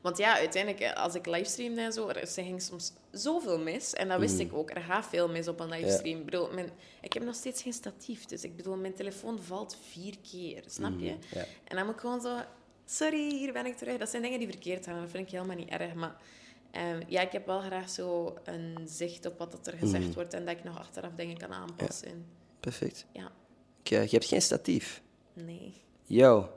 Want ja, uiteindelijk, eh, als ik livestreamde en zo, er er ging soms zoveel mis. En dat wist Mm. ik ook. Er gaat veel mis op een livestream. Ik, bedoel, mijn, ik heb nog steeds geen statief. Dus ik bedoel, mijn telefoon valt vier keer. Snap je? Mm, ja. En dan moet ik gewoon zo... Sorry, hier ben ik terug. Dat zijn dingen die verkeerd gaan. Dat vind ik helemaal niet erg. Maar ehm, ja, ik heb wel graag zo een zicht op wat er gezegd Mm. wordt. En dat ik nog achteraf dingen kan aanpassen. Perfect. Ja, je hebt geen statief. nee. Yo,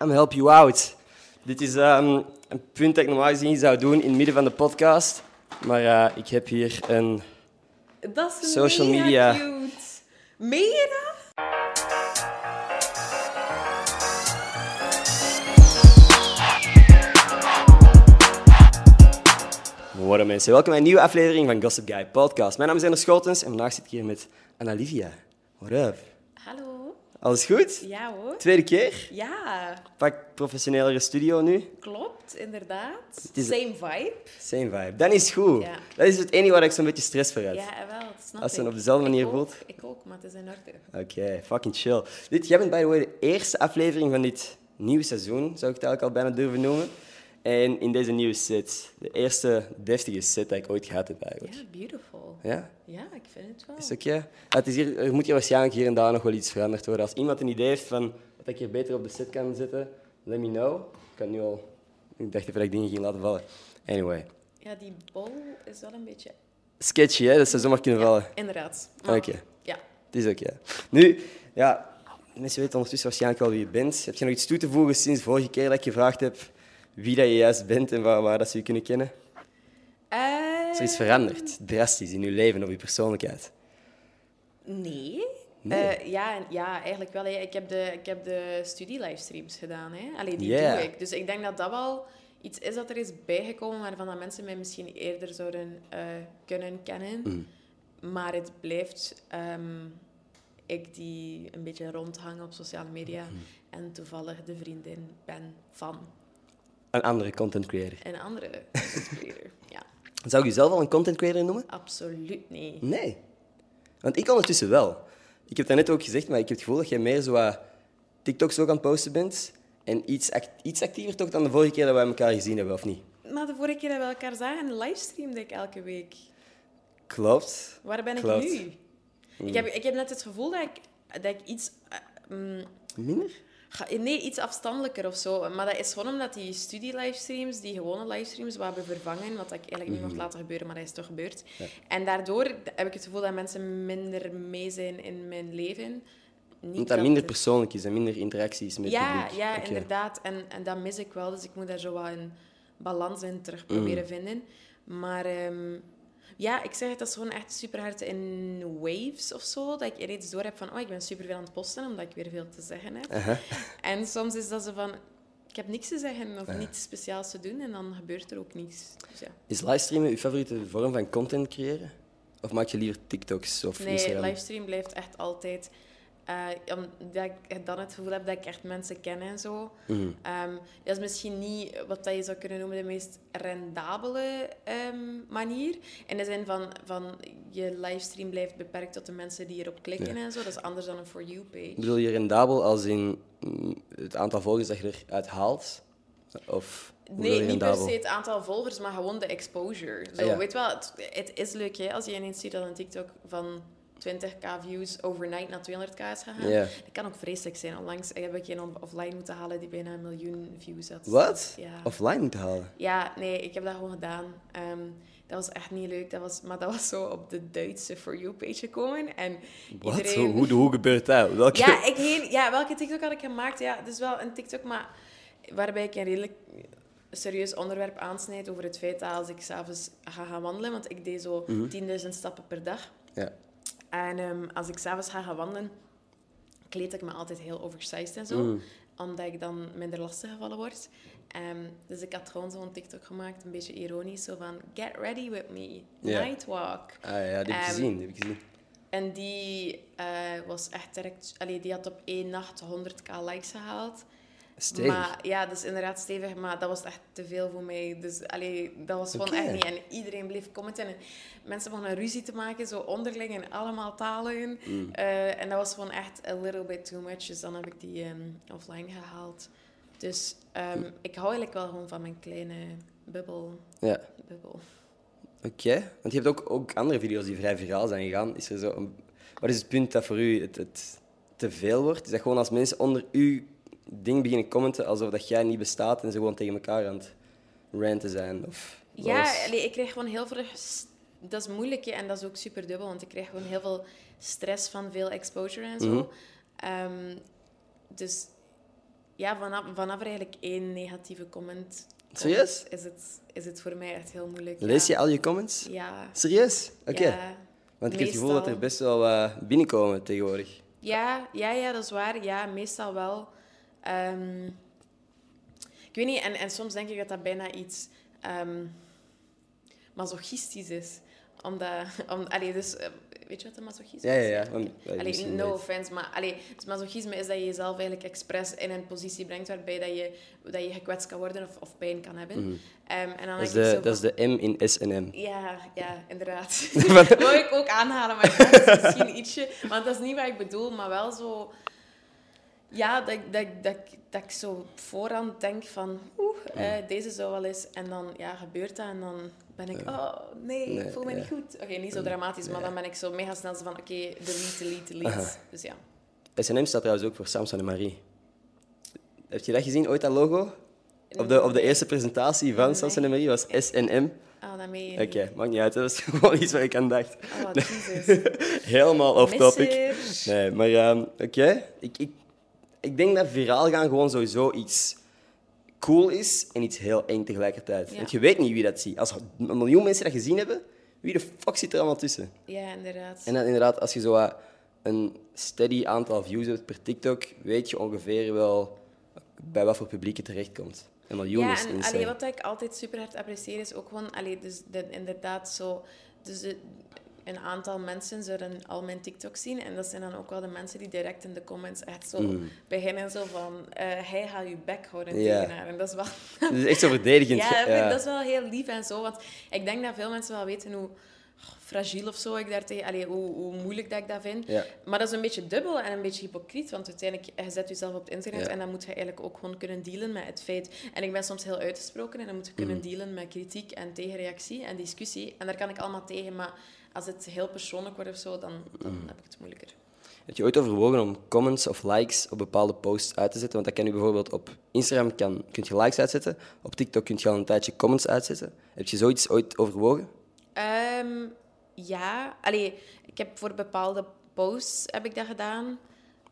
I'm help you out. Dit is ehm, een punt dat ik normaal gezien zou doen in het midden van de podcast. Maar eh, ik heb hier een... Dat is Social media. cute. Meen je dat? Mensen. Welkom bij een nieuwe aflevering van Gossip Guy Podcast. Mijn naam is Ender Schotens en vandaag zit ik hier met Annalivia. What up? Hallo? Alles goed? Ja hoor. Tweede keer? Ja, Pak professionelere studio nu. klopt, inderdaad. is- Same vibe. Same vibe. Dan is goed. Ja. Dat is het enige waar ik zo'n beetje stress voor heb. Ja, en wel, snap Als je het op dezelfde manier ik voelt. Ook, ik ook, maar het is in orde. Oké, fucking chill. Dit, jij bent way de eerste aflevering van dit nieuwe seizoen, zou ik het eigenlijk al bijna durven noemen. En in deze nieuwe set, de eerste deftige set dat ik ooit gehad heb eigenlijk. Ja, beautiful. Ja? Ja, ik vind het wel. Is oké? Ja, het is hier, er moet hier waarschijnlijk hier en daar nog wel iets veranderd worden. Als iemand een idee heeft van wat ik hier beter op de set kan zetten, let me know. Ik kan nu al... Ik dacht even dat ik dingen ging laten vallen. Anyway. Ja, die bol is wel een beetje... Sketchy, hè? Dat zou zomaar kunnen vallen. Inderdaad. Oké. Ja. Het is oké. Nu, ja, mensen weten ondertussen waarschijnlijk wel wie je bent. Heb je nog iets toe te voegen sinds de vorige keer dat ik gevraagd heb wie dat je juist bent en waar, waar dat ze je kunnen kennen? Eh, Is er iets veranderd, drastisch, in je leven of je persoonlijkheid? Nee. Nee. Eh, ja, ja, eigenlijk wel. hè. Ik heb de, ik heb de studie-livestreams gedaan. Hè. Allee, die Ja. doe ik. Dus ik denk dat dat wel iets is dat er is bijgekomen waarvan dat mensen mij misschien eerder zouden eh, kunnen kennen. Mm. Maar het blijft ehm, ik die een beetje rondhang op sociale media Mm. en toevallig de vriendin ben van Een andere content creator. een andere content creator. Ja, Zou je jezelf al een content creator noemen? absoluut niet. Nee. Want ik ondertussen wel. Ik heb dat net ook gezegd, maar ik heb het gevoel dat jij meer zo wat TikToks ook aan het posten bent. En iets, act- iets actiever toch dan de vorige keer dat we elkaar gezien hebben, of niet? Maar de vorige keer dat we elkaar zagen, livestreamde ik elke week. Klopt. Waar ben ik nu? Ik, heb, ik heb net het gevoel dat ik, dat ik iets... eh, mm, Minder? Nee, iets afstandelijker of zo. Maar dat is gewoon omdat die studie-livestreams, die gewone livestreams, wat hebben vervangen. Wat ik eigenlijk niet mocht laten gebeuren, maar dat is toch gebeurd. En daardoor heb ik het gevoel dat mensen minder mee zijn in mijn leven. Niet Omdat dat minder persoonlijk is en minder interacties met Ja, publiek. ja inderdaad. En, en dat mis ik wel. Dus ik moet daar zo wat een balans in terug Mm. proberen vinden. Maar ehm, ja, ik zeg het, dat is gewoon echt super hard in waves of zo. Dat ik reeds door heb van, oh, ik ben super veel aan het posten, omdat ik weer veel te zeggen heb. En soms is dat zo van, ik heb niks te zeggen of niets speciaals te doen. En dan gebeurt er ook niets. Dus ja. Is livestreamen je favoriete vorm van content creëren? Of maak je liever TikToks of Nee, Instagram? livestream blijft echt altijd... eh, omdat ik dan het gevoel heb dat ik echt mensen ken en zo. Mhm. Ehm, dat is misschien niet wat dat je zou kunnen noemen de meest rendabele ehm, manier. In de zin van, van je livestream blijft beperkt tot de mensen die erop klikken en zo. Dat is anders dan een For You-page. Bedoel je rendabel als in mm, het aantal volgers dat je eruit haalt? Of Nee, niet per se het aantal volgers, maar gewoon de exposure. Zo, Ah, ja. Weet wel, het, het is leuk hè, als je ineens ziet dat een TikTok van 20k views overnight naar 200k is gegaan. Dat kan ook vreselijk zijn. Onlangs heb ik een offline moeten halen die bijna een miljoen views had. Wat? Ja. Offline moeten halen? Ja, nee, ik heb dat gewoon gedaan. Ehm, dat was echt niet leuk. Dat was, maar dat was zo op de Duitse For You-page gekomen. En Wat? iedereen... Hoe, hoe, hoe gebeurt dat? Welke... Ja, ik heen, ja, welke TikTok had ik gemaakt? Ja, het is wel een TikTok, maar waarbij ik een redelijk serieus onderwerp aansnijd over het feit dat als ik s'avonds ga gaan wandelen, want ik deed zo 10.000 stappen per dag. Ja. En ehm, als ik s'avonds ga gaan wandelen, kleed ik me altijd heel oversized en zo. Omdat ik dan minder lastiggevallen word. Ehm, dus ik had gewoon zo'n TikTok gemaakt, een beetje ironisch. Zo van, get ready with me, night walk. Ah ja, die heb ik Ehm, gezien. Die heb ik gezien. En die eh, was echt direct... Allee, die had op één nacht 100k likes gehaald. Stevig. Maar ja, dus inderdaad stevig, maar dat was echt te veel voor mij. Dus allee, dat was gewoon echt niet. En iedereen bleef commenten. En mensen begonnen ruzie te maken, zo onderling in allemaal talen. Mm. Eh, en dat was gewoon echt a little bit too much. Dus dan heb ik die ehm, offline gehaald. Dus ehm, ik hou eigenlijk wel gewoon van mijn kleine bubbel. Ja. bubbel. Oké. Want je hebt ook, ook andere video's die vrij viraal zijn gegaan. Is er zo een... Wat is het punt dat voor u het, het te veel wordt? Is dat gewoon als mensen onder uw ding beginnen commenten alsof dat jij niet bestaat en ze gewoon tegen elkaar aan het ranten zijn? Of Ja, was- allee, ik krijg gewoon heel veel... Dat is moeilijk en dat is ook super dubbel, want ik krijg gewoon heel veel stress van veel exposure en zo. Mhm. Ehm, dus ja, vanaf, vanaf er eigenlijk één negatieve comment Serieus? Is het, is het voor mij echt heel moeilijk. Lees je ja. al je comments? Ja. Serieus? Oké. Ja. Want ik heb het gevoel dat er best wel eh, binnenkomen tegenwoordig. Ja, ja, ja, dat is waar. Ja, meestal wel. Ehm, ik weet niet, en, en soms denk ik dat dat bijna iets ehm, masochistisch is. Omdat, om, allee, dus, eh, weet je wat een masochisme Ja, is? ja, ja. Want, ja, Allee, misschien no weet- offense, maar allee, dus masochisme is dat je jezelf eigenlijk expres in een positie brengt waarbij dat je, dat je gekwetst kan worden of, of pijn kan hebben. Ehm, en dan Dat is, de, dat is de M in SNM. ja, ja, inderdaad. dat wou ik ook aanhalen, maar dat is misschien ietsje... Want dat is niet wat ik bedoel, maar wel zo... Ja, dat, ik- dat, dat, dat ik zo voorhand denk van... Oeh, eh, deze zou wel eens... En dan ja, gebeurt dat en dan ben ik... Oh, nee, Nee, ik voel me ja. niet goed. Oké, niet zo dramatisch, maar dan ben ik zo mega snel van... Oké, delete, delete, delete. Aha. Dus ja. SNM staat trouwens ook voor Samson en Marie. Heb je dat gezien, ooit dat logo? Op de, op de eerste presentatie van Nee. Samson en Marie was SNM. Ah, dat meen je Oké, niet. maakt niet uit. Dat is gewoon iets waar ik aan dacht. Oh, Jesus. Helemaal off topic. Misser. Nee, maar ehm, oké. Ik, ik, ik denk dat viraal gaan gewoon sowieso iets cool is en iets heel eng tegelijkertijd. Ja. Want je weet niet wie dat ziet. Als een miljoen mensen dat gezien hebben, wie de fuck zit er allemaal tussen? Ja, inderdaad. En dan inderdaad, als je zo een steady aantal views hebt per TikTok, weet je ongeveer wel bij wat voor publiek het terechtkomt. Een miljoen Ja, is en allee, wat ik altijd super hard apprecieer is ook gewoon, allee, dus de, inderdaad zo, dus de- een aantal mensen zullen al mijn TikTok zien en dat zijn dan ook wel de mensen die direct in de comments echt zo beginnen zo van, eh, hij gaat je bek houden Ja. tegen haar. En dat is wel... Het is echt zo verdedigend. ja, dat is wel heel lief en zo, want ik denk dat veel mensen wel weten hoe fragiel of zo ik daar tegen, allee, hoe, hoe moeilijk dat ik dat vind. Ja. Maar dat is een beetje dubbel en een beetje hypocriet, want uiteindelijk, je zet jezelf op het internet Ja. en dan moet je eigenlijk ook gewoon kunnen dealen met het feit. En ik ben soms heel uitgesproken en dan moet je kunnen Mhm. dealen met kritiek en tegenreactie en discussie. En daar kan ik allemaal tegen, maar als het heel persoonlijk wordt of zo, dan, dan Mhm. heb ik het moeilijker. Heb je ooit overwogen om comments of likes op bepaalde posts uit te zetten? Want dat kan je bijvoorbeeld op Instagram kan, kun je likes uitzetten. Op TikTok kun je al een tijdje comments uitzetten. Heb je zoiets ooit overwogen? Ehm, ja, allee, ik heb voor bepaalde posts heb ik dat gedaan.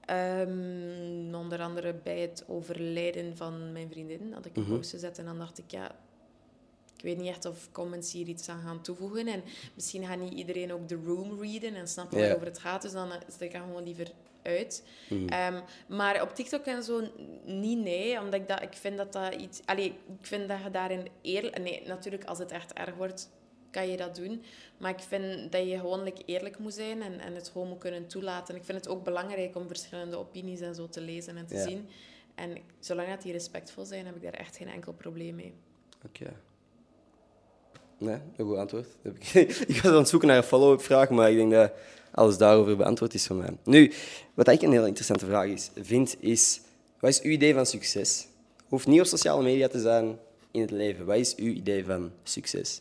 Ehm, onder andere bij het overlijden van mijn vriendin had ik een post gezet en dan dacht ik, ja, ik weet niet echt of comments hier iets aan gaan toevoegen. En misschien gaat niet iedereen ook de room readen en snappen Ja. waarover het gaat. Dus dan is ik gewoon liever uit. Ehm, maar op TikTok en zo niet, nee. Omdat ik, dat, ik vind dat dat iets... Allee, ik vind dat je daarin eerlijk... Nee, natuurlijk, als het echt erg wordt, kan je dat doen. Maar ik vind dat je gewoon eerlijk moet zijn en, en het gewoon moet kunnen toelaten. Ik vind het ook belangrijk om verschillende opinies en zo te lezen en te zien. En zolang dat die respectvol zijn, heb ik daar echt geen enkel probleem mee. Oké. Nee, een goed antwoord. Ik was aan het zoeken naar een follow-up vraag, maar ik denk dat alles daarover beantwoord is van mij. Nu, wat ik een heel interessante vraag is, vind, is... Wat is uw idee van succes? Hoeft niet op sociale media te zijn in het leven. Wat is uw idee van succes?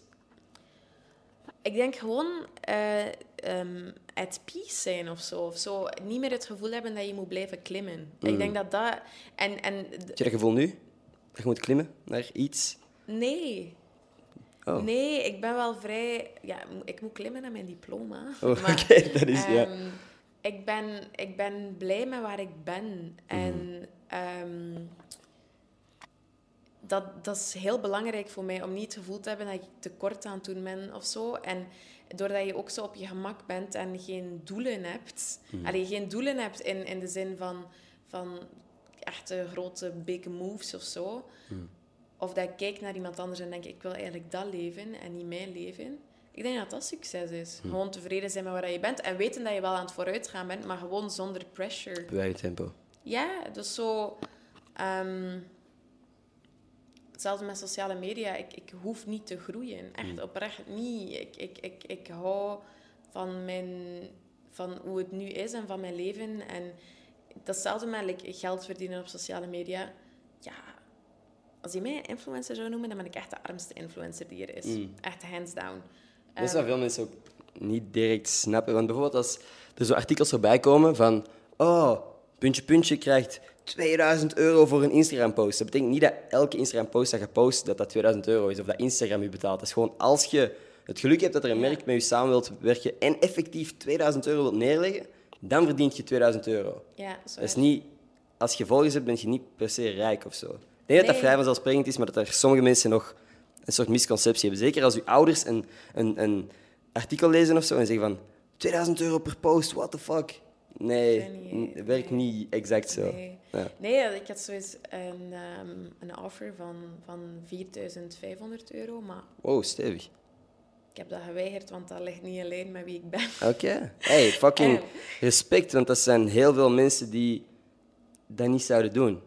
Ik denk gewoon eh ehm, at peace zijn of zo. Of zo. Niet meer het gevoel hebben dat je moet blijven klimmen. Ik denk dat dat... En, en Heb je dat gevoel nu? Dat je moet klimmen naar iets? nee. Oh. Nee, ik ben wel vrij... Ja, ik moet klimmen naar mijn diploma. Oh, oké, dat is... ja. ehm, ik, ben, ik ben blij met waar ik ben. En ehm, dat, dat is heel belangrijk voor mij, om niet het gevoel te hebben dat ik tekort aan het doen ben of zo. En doordat je ook zo op je gemak bent en geen doelen hebt... Allee, geen doelen hebt in, in de zin van, van echte grote big moves of zo... Of dat ik kijk naar iemand anders en denk, ik wil eigenlijk dat leven en niet mijn leven. Ik denk dat dat succes is. Gewoon tevreden zijn met waar je bent en weten dat je wel aan het vooruitgaan bent, maar gewoon zonder pressure. Bij tempo. Ja, dus zo... ehm, hetzelfde met sociale media. Ik, ik hoef niet te groeien. Echt oprecht niet. Ik, ik, ik, ik hou van, mijn, van hoe het nu is en van mijn leven. En dat is hetzelfde met like, geld verdienen op sociale media. Als je mij influencer zou noemen, dan ben ik echt de armste influencer die er is. Echt hands down. Dat is wat veel mensen ook niet direct snappen. Want bijvoorbeeld als er zo artikels voorbij komen van... Oh, puntje, puntje krijgt 2000 euro voor een Instagram-post. Dat betekent niet dat elke Instagram-post dat je post, dat dat 2000 euro is. Of dat Instagram je betaalt. Dat is gewoon als je het geluk hebt dat er een merk met je samen wilt werken en effectief 2000 euro wilt neerleggen, dan verdient je 2000 euro. Ja, dat is Dat is waar. niet... Als je volgers hebt, ben je niet per se rijk of zo. Ik denk dat dat vrij vanzelfsprekend is, maar dat er sommige mensen nog een soort misconceptie hebben. Zeker als uw ouders een, een, een artikel lezen of zo en zeggen van 2000 euro per post, what the fuck? Nee, niet, het werkt niet exact zo. Nee. Ja. Nee, ik had zoiets een, ehm, een offer van, van 4500 euro, maar Wow, stevig. ik heb dat geweigerd, want dat ligt niet alleen met wie ik ben. Oké. Hey, fucking respect, want dat zijn heel veel mensen die dat niet zouden doen.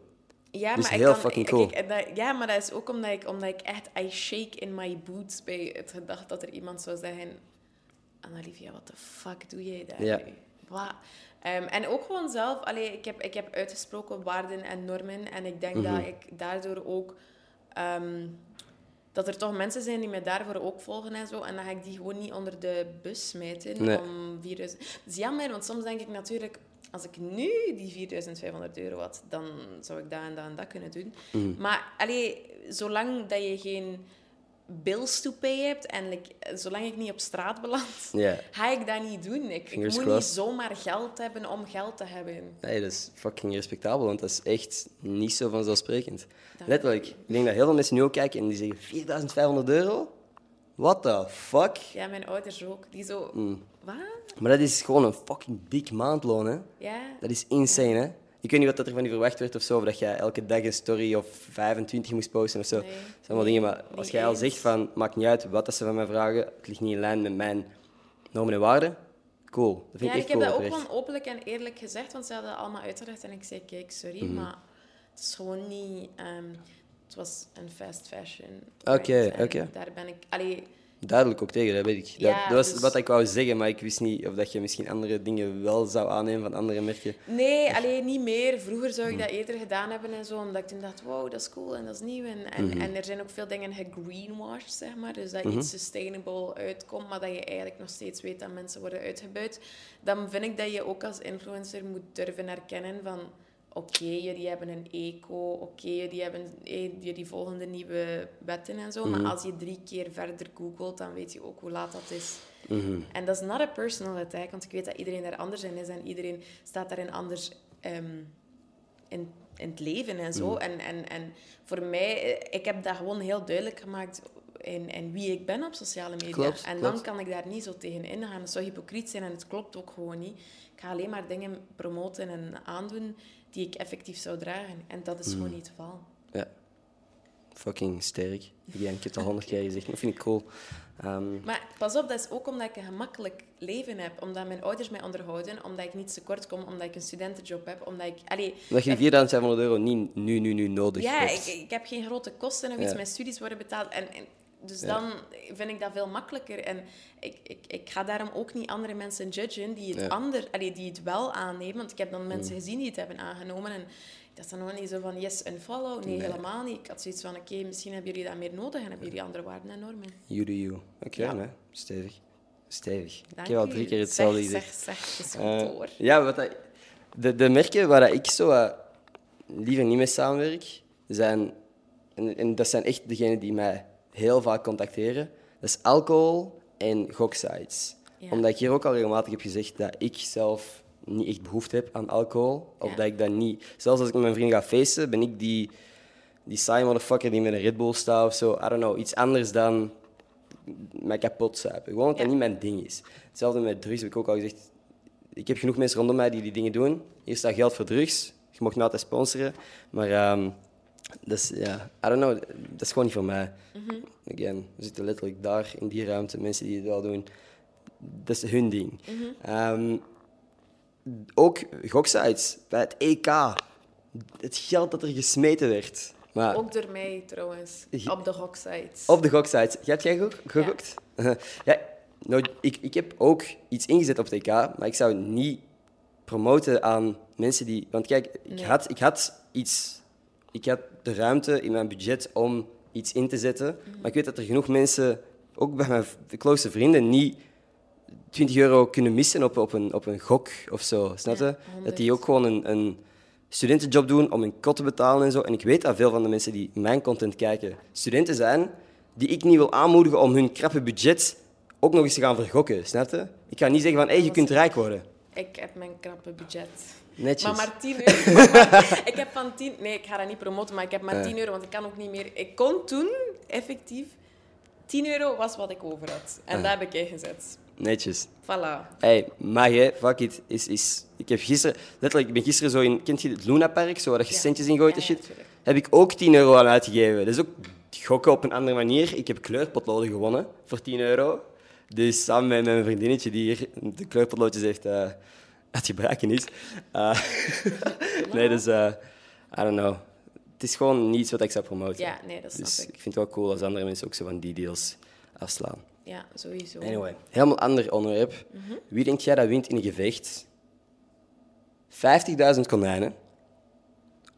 Ja, Dus maar ik kan, fucking cool. dat- ja, maar dat is ook omdat ik, omdat ik echt... I shake in my boots bij het gedacht dat er iemand zou zeggen... Annalivia, wat de fuck doe jij daar Ja. nu? Ehm, en ook gewoon zelf... Allee, ik, heb, ik heb uitgesproken waarden en normen. En ik denk Mhm. dat ik daardoor ook... ehm, dat er toch mensen zijn die mij daarvoor ook volgen en zo. En dan ga ik die gewoon niet onder de bus smijten Nee. om 4000... Dat is jammer, want soms denk ik natuurlijk... Als ik nu die 4500 euro had, dan zou ik dat en dat en dat kunnen doen. Mhm. Maar allee, zolang dat je geen bills to pay hebt en like, zolang ik niet op straat beland, Ja. ga ik dat niet doen. Ik, ik moet crossed. niet zomaar geld hebben om geld te hebben. Nee, dat is fucking respectabel, want dat is echt niet zo vanzelfsprekend. Letterlijk. Ik denk dat heel veel mensen nu ook kijken en die zeggen 4500 euro? What the fuck? Ja, mijn ouders ook. Die zo... Mm. Wat? Maar dat is gewoon een fucking dik maandloon, hè? Ja. Dat is insane, hè? Ik weet niet wat dat er van je verwacht werd of zo, of dat jij elke dag een story of 25 moest posten of zo. Nee. Dat zijn allemaal dingen, maar als jij al zegt van, maakt niet uit wat dat ze van mij vragen, het ligt niet in lijn met mijn normen en waarden, cool. Dat vind Ja, ik echt ik heb cool dat ook gewoon openlijk en eerlijk gezegd, want ze hadden allemaal uitgelegd en ik zei, kijk, sorry, Mhm. maar het is gewoon niet... ehm, het was een fast fashion. Oké, oké. Daar ben ik... Allee, Duidelijk ook tegen, dat weet ik. Dat, Ja, dat was dus- wat ik wou zeggen, maar ik wist niet of dat je misschien andere dingen wel zou aannemen van andere merken. Nee, alleen niet meer. Vroeger zou ik dat eerder gedaan hebben en zo, omdat ik toen dacht, wow, dat is cool en dat is nieuw. En, en, Mhm. en er zijn ook veel dingen gegreenwashed, zeg maar. Dus dat iets sustainable uitkomt, maar dat je eigenlijk nog steeds weet dat mensen worden uitgebuit. Dan vind ik dat je ook als influencer moet durven herkennen van... Oké, jullie hebben een eco, oké, jullie, hebben, eh, jullie volgen de nieuwe wetten en zo. Mhm. Maar als je drie keer verder googelt, dan weet je ook hoe laat dat is. Mhm. En dat is not a personal attack, want ik weet dat iedereen daar anders in is en iedereen staat daarin anders ehm, in, in het leven en Mm. zo. En, en, en voor mij, eh, ik heb dat gewoon heel duidelijk gemaakt in, in wie ik ben op sociale media. Klopt, en dan klopt. kan ik daar niet zo tegen ingaan. Het zou hypocriet zijn en het klopt ook gewoon niet. Ik ga alleen maar dingen promoten en aandoen die ik effectief zou dragen. En dat is Mm. gewoon niet het geval. Ja. Fucking sterk. Ja, ik heb het al honderd keer gezegd, maar dat vind ik cool. Ehm, Maar pas op, dat is ook omdat ik een gemakkelijk leven heb. Omdat mijn ouders mij onderhouden. Omdat ik niet tekort kom. Omdat ik een studentenjob heb. Omdat ik... Allee, dat je 4500 euro niet nu, nu, nu nodig ja, ik, hebt. ik heb geen grote kosten of iets. Ja. Mijn studies worden betaald. En, en dus Ja. dan vind ik dat veel makkelijker. En ik, ik, ik ga daarom ook niet andere mensen judgen die het, Ja. ander, allee, die het wel aannemen. Want ik heb dan Mm. mensen gezien die het hebben aangenomen. En dat is dan nog niet zo van yes, unfollow. Nee, Nee. helemaal niet. Ik had zoiets van, oké, misschien hebben jullie dat meer nodig. En hebben jullie andere waarden en normen. You do you. Oké, Ja. nee. Stevig. Stevig. Dank ik heb al drie keer hetzelfde zeg, gezegd. Zeg, zeg, is goed Eh, hoor. ja, wat dat, de, de merken waar dat ik zo eh, liever niet mee samenwerk, zijn, en, en dat zijn echt degenen die mij heel vaak contacteren, dat is alcohol en goksites. Ja. Omdat ik hier ook al regelmatig heb gezegd dat ik zelf niet echt behoefte heb aan alcohol. Of Ja. dat ik dat niet... Zelfs als ik met mijn vrienden ga feesten, ben ik die, die saai motherfucker die met een Red Bull staat of zo. I don't know, iets anders dan mij kapot zuipen. Gewoon omdat Ja. dat niet mijn ding is. Hetzelfde met drugs heb ik ook al gezegd. Ik heb genoeg mensen rondom mij die die dingen doen. Hier staat geld voor drugs. Je mag me altijd sponsoren. Maar ehm, is, ja, I don't know. Dat is gewoon niet voor mij. Again, we zitten letterlijk daar in die ruimte. Mensen die het wel doen. Dat is hun ding. Ehm, ook goksites. Bij het EK. Het geld dat er gesmeten werd. Maar Ook door mij trouwens, op de goksites. op de goksites. Heb jij gok- gegokt? Ja. nou, ik, ik heb ook iets ingezet op het EK, maar ik zou het niet promoten aan mensen die... Want kijk, ik, Nee. had, ik had iets ik had de ruimte in mijn budget om iets in te zetten. Maar ik weet dat er genoeg mensen, ook bij mijn close vrienden, niet 20 euro kunnen missen op, op, een, op een gok of zo. Snap je? Ja, dat die 100. ook gewoon een, een studentenjob doen om hun kot te betalen en zo. En ik weet dat veel van de mensen die mijn content kijken studenten zijn, die ik niet wil aanmoedigen om hun krappe budget ook nog eens te gaan vergokken. Snap je? Ik ga niet zeggen van, hé, je kunt rijk worden. Ik heb mijn krappe budget. Netjes. Maar maar 10 euro. Maar ik heb van 10... Nee, ik ga dat niet promoten, maar ik heb maar Ja. 10 euro, want ik kan ook niet meer... Ik kon toen, effectief, 10 euro was wat ik over had. En Ja. daar heb ik ingezet. Netjes. Voilà. Hey, mag hè? Fuck it. Is, is, ik heb gisteren, letterlijk, ik ben gisteren zo in, kent je het Luna Park, zo waar je Ja. centjes in gooit en Ja, shit? ja, heb ik ook 10 euro aan uitgegeven. Dat is ook gokken op een andere manier. Ik heb kleurpotloden gewonnen voor 10 euro. Dus samen met mijn vriendinnetje die hier de kleurpotloodjes heeft eh uit gebruiken is. Eh, nee, dus, eh, I don't know. Het is gewoon niets wat ik zou promoten. Ja, nee, dat snap dus ik. ik vind het wel cool als andere mensen ook zo van die deals afslaan. Ja, sowieso. Anyway, helemaal ander onderwerp. Wie denk jij dat wint in een gevecht? 50.000 konijnen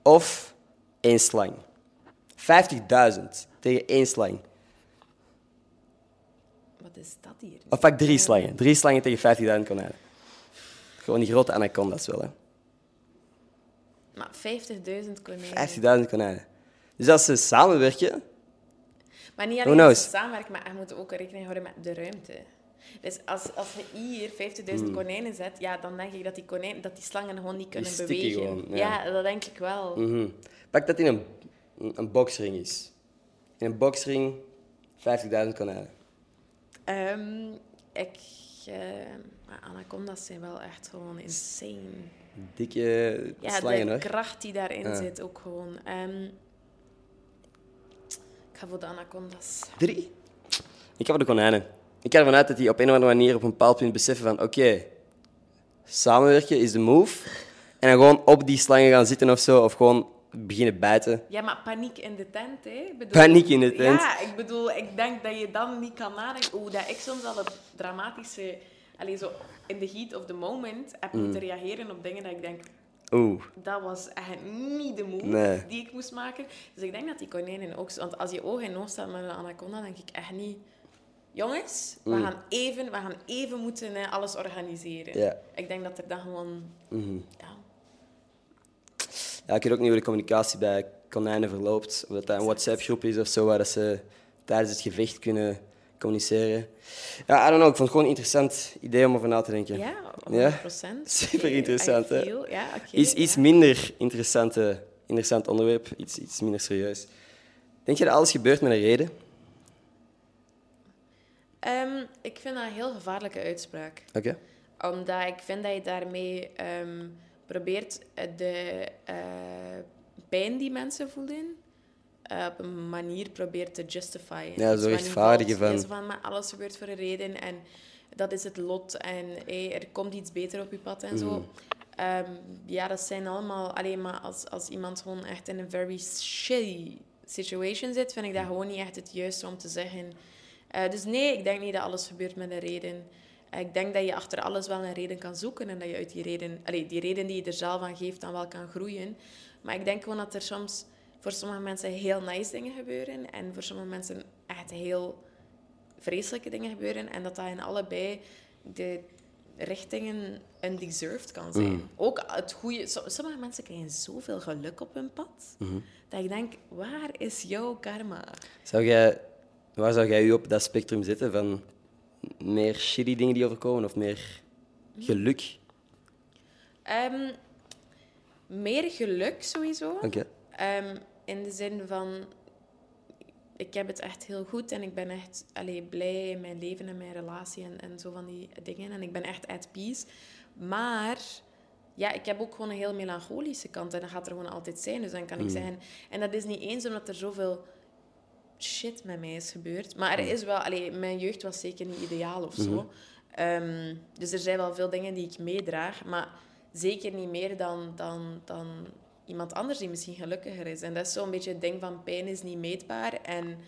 of één slang? 50.000 tegen één slang. Wat is dat hier? Of pak drie slangen. Drie slangen tegen 50.000 konijnen. Gewoon die grote anaconda's wel, hè. Maar 50.000 konijnen. 50.000 konijnen. Dus als ze samenwerken... Maar niet alleen knows? met samenwerken, maar je moet ook rekening houden met de ruimte. Dus als, als je hier 50.000 konijnen zet, ja, dan denk ik dat die, konijnen, dat die slangen gewoon niet kunnen bewegen. gewoon, ja. ja. dat denk ik wel. Mhm. Pak dat in een, een boxring is. In een boxring 50.000 konijnen. Ehm, ik... maar anaconda's zijn wel echt gewoon insane. Dikke Ja, slangen, de hoor. kracht die daarin zit ook gewoon. Ehm, ik ga voor de anaconda's. Drie? Ik ga voor de konijnen. Ik ga ervan uit dat die op een of andere manier op een bepaald punt beseffen van oké, samenwerken is de move. En dan gewoon op die slangen gaan zitten of zo, of gewoon beginnen bijten. Ja, maar paniek in de tent, hè? Bedoel, Paniek in de tent. Ja, ik bedoel, ik denk dat je dan niet kan nadenken hoe dat ik soms al het dramatische... Allee, zo in the heat of the moment heb Mm. moeten reageren op dingen dat ik denk... Oeh, Dat was echt niet de move Nee. die ik moest maken. Dus ik denk dat die konijnen ook... Want als je oog in oog staat met een anaconda, denk ik echt niet... Jongens, we, Mm. gaan, even, we gaan even moeten eh, alles organiseren. Ik denk dat er dan gewoon... Mhm. Ja, Ja, ik weet ook niet hoe de communicatie bij konijnen verloopt. Of dat dat een WhatsApp-groep is of zo, waar dat ze tijdens het gevecht kunnen communiceren. Ja, I don't know. Ik vond het gewoon een interessant idee om over na te denken. ja 100%. Ja? Super interessant, hè? Ja, Iets, minder interessante, interessant onderwerp, iets, iets minder serieus. Denk je dat alles gebeurt met een reden? Ehm, ik vind dat een heel gevaarlijke uitspraak. Oké. Omdat ik vind dat je daarmee ehm, probeert eh, de eh, pijn die mensen voelen eh, op een manier probeert te justifyen. Ja, zo rechtvaardigen van- zo van, maar alles gebeurt voor een reden en dat is het lot en hey, er komt iets beter op je pad en zo. Mhm. Ehm, ja, dat zijn allemaal... Alleen maar als, als iemand gewoon echt in een very shitty situation zit, vind ik dat gewoon niet echt het juiste om te zeggen. Dus nee, ik denk niet dat alles gebeurt met een reden. Ik denk dat je achter alles wel een reden kan zoeken en dat je uit die reden, allee, die reden die je er zelf aan geeft, dan wel kan groeien. Maar ik denk gewoon dat er soms voor sommige mensen heel nice dingen gebeuren en voor sommige mensen echt heel vreselijke dingen gebeuren en dat dat in allebei de richtingen undeserved kan zijn. Ook het goede... so- Sommige mensen krijgen zoveel geluk op hun pad, dat ik denk, waar is jouw karma? Zou jij, waar zou jij je op dat spectrum zetten van meer shitty dingen die overkomen of meer geluk? Ehm, meer geluk sowieso. Oké. Ehm, in de zin van, ik heb het echt heel goed en ik ben echt allee, blij in mijn leven en mijn relatie en, en zo van die dingen. En ik ben echt at peace. Maar ja, ik heb ook gewoon een heel melancholische kant en dat gaat er gewoon altijd zijn. Dus dan kan ik zeggen, en dat is niet eens omdat er zoveel shit met mij is gebeurd. Maar er is wel, allee, mijn jeugd was zeker niet ideaal of zo. Ehm, dus er zijn wel veel dingen die ik meedraag, maar zeker niet meer dan, dan, dan iemand anders die misschien gelukkiger is. En dat is zo'n beetje het ding van pijn is niet meetbaar. En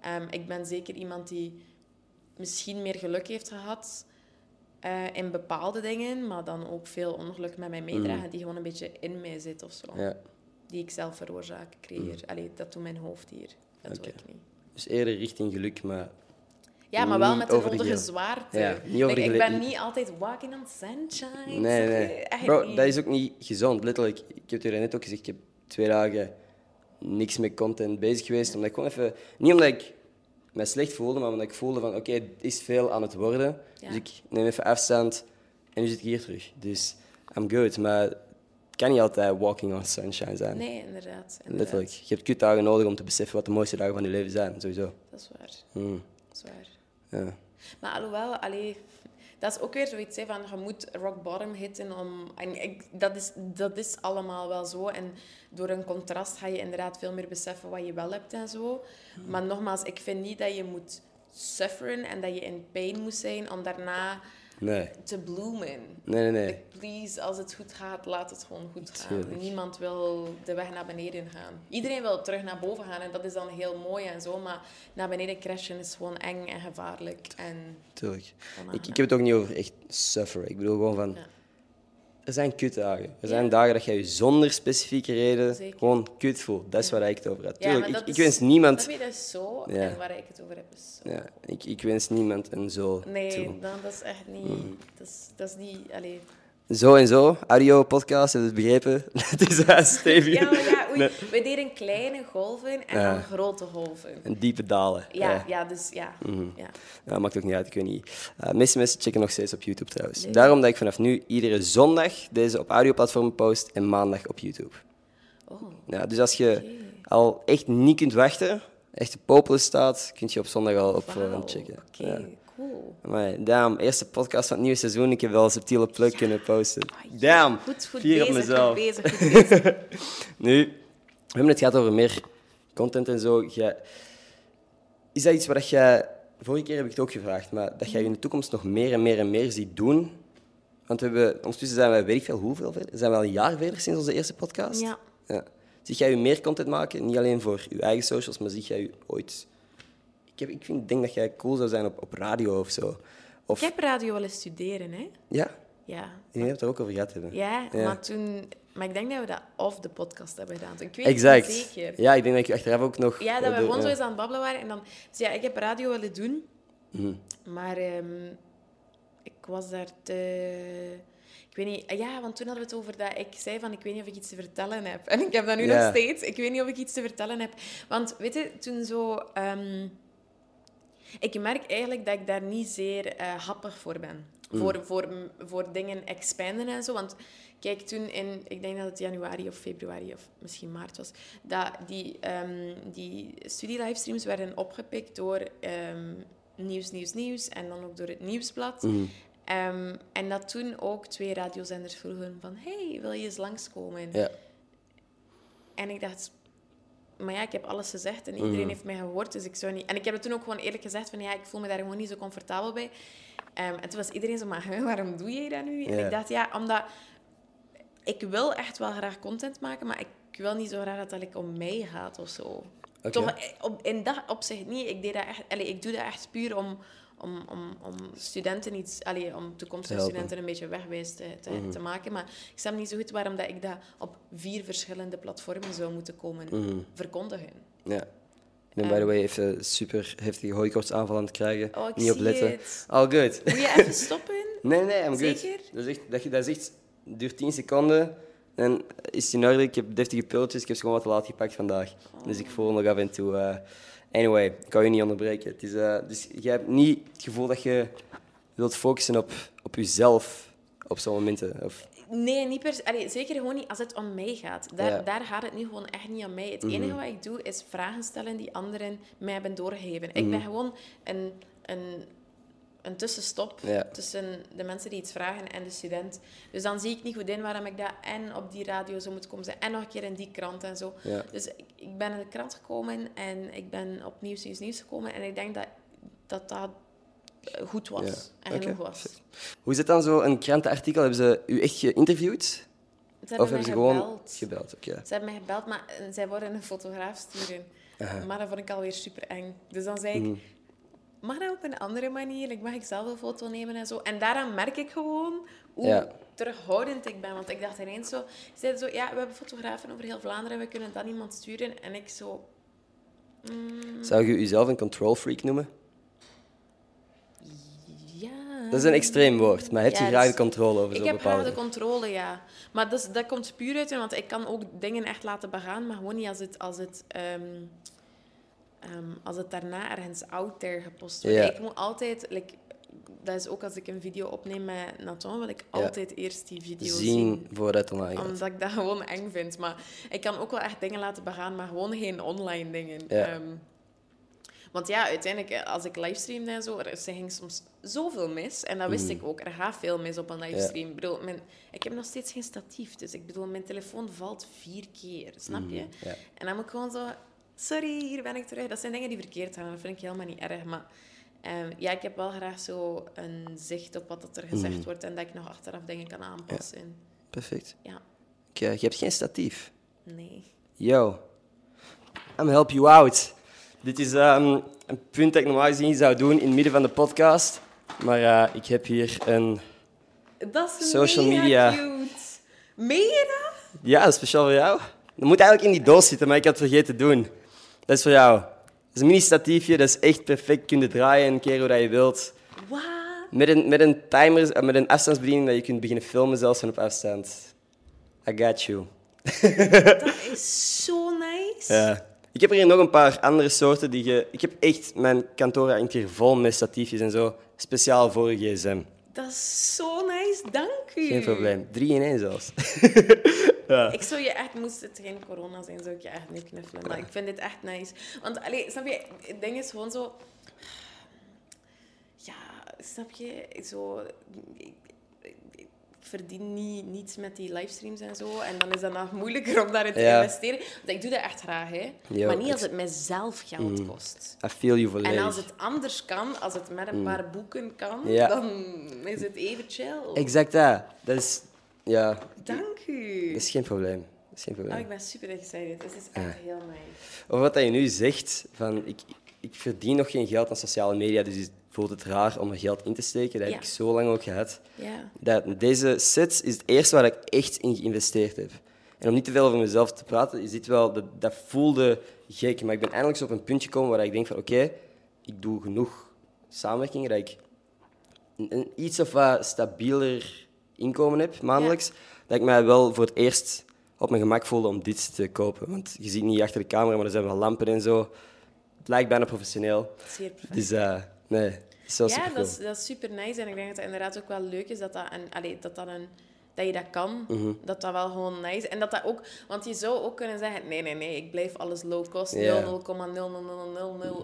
ehm, ik ben zeker iemand die misschien meer geluk heeft gehad eh, in bepaalde dingen, maar dan ook veel ongeluk met mij meedragen die gewoon een beetje in mij zit of zo. Ja. die ik zelf veroorzaak, creëer. Allee, dat doet mijn hoofd hier. Dat doe Oké. ik niet. Dus eerder richting geluk, maar Ja, maar wel met een nodige gele- zwaarte. Ja, niet Like, ik ben niet altijd walking on sunshine. Nee, nee. Bro, dat is ook niet gezond. Letterlijk, ik heb het er net ook gezegd, ik heb twee dagen niks met content bezig geweest. Omdat ik gewoon even... Niet omdat ik me slecht voelde, maar omdat ik voelde van, oké, het is veel aan het worden. Ja. Dus ik neem even afstand en nu zit ik hier terug. Dus I'm good. Maar kan niet altijd walking on sunshine zijn. Nee, inderdaad. inderdaad. Letterlijk. Je hebt kutdagen nodig om te beseffen wat de mooiste dagen van je leven zijn. Sowieso. Dat is waar. Mm, Dat is waar. ja. Maar alhoewel, allee, dat is ook weer zoiets hè, van je moet rock bottom hitten om. En ik, dat, is, dat is allemaal wel zo. En door een contrast ga je inderdaad veel meer beseffen wat je wel hebt en zo. Maar nogmaals, ik vind niet dat je moet sufferen en dat je in pijn moet zijn om daarna Nee. te bloemen. Nee, nee, nee. Like, please, als het goed gaat, laat het gewoon goed gaan. Tuurlijk. Niemand wil de weg naar beneden gaan. Iedereen wil terug naar boven gaan en dat is dan heel mooi en zo. Maar naar beneden crashen is gewoon eng en gevaarlijk. En Tuurlijk. Ik, ik heb het ook niet over echt sufferen. Ik bedoel gewoon van... Ja. Er zijn kutdagen. Er Ja. zijn dagen dat je je zonder specifieke reden Zeker. gewoon kut voelt. Dat is waar ik het over had. Ja, Tuurlijk, ik, dat ik is- wens niemand... Dat is zo. En waar ik het over heb is zo. Ja, ik, ik wens niemand een zo Nee, toe. dan, dat is echt niet... Mm. Dat, is, dat is niet... Allee. Zo en zo. Audio, podcast, heb je het begrepen? Het is stevig. Ja, Nee. We deden kleine golven en dan grote golven. En diepe dalen. Ja, ja, dus ja. Mhm. ja. Ja, maakt ook niet uit, ik weet niet. Uh, meeste mensen checken nog steeds op YouTube trouwens. Nee. Daarom dat ik vanaf nu iedere zondag deze op audioplatformen post en maandag op YouTube. Oh, Ja, dus als je al echt niet kunt wachten, echt te popelen staat, kun je op zondag al op Wauw, uh, checken. Oké, Ja. cool. Maar damn, eerste podcast van het nieuwe seizoen. Ik heb wel een subtiele plug kunnen posten. Damn, Goed, goed vier op bezig, mezelf. goed bezig, goed bezig. Nu, hebben het gehad over meer content en zo. Jij- is dat iets wat jij... Vorige keer heb ik het ook gevraagd, maar dat jij in de toekomst nog meer en meer en meer ziet doen? Want we hebben, ondertussen zijn we, weet ik veel hoeveel verder, zijn we al een jaar verder sinds onze eerste podcast? Ja. ja. Zie jij je meer content maken? Niet alleen voor je eigen socials, maar zie jij je ooit... Ik, heb, ik vind, denk dat jij cool zou zijn op, op radio of zo. Of, Ik heb radio willen studeren, hè. Ja, Ja. dat we het er ook over gehad hebben. Ja, Ja. maar toen... Maar ik denk dat we dat off de podcast hebben gedaan. Ik weet Exact. het niet zeker. Ja, ik denk dat ik je achteraf ook nog... Ja, dat we gewoon zo eens aan het babbelen waren. En dan... Dus ja, ik heb radio willen doen. Mhm. Maar ehm, ik was daar te... Ik weet niet... Ja, want toen hadden we het over dat ik zei van... Ik weet niet of ik iets te vertellen heb. En ik heb dat nu nog steeds. Ik weet niet of ik iets te vertellen heb. Want, weet je, toen zo... ehm, ik merk eigenlijk dat ik daar niet zeer eh, happig voor ben. Voor, voor, voor dingen expanden en zo. Want kijk, toen in... Ik denk dat het januari of februari of misschien maart was. Dat die, ehm die studielivestreams werden opgepikt door... ehm, Nieuws, Nieuws, Nieuws. En dan ook door het Nieuwsblad. Mhm. Ehm, en dat toen ook twee radiozenders vroegen van... Hey, wil je eens langskomen? Ja. En ik dacht... Maar ja, ik heb alles gezegd en iedereen Mhm. heeft mij gehoord, dus ik zou niet... En ik heb het toen ook gewoon eerlijk gezegd van... Ja, ik voel me daar gewoon niet zo comfortabel bij. Ehm, en toen was iedereen zo... Maar waarom doe je dat nu? En ik dacht, ja, omdat... Ik wil echt wel graag content maken, maar ik wil niet zo graag dat het like, om mij gaat of zo. Toch, eh, op, in dat opzicht niet. Ik, deed dat echt, allee, ik doe dat echt puur om, om, om, om studenten iets... Allee, om toekomstige studenten een beetje wegwijs te, te, te maken. Maar ik snap niet zo goed waarom dat ik dat op vier verschillende platformen zou moeten komen Mhm. verkondigen. Ja. Ik ben, by the way, even super heftige hooikortsaanval aan het krijgen. Oh, Niet op letten. het. All good. Moet je even stoppen? Nee, nee, I'm good. Zeker? Dat is echt, dat, je- dat is echt, het duurt 10 seconden en is het in orde. Ik heb deftige pilletjes, ik heb ze gewoon wat te laat gepakt vandaag. Dus ik voel nog af en toe... eh, anyway, ik kan je niet onderbreken. Het is, eh, dus je hebt niet het gevoel dat je wilt focussen op, op jezelf op zo'n momenten. Of, Nee, niet per. Allee, zeker gewoon niet als het om mij gaat. Daar, Ja. daar gaat het nu gewoon echt niet om mij. Het Mhm. enige wat ik doe, is vragen stellen die anderen mij hebben doorgegeven. Mhm. Ik ben gewoon een, een, een tussenstop Ja. tussen de mensen die iets vragen en de student. Dus dan zie ik niet goed in waarom ik dat en op die radio zo moet komen zijn en nog een keer in die krant en zo. ja. Dus ik, ik ben in de krant gekomen en ik ben op Nieuws Nieuws Nieuws gekomen en ik denk dat dat, dat goed was en genoeg was. Hoe is het dan zo, een krantenartikel? Hebben ze u echt geïnterviewd? Ze Of hebben ze gewoon gebeld. Ze hebben mij gebeld, maar eh, zij worden een fotograaf sturen. Maar dat vond ik alweer super eng. Dus dan zei ik, Mhm. mag dat op een andere manier? Ik mag ik zelf een foto nemen en zo. En daaraan merk ik gewoon hoe Ja. terughoudend ik ben. Want ik dacht ineens zo... Ze zeiden zo, ja, we hebben fotografen over heel Vlaanderen, we kunnen dat iemand sturen. En ik zo... mm, Zou je jezelf een control freak noemen? Dat is een extreem woord, maar heb je Ja, graag dus- de controle over Ik zo'n heb graag bepaalde de controle, ja. Maar dat, komt puur uit, want ik kan ook dingen echt laten begaan, maar gewoon niet als het, als het, ehm, ehm, als het daarna ergens out there gepost wordt. Ja. Ik moet altijd, like, dat is ook als ik een video opneem met Nathan, wil ik Ja. altijd eerst die video zien. zien voordat het online gaat. Omdat ik dat gewoon eng vind. Maar ik kan ook wel echt dingen laten begaan, maar gewoon geen online dingen. Ja. Ehm, want ja, uiteindelijk, eh, als ik livestreamde en zo, er ging soms zoveel mis. En dat Mm. wist ik ook. Er gaat veel mis op een livestream. Ik bedoel, mijn, ik heb nog steeds geen statief. Dus ik bedoel, mijn telefoon valt vier keer. Snap je? Mm, ja. En dan moet ik gewoon zo... Sorry, hier ben ik terug. Dat zijn dingen die verkeerd gaan. Dat vind ik helemaal niet erg. Maar ehm, ja, ik heb wel graag zo een zicht op wat dat er gezegd Mm. wordt. En dat ik nog achteraf dingen kan aanpassen. Perfect. Ja. Je hebt geen statief. Nee. Yo, I'm help you out. Dit is ehm, een punt dat ik normaal gezien zou doen in het midden van de podcast. Maar eh, ik heb hier een... Dat is Social media. cute. Meen je dat? Ja, dat is speciaal voor jou. Dat moet eigenlijk in die doos zitten, maar ik had het vergeten te doen. Dat is voor jou. Dat is een mini-statiefje, dat is echt perfect. Kun je draaien een keer hoe dat je wilt. Wat? Met een, met een timer, eh, met een afstandsbediening dat je kunt beginnen filmen zelfs van op afstand. I got you. Dat is zo nice. Ja. Ik heb er hier nog een paar andere soorten die je... Ik heb echt... Mijn kantoor hangt hier vol met statiefjes en zo. Speciaal voor je gsm. Dat is zo nice. Dank u. Geen probleem. Drie in één zelfs. Ik zou je echt, moest het geen corona zijn, zou ik je echt nu knuffelen. Maar ik vind dit echt nice. Want, allee, snap je, het ding is gewoon zo... Ja, snap je, zo... Ik verdien niet, niets met die livestreams en zo. En dan is dat nog moeilijker om daarin te Ja. investeren. Want ik doe dat echt graag, hè. Ja, maar niet als het mijzelf geld kost. I feel you volledig. En als het anders kan, als het met een paar boeken kan, Mm. Ja. dan is het even chill. Exact dat. Dat is... Ja, Dank u. dat is geen probleem. Dat is geen Oh, probleem. ik ben super excited. Het is echt heel nice. Over wat dat je nu zegt, van ik, ik verdien nog geen geld aan sociale media, dus voelt het raar om er geld in te steken. Dat heb ik zo lang ook gehad. Ja. Dat, deze set is het eerste waar ik echt in geïnvesteerd heb. En om niet te veel over mezelf te praten, is dit wel, dat, dat voelde gek. Maar ik ben eindelijk zo op een puntje gekomen waar ik denk van oké, ik doe genoeg samenwerkingen dat ik een, een iets of wat stabieler inkomen heb maandelijks. Dat ik mij wel voor het eerst op mijn gemak voelde om dit te kopen. Want je ziet niet achter de camera, maar er zijn wel lampen en zo. Het lijkt bijna professioneel. Zeer perfect. Dus eh, nee, is wel ja, supercool. dat is, dat is super nice. En ik denk dat het inderdaad ook wel leuk is dat, dat, een, allee, dat, dat, een, dat je dat kan. Mhm. Dat dat wel gewoon nice is. En dat dat ook... Want je zou ook kunnen zeggen... Nee, nee, nee. Ik blijf alles low cost. Ja. 0,0000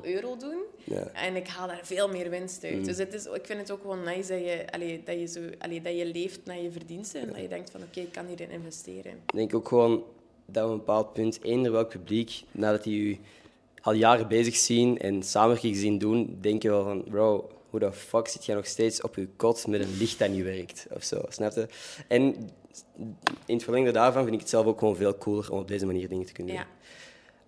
euro doen. Mhm. En ik haal daar veel meer winst uit. Dus het is, ik vind het ook gewoon nice dat je, allee, dat je, zo, allee, dat je leeft naar je verdiensten. En dat je denkt van... Oké, ik kan hierin investeren. Ik denk ook gewoon dat op een bepaald punt, eender welk publiek, nadat die u al jaren bezig zien en samenwerking zien doen, denk je wel van, bro, hoe de fuck zit jij nog steeds op je kot met een licht dat niet werkt? Of zo, snap je? En in het verlengde daarvan vind ik het zelf ook gewoon veel cooler om op deze manier dingen te kunnen doen. Ja.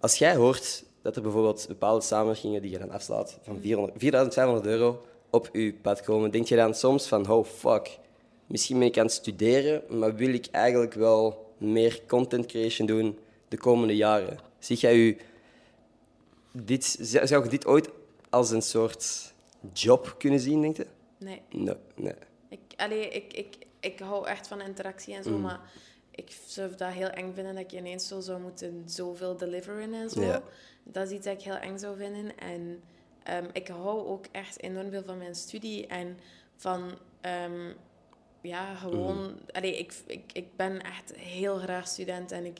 Als jij hoort dat er bijvoorbeeld bepaalde samenwerkingen die je dan afslaat van 400 4.500 euro op je pad komen, denk je dan soms van, oh fuck, misschien ben ik aan het studeren, maar wil ik eigenlijk wel meer content creation doen de komende jaren? Zie jij u dit, zou je dit ooit als een soort job kunnen zien, denk je? Nee. Nee, nee. Ik, allee, ik, ik, ik hou echt van interactie en zo, maar ik zou dat heel eng vinden dat je ineens zo zou moeten zoveel deliveren en zo. Ja. Dat is iets dat ik heel eng zou vinden. En ehm, ik hou ook echt enorm veel van mijn studie en van... ehm, ja, gewoon... Allee, ik, ik, ik ben echt heel graag student en ik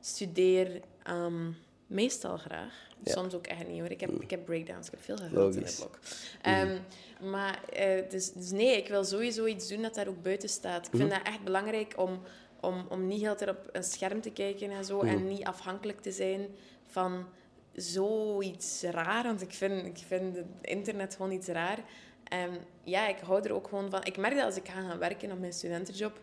studeer ehm, meestal graag. Ja. Soms ook echt niet hoor. Ik heb, ik heb breakdowns, ik heb veel gehuild in het blok. Ehm, maar eh, dus, dus nee, ik wil sowieso iets doen dat daar ook buiten staat. Ik vind dat echt belangrijk om, om, om niet heel tijd op een scherm te kijken en zo. En niet afhankelijk te zijn van zoiets raar. Want ik vind, ik vind het internet gewoon iets raar. En ja, ik hou er ook gewoon van. Ik merk dat als ik ga gaan werken op mijn studentenjob,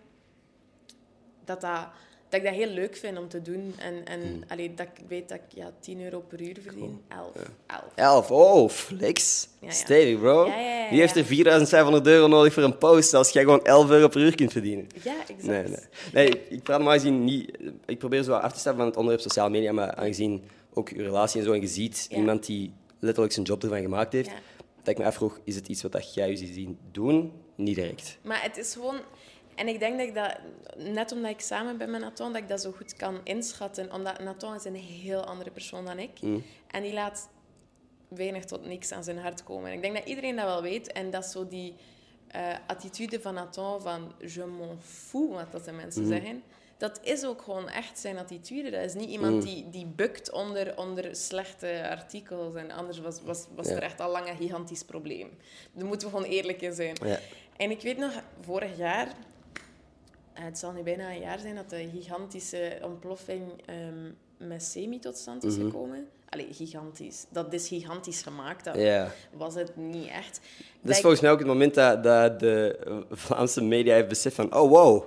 dat dat, dat ik dat heel leuk vind om te doen. En, en allee, dat ik weet dat ik ja, 10 euro per uur verdien. 11. 11. 11, oh, flex. Ja, ja. Stevig, bro. Ja, ja, ja, Wie heeft ja. er 4500 euro nodig voor een post als jij gewoon 11 euro per uur kunt verdienen? Ja, exact. Nee, nee. nee ik, praat gezien niet... Ik probeer zo af te stappen van het onderwerp sociale media, maar aangezien ook je relatie en zo, en je ziet Ja. iemand die letterlijk zijn job ervan gemaakt heeft, Ja. dat ik me afvroeg, is het iets wat dat jij je ziet zien doen? Niet direct. Maar het is gewoon... En ik denk dat ik dat, net omdat ik samen ben met Nathan, dat ik dat zo goed kan inschatten. Omdat Nathan is een heel andere persoon dan ik. En die laat weinig tot niks aan zijn hart komen. En ik denk dat iedereen dat wel weet. En dat is zo die eh, attitude van Nathan van je m'en fous, wat dat de mensen zeggen. Dat is ook gewoon echt zijn attitude. Dat is niet iemand die, die bukt onder, onder slechte artikels. En anders was, was, was Ja. er echt al lang een gigantisch probleem. Daar moeten we gewoon eerlijk in zijn. Ja. En ik weet nog, vorig jaar, het zal nu bijna een jaar zijn dat de gigantische ontploffing ehm, met semi tot stand is gekomen. Allee, gigantisch. Dat is gigantisch gemaakt. Dat was het niet echt. Dat is volgens mij ook het moment dat, dat de Vlaamse media heeft beseft van... Oh, wow.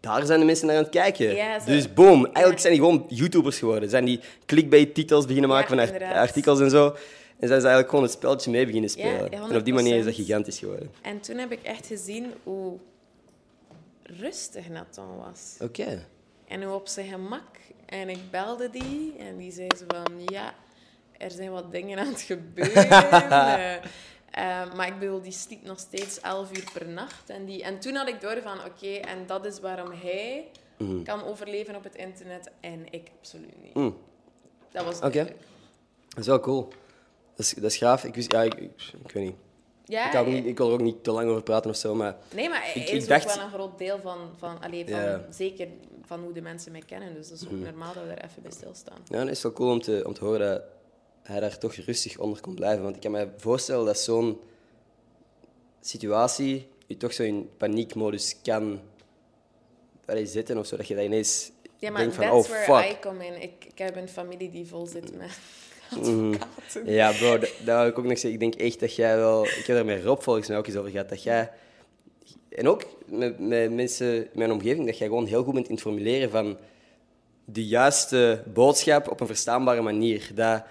Daar zijn de mensen naar aan het kijken. Dus boom. Eigenlijk Ja. zijn die gewoon YouTubers geworden. Zijn die clickbait-titels beginnen maken Ja, van inderdaad. artikels en zo. En zijn ze eigenlijk gewoon het spelletje mee beginnen spelen. ja, en op die manier is dat 100%. gigantisch geworden. En toen heb ik echt gezien hoe rustig Nathan was. Oké. En hoe op zijn gemak. En ik belde die en die zei zo van... Ja, er zijn wat dingen aan het gebeuren. Eh, eh, maar ik bedoel, die sliep nog steeds 11 uur per nacht. En, die, en toen had ik door van... Oké, en dat is waarom hij kan overleven op het internet en ik absoluut niet. Mm. Dat was Oké. duidelijk. Dat is wel cool. Dat is, dat is gaaf. Ik, wist, ja, ik, ik, ik weet niet. Ja, Ik, eh, niet. ik wil er ook niet te lang over praten of zo, maar... Nee, maar hij Ik- is ik dacht- ook wel een groot deel van, van, allee, van Ja. Mhm. zeker van hoe de mensen mij kennen. Dus dat is ook normaal dat we er even bij stilstaan. Ja, het is wel cool om te, om te horen dat hij daar toch rustig onder kon blijven. Want ik kan me voorstellen dat zo'n situatie je toch zo in paniekmodus kan allee, zitten of zo. Dat je dat ineens Ja, maar denkt van, that's oh where fuck. I come in. Ik, ik heb een familie die vol zit met Mhm. Advocaten. Ja, bro, dat, dat wil ik ook nog zeggen. Ik denk echt dat jij wel... Ik heb er met Rob volgens mij ook eens over gehad. Dat jij... En ook met, met mensen in mijn omgeving, dat jij gewoon heel goed bent in het formuleren van de juiste boodschap op een verstaanbare manier. Dat,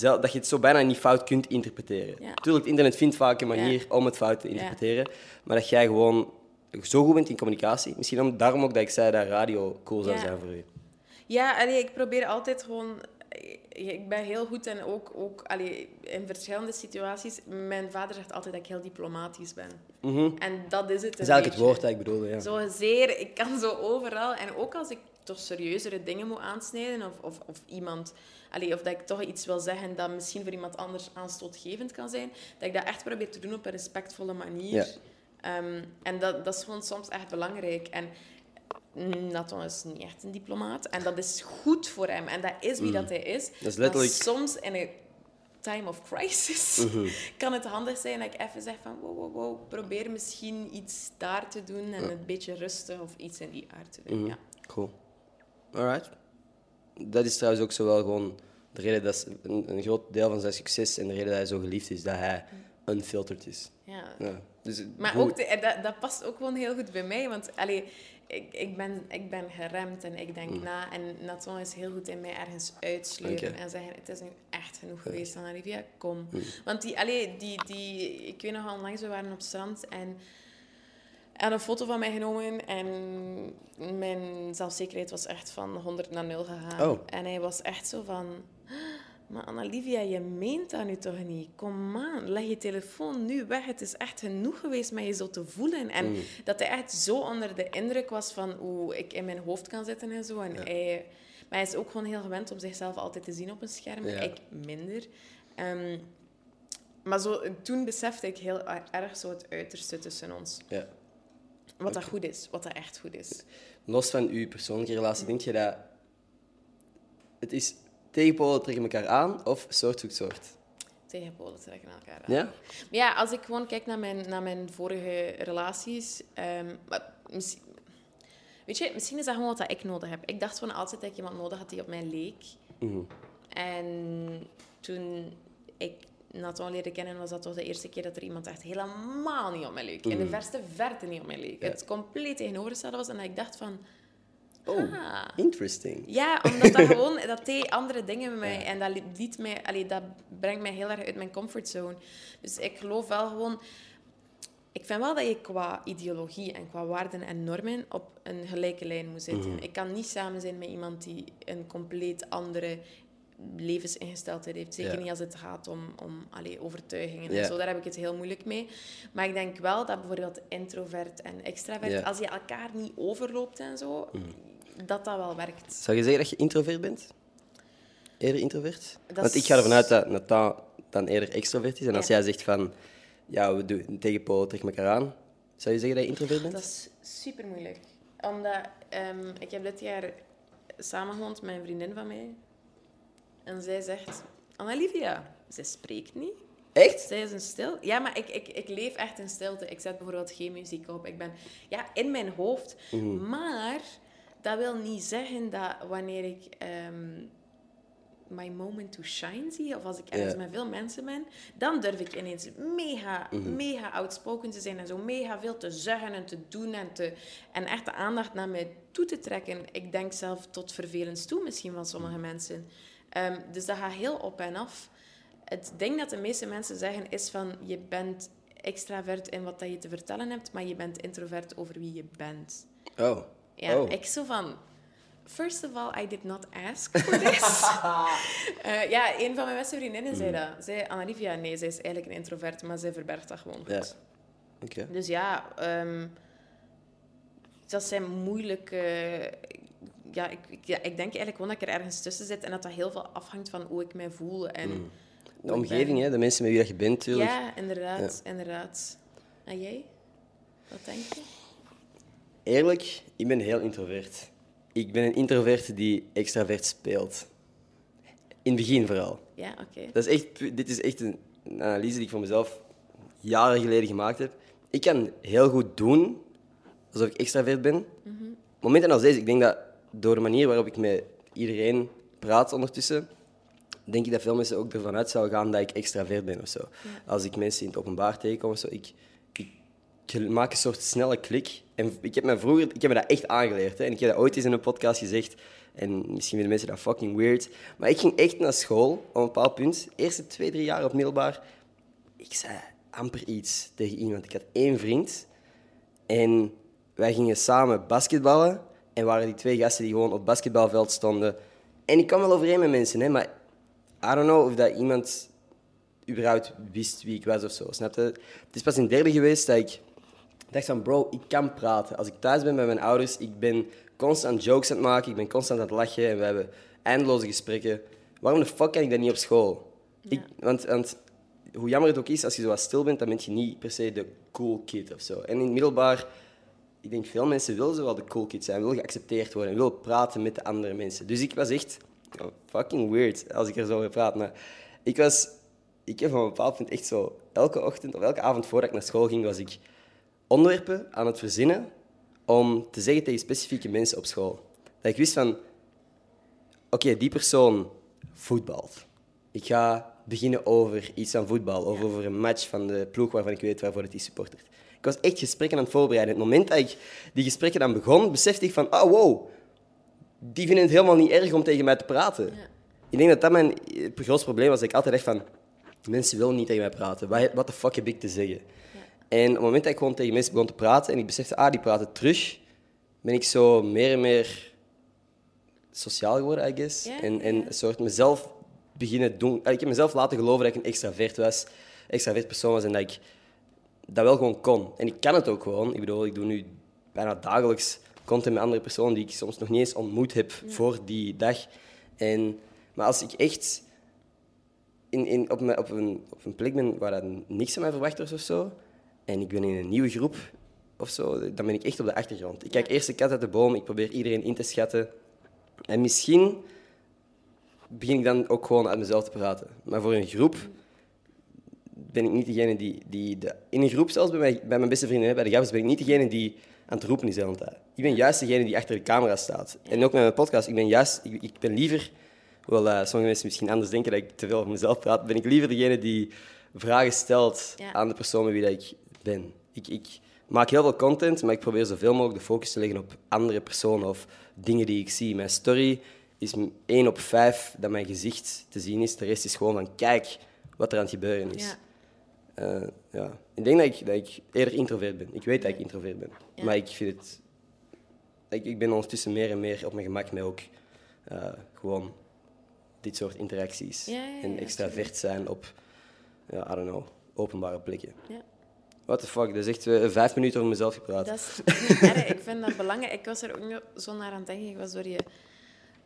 dat je het zo bijna niet fout kunt interpreteren. Ja. Tuurlijk, het internet vindt vaak een manier om het fout te interpreteren. Maar dat jij gewoon zo goed bent in communicatie. Misschien om, daarom ook dat ik zei dat radio cool zou zijn voor u. Ja, allee, ik probeer altijd gewoon... Ik ben heel goed en ook, ook allee, in verschillende situaties... Mijn vader zegt altijd dat ik heel diplomatisch ben. En dat is het Dat is eigenlijk het woord dat ik bedoelde, ja. Zo zeer, ik kan zo overal. En ook als ik toch serieuzere dingen moet aansnijden, of, of, of iemand, allee, of dat ik toch iets wil zeggen dat misschien voor iemand anders aanstootgevend kan zijn, dat ik dat echt probeer te doen op een respectvolle manier. Ja. Ehm, en dat, dat is gewoon soms echt belangrijk. En Nathan is niet echt een diplomaat. En dat is goed voor hem. En dat is wie dat hij is. Mm. Dat is letterlijk- Maar soms in een time of crisis Mhm. kan het handig zijn dat ik even zeg van wow, wow, wow, probeer misschien iets daar te doen en een beetje rustig of iets in die aard te doen. Mhm. Ja. Cool. Alright. Dat is trouwens ook zo wel gewoon de reden dat een, een groot deel van zijn succes en de reden dat hij zo geliefd is, dat hij unfiltered is. Ja. Ja. Dus, Maar ook de- eh, dat, dat past ook gewoon heel goed bij mij, want allee, ik, ik, ben, ik ben geremd en ik denk na. En Nathan is heel goed in mij ergens uitsleuren en zeggen: Het is nu echt genoeg geweest van Olivia, kom. Want die, allee, die, die, ik weet nog onlangs, we waren op strand en en een foto van mij genomen en mijn zelfzekerheid was echt van 100 naar 0 gegaan. Oh. En hij was echt zo van... Maar Annalivia, je meent dat nu toch niet? Kom aan, leg je telefoon nu weg. Het is echt genoeg geweest met je zo te voelen. En dat hij echt zo onder de indruk was van hoe ik in mijn hoofd kan zitten en zo. En hij, maar hij is ook gewoon heel gewend om zichzelf altijd te zien op een scherm. Ja. Ik minder. Ehm, maar zo, toen besefte ik heel erg zo het uiterste tussen ons. ja. Wat dat goed is, wat dat echt goed is. Los van uw persoonlijke relatie, denk je dat het is tegenpolen trekken elkaar aan of soort zoekt soort? Tegenpolen trekken elkaar aan. Ja? Maar ja, als ik gewoon kijk naar mijn, naar mijn vorige relaties... ehm, maar misschien, weet je, misschien is dat gewoon wat dat ik nodig heb. Ik dacht gewoon altijd dat ik iemand nodig had die op mij leek. Mhm. En toen ik Nathan leerde kennen, was dat toch de eerste keer dat er iemand echt helemaal niet op mij leek. In de verste verte niet op mij leek. Ja. Het compleet tegenovergestelde was. En dat ik dacht van... Oh, Ah. interesting. Ja, omdat dat gewoon, dat deed andere dingen met mij. En dat liet mij, allee, dat brengt mij heel erg uit mijn comfortzone. Dus ik geloof wel gewoon... Ik vind wel dat je qua ideologie en qua waarden en normen op een gelijke lijn moet zitten. Ik kan niet samen zijn met iemand die een compleet andere levensingesteldheid heeft. Zeker Ja. niet als het gaat om, om allee, overtuigingen Ja. en zo. Daar heb ik het heel moeilijk mee. Maar ik denk wel dat bijvoorbeeld introvert en extravert, Ja. als je elkaar niet overloopt en zo, dat dat wel werkt. Zou je zeggen dat je introvert bent? Eerder introvert? Dat Want ik ga ervan uit dat Nathan dan eerder extrovert is. En als jij zegt van, ja, we doen tegenpolen, trek elkaar aan. Zou je zeggen dat je introvert bent? Dat is super moeilijk. Omdat ehm, ik heb dit jaar samengewoond met een vriendin van mij. En zij zegt: Annalivia, zij spreekt niet. Echt? Zij is een stil. Ja, maar ik, ik, ik leef echt in stilte. Ik zet bijvoorbeeld geen muziek op. Ik ben ja, in mijn hoofd. Maar dat wil niet zeggen dat wanneer ik ehm, my moment to shine zie, of als ik ergens met veel mensen ben, dan durf ik ineens mega, mega outspoken te zijn en zo mega veel te zeggen en te doen en, te, en echt de aandacht naar mij toe te trekken. Ik denk zelf tot vervelend toe misschien van sommige mensen. Ehm, dus dat gaat heel op en af. Het ding dat de meeste mensen zeggen is van je bent extravert in wat dat je te vertellen hebt, maar je bent introvert over wie je bent. Oh. Ja, oh. ik zo van... First of all, I did not ask for this. Eh, ja, een van mijn beste vriendinnen zei dat. Zij, Annalivia, nee, zij is eigenlijk een introvert, maar zij verbergt dat gewoon goed. Ja. Oké. Dus ja, ehm, dat zijn moeilijke... Ja ik, ik, ja, ik denk eigenlijk gewoon dat ik er ergens tussen zit en dat dat heel veel afhangt van hoe ik mij voel. En hoe De omgeving, hè, de mensen met wie je bent, natuurlijk. Ja, inderdaad, inderdaad. En jij? Wat denk je? Eerlijk, ik ben heel introvert. Ik ben een introvert die extravert speelt. In het begin vooral. Ja, oké. Dat is echt, dit is echt een, een analyse die ik voor mezelf jaren geleden gemaakt heb. Ik kan heel goed doen alsof ik extravert ben. Momenten als deze, ik denk dat door de manier waarop ik met iedereen praat ondertussen, denk ik dat veel mensen ook ervan uit zouden gaan dat ik extravert ben of zo. Als ik mensen in het openbaar tegenkom of zo, ik, ik, ik maak een soort snelle klik. En ik heb me vroeger, ik heb me dat echt aangeleerd. Hè. En ik heb dat ooit eens in een podcast gezegd. En misschien vinden mensen dat fucking weird. Maar ik ging echt naar school op een bepaald punt. De eerste twee, drie jaar op middelbaar. Ik zei amper iets tegen iemand. Ik had één vriend. En wij gingen samen basketballen. En waren die twee gasten die gewoon op het basketbalveld stonden. En ik kwam wel overeen met mensen, hè, maar I don't know of dat iemand überhaupt wist wie ik was of zo. Snap je? Het is pas in derde geweest dat ik dacht van, bro, ik kan praten. Als ik thuis ben bij mijn ouders, ik ben constant jokes aan het maken, ik ben constant aan het lachen en we hebben eindeloze gesprekken. Waarom de fuck kan ik dat niet op school? Ik, want, want hoe jammer het ook is, als je zo wat stil bent, dan ben je niet per se de cool kid of zo. En in het middelbaar, ik denk veel mensen willen zo wel de cool kid zijn, willen geaccepteerd worden, willen praten met de andere mensen. Dus ik was echt oh, fucking weird als ik er zo over praat. Maar ik was, ik heb van een bepaald punt echt zo, elke ochtend of elke avond voordat ik naar school ging, was ik onderwerpen aan het verzinnen om te zeggen tegen specifieke mensen op school. Dat ik wist van, oké, die persoon voetbalt. Ik ga beginnen over iets aan voetbal, of over een match van de ploeg waarvan ik weet waarvoor het is supportert. Ik was echt gesprekken aan het voorbereiden. En het moment dat ik die gesprekken dan begon, besefte ik van, oh wow, die vinden het helemaal niet erg om tegen mij te praten. Ik denk dat dat mijn eh, grootste probleem was. Dat ik altijd dacht van, mensen willen niet tegen mij praten. Wat de fuck heb ik te zeggen? En op het moment dat ik gewoon tegen mensen begon te praten en ik besefte, ah, die praten terug, ben ik zo meer en meer sociaal geworden, I guess. Ja, en, en ja. een soort mezelf beginnen doen. Ah, Ik heb mezelf laten geloven dat ik een extravert was, extravert persoon was en dat ik dat wel gewoon kon. En ik kan het ook gewoon. Ik bedoel, ik doe nu bijna dagelijks content met andere personen die ik soms nog niet eens ontmoet heb voor die dag. En, maar als ik echt in, in, op, mijn- op, een, op een plek ben waar dat niks van mij verwacht wordt of zo, en ik ben in een nieuwe groep of zo, dan ben ik echt op de achtergrond. Ik kijk eerst de kat uit de boom, ik probeer iedereen in te schatten. En misschien begin ik dan ook gewoon uit mezelf te praten. Maar voor een groep ben ik niet degene die... die de, in een groep, zelfs bij, mij, bij mijn beste vrienden, bij de gabbers, ben ik niet degene die aan het roepen is de hele tijd. Ik ben juist degene die achter de camera staat. En ook met mijn podcast, ik ben juist... Ik, ik ben liever... Hoewel eh, sommige mensen misschien anders denken dat ik te veel over mezelf praat, ben ik liever degene die vragen stelt Ja. aan de persoon met wie dat ik ben. Ik, ik maak heel veel content, maar ik probeer zoveel mogelijk de focus te leggen op andere personen of dingen die ik zie. Mijn story is 1 op 5 dat mijn gezicht te zien is. De rest is gewoon van kijk wat er aan het gebeuren is. Ja. Eh, ja. Ik denk dat ik, dat ik eerder introvert ben. Ik weet dat ik introvert ben. Ja. Maar ik vind het... Ik, ik ben ondertussen meer en meer op mijn gemak met ook eh, gewoon dit soort interacties. Ja, ja, en extravert zijn op, ja, I don't know, openbare plekken. Ja. What the fuck, dat is echt eh, vijf minuten over mezelf gepraat. Dat is niet erg. Ik vind dat belangrijk. Ik was er ook zo naar aan het denken. Ik was door je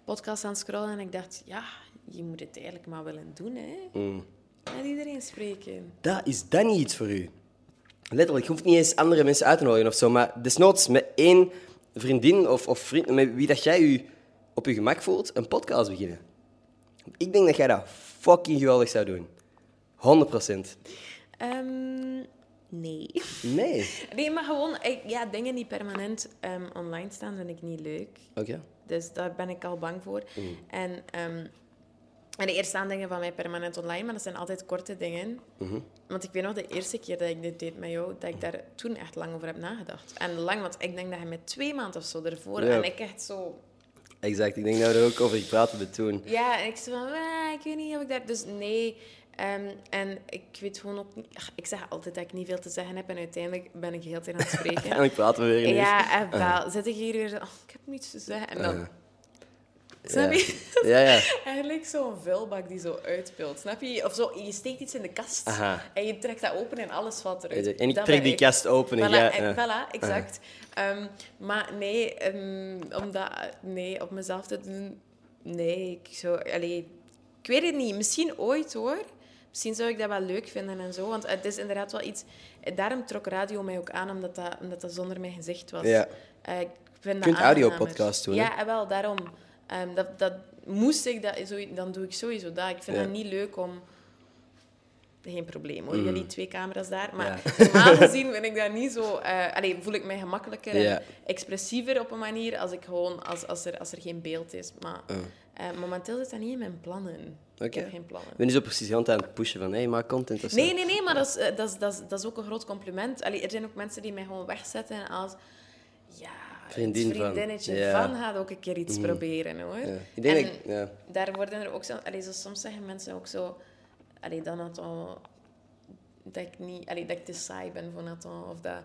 podcast aan het scrollen en ik dacht, ja, je moet het eigenlijk maar willen doen, hè. Mm. Met iedereen spreken. Dat is dan niet iets voor u. Letterlijk, je hoeft niet eens andere mensen uit te nodigen of zo, maar desnoods met één vriendin of, of vriend, met wie dat jij je op je gemak voelt, een podcast beginnen. Ik denk dat jij dat fucking geweldig zou doen. 100 procent. Ehm, nee. Nee. Nee, maar gewoon, ik- ja, dingen die permanent ehm, online staan, vind ik niet leuk. Oké. Dus daar ben ik al bang voor. Mm. En, ehm, en de eerste staan dingen van mij permanent online, maar dat zijn altijd korte dingen. Mhm. Want ik weet nog de eerste keer dat ik dit deed met jou, dat ik daar toen echt lang over heb nagedacht. En lang, want ik denk dat hij met twee maanden of zo ervoor. Ja. En ik echt zo. Exact. Ik denk dat we er ook over gepraat hebben toen. Ja, en ik zei van, "Ah, ik weet niet of ik daar... Dus nee. Ehm, en ik weet gewoon ook niet... ach, ik zeg altijd dat ik niet veel te zeggen heb en uiteindelijk ben ik heel tijd aan het spreken. Uiteindelijk praten we weer een uur. ja, en wel. Zit ik hier weer zo, oh, ik heb niets te zeggen. En dan... Uh, Snap ja. je? Ja, ja. Eigenlijk zo'n vuilbak die zo uitpult. Snap je? Of zo, je steekt iets in de kast Aha. en je trekt dat open en alles valt eruit. En ik Dat trek die ik. kast open en Voilà, jij... en, ja. voilà, exact. Ehm, maar nee, ehm, om dat nee, op mezelf te doen, nee, ik zou, allee, ik weet het niet. Misschien ooit hoor. Misschien zou ik dat wel leuk vinden en zo. Want het is inderdaad wel iets. Daarom trok radio mij ook aan, omdat dat, omdat dat zonder mijn gezicht was. Ja. Eh, ik vind dat kunt audiopodcast doen, hè? Ja, en wel, daarom. Ehm, dat, dat moest ik, dat, zo, dan doe ik sowieso dat. Ik vind Ja. dat niet leuk om... Geen probleem hoor, Mm. jullie twee camera's daar. Maar Ja. normaal gezien vind ik dat niet zo... allee, voel ik mij gemakkelijker Ja. en expressiever op een manier als, ik gewoon, als, als, er, als er geen beeld is. Maar eh, momenteel zit dat niet in mijn plannen. Ik heb geen plannen. Ik ben dus ook precies aan het pushen van, hey, maak content of zo. Nee, nee, nee, maar dat is, eh, dat is, dat is, dat is ook een groot compliment. Allee, er zijn ook mensen die mij gewoon wegzetten als... Ja, Vriendin van. vriendinnetje Ja. van gaat ook een keer iets proberen, hoor. Ja. Ik denk En ik- daar worden er ook zo... Allee, zo soms zeggen mensen ook zo... Allee, dan had al... Dat ik, niet, allee, dat ik te saai ben voor Nathan, of dat